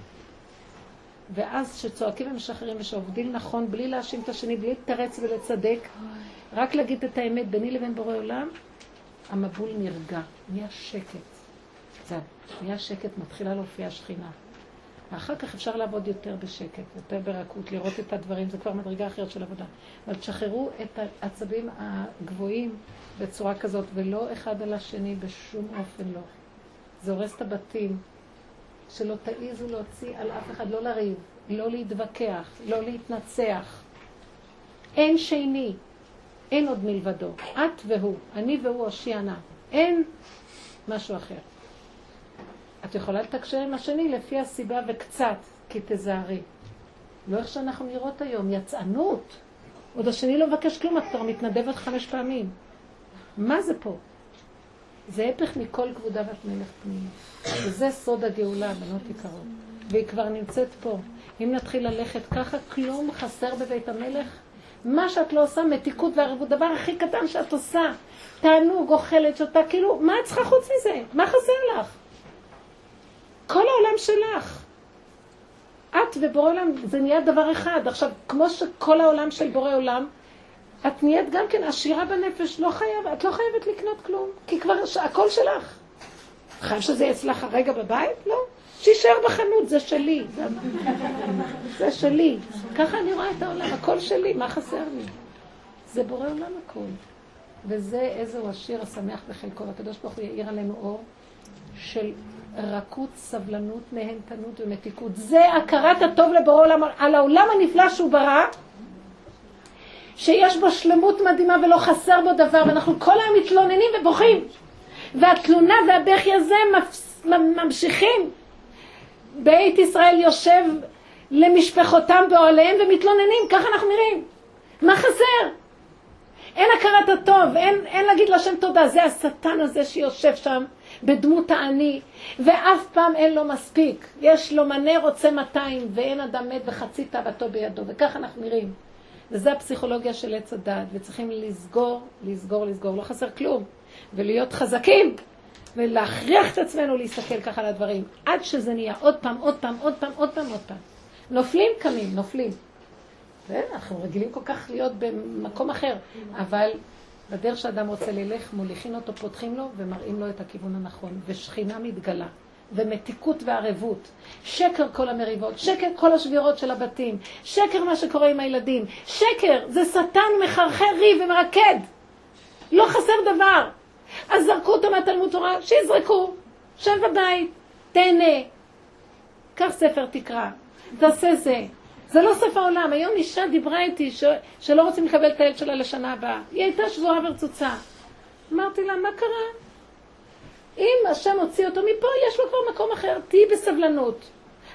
[SPEAKER 2] ואז כשצועקים ומשחררים ושעובדים נכון, בלי להאשים את השני, בלי לתרץ ולצדק, רק להגיד את האמת ביני לבין בורא עולם, המבול נרגע, נהיה שקט. זהו, נהיה שקט, מתחילה להופיע השכינה. ואחר כך אפשר לעבוד יותר בשקט, יותר ברכות, לראות את הדברים, זה כבר מדרגה אחרת של עבודה. אבל תשחררו את העצבים הגבוהים בצורה כזאת, ולא אחד על השני בשום אופן לא. זה הורס את הבתים. שלא תעיזו להוציא על אף אחד, לא לריב, לא להתווכח, לא להתנצח. אין שני, אין עוד מלבדו. את והוא, אני והוא הושיענה. אין משהו אחר. את יכולה לתקשר עם השני לפי הסיבה וקצת, כי תזהרי. לא איך שאנחנו נראות היום, יצאנות. עוד השני לא מבקש כלום, את כבר מתנדבת חמש פעמים. מה זה פה? זה הפך מכל כבודה ואת מלך פנימה. וזה סוד הגאולה, בנות יקרות. והיא כבר נמצאת פה. אם נתחיל ללכת ככה, כלום חסר בבית המלך. מה שאת לא עושה, מתיקות וערבות, דבר הכי קטן שאת עושה, תענוג, אוכלת, שותה, כאילו, מה את צריכה חוץ מזה? מה חסר לך? כל העולם שלך. את ובורא עולם, זה נהיה דבר אחד. עכשיו, כמו שכל העולם של בורא עולם, את נהיית גם כן עשירה בנפש, לא חייב, את לא חייבת לקנות כלום, כי כבר הכל שלך. חייב שזה יהיה אצלך הרגע בבית? לא. שיישאר בחנות, זה שלי. זה, שלי. ככה אני רואה את העולם, הכל שלי, מה חסר לי? זה בורא עולם הכל. וזה איזהו השיר השמח בחלקו. הקדוש ברוך הוא יאיר עלינו אור של רכות, סבלנות, נהנתנות ומתיקות. זה הכרת הטוב לבורא עולם, על העולם הנפלא שהוא ברא. שיש בו שלמות מדהימה ולא חסר בו דבר, ואנחנו כל היום מתלוננים ובוכים. והתלונה והבכי הזה ממשיכים. בית ישראל יושב למשפחותם באוהליהם ומתלוננים, ככה אנחנו נראים. מה חסר? אין הכרת הטוב, אין, אין להגיד לשם תודה, זה השטן הזה שיושב שם בדמות העני, ואף פעם אין לו מספיק. יש לו מנה רוצה 200, ואין אדם מת וחצי תאוותו בידו, וככה אנחנו נראים. וזה הפסיכולוגיה של עץ הדעת, וצריכים לסגור, לסגור, לסגור, לא חסר כלום, ולהיות חזקים, ולהכריח את עצמנו להסתכל ככה על הדברים, עד שזה נהיה עוד פעם, עוד פעם, עוד פעם, עוד פעם, עוד פעם. נופלים קמים, נופלים. אנחנו רגילים כל כך להיות במקום אחר, אבל בדרך שאדם רוצה ללך, מוליכים אותו, פותחים לו ומראים לו את הכיוון הנכון, ושכינה מתגלה. ומתיקות וערבות. שקר כל המריבות, שקר כל השבירות של הבתים, שקר מה שקורה עם הילדים, שקר, זה שטן מחרחר ריב ומרקד. לא חסר דבר. אז זרקו אותו מהתלמוד תורה, שיזרקו. שב בבית, תהנה. קח ספר תקרא, תעשה זה. זה לא סוף העולם. היום אישה דיברה איתי ש... שלא רוצים לקבל את הילד שלה לשנה הבאה. היא הייתה שבועה ורצוצה. אמרתי לה, מה קרה? אם השם הוציא אותו מפה, יש לו כבר מקום אחר. תהיי בסבלנות.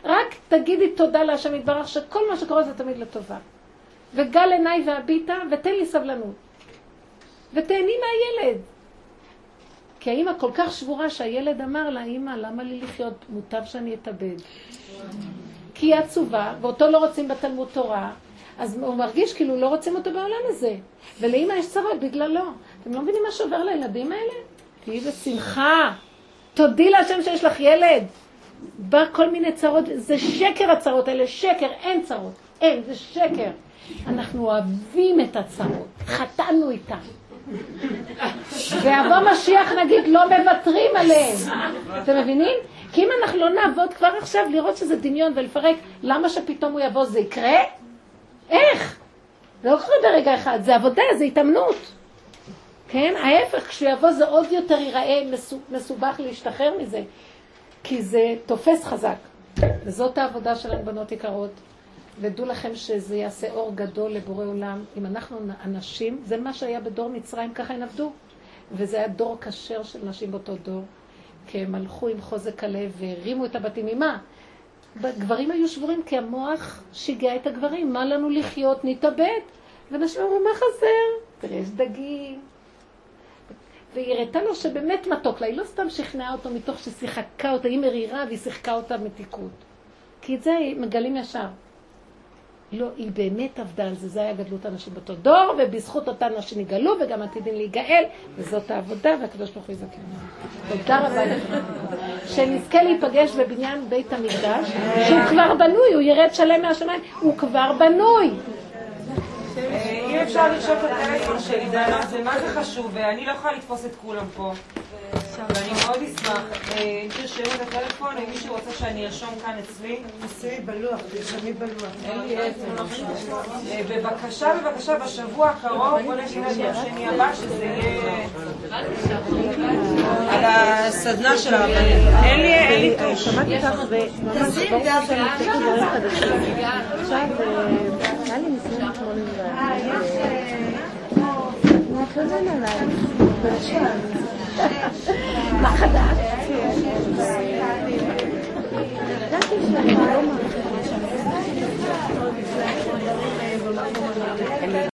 [SPEAKER 2] רק תגידי תודה להשם יתברך שכל מה שקורה זה תמיד לטובה. וגל עיניי והביטה, ותן לי סבלנות. ותהני מהילד. כי האימא כל כך שבורה שהילד אמר לה, אימא, למה לי לחיות? מוטב שאני אתאבד. כי היא עצובה, ואותו לא רוצים בתלמוד תורה, אז הוא מרגיש כאילו לא רוצים אותו בעולם הזה. ולאימא יש צרות בגללו. אתם לא מבינים מה שעובר לילדים האלה? תהיי בשמחה. תודי להשם שיש לך ילד. בא כל מיני צרות, זה שקר הצרות האלה, שקר, אין צרות. אין, זה שקר. אנחנו אוהבים את הצרות, חטאנו איתן. ויבוא משיח נגיד, לא מוותרים עליהם. אתם מבינים? כי אם אנחנו לא נעבוד כבר עכשיו לראות שזה דמיון ולפרק, למה שפתאום הוא יבוא זה יקרה? איך? זה לא קורה ברגע אחד, זה עבודה, זה התאמנות. כן? ההפך, כשהוא יבוא זה עוד יותר ייראה מסובך להשתחרר מזה, כי זה תופס חזק. וזאת העבודה שלנו, בנות יקרות. ודעו לכם שזה יעשה אור גדול לבורא עולם. אם אנחנו אנשים, זה מה שהיה בדור מצרים, ככה הן עבדו. וזה היה דור כשר של נשים באותו דור, כי הם הלכו עם חוזק הלב והרימו את הבתים. ממה? גברים היו שבורים כי המוח שיגע את הגברים. מה לנו לחיות? נתאבד. ואנשים אמרו, מה חסר? תראה, יש דגים. והיא הראתה לו שבאמת מתוק לה, היא לא סתם שכנעה אותו מתוך ששיחקה אותה, היא מרירה והיא שיחקה אותה מתיקות. כי את זה מגלים ישר. לא, היא באמת עבדה על זה, זה היה גדלות הנשים באותו דור, ובזכות אותן נשים נגאלו, וגם עתידים להיגאל, וזאת העבודה, והקדוש ברוך הוא יזכר. תודה רבה לך. שנזכה להיפגש בבניין בית המקדש, שהוא כבר בנוי, הוא ירד שלם מהשמיים, הוא כבר בנוי.
[SPEAKER 3] אפשר לרשום את הטלפון שלי, זה מה זה חשוב, ואני לא יכולה לתפוס את כולם פה. ואני מאוד אשמח, אה, אם תרשמו את הטלפון, אם מישהו רוצה שאני ארשום כאן אצלי.
[SPEAKER 7] תעשי בלוח, תרשמי בלוח.
[SPEAKER 3] אין לי איפה. אה, בבקשה, בבקשה, בשבוע הקרוב, בוא נגיד עד יום שני הבא, שזה יהיה על הסדנה של הרבנים. אין לי, אין לי טוש.
[SPEAKER 7] שמעתי אותך השם נפתחו דברים חדשים. עכשיו, היה לי ניסיון מתלונן עליי.
[SPEAKER 2] מה חדש? ידעתי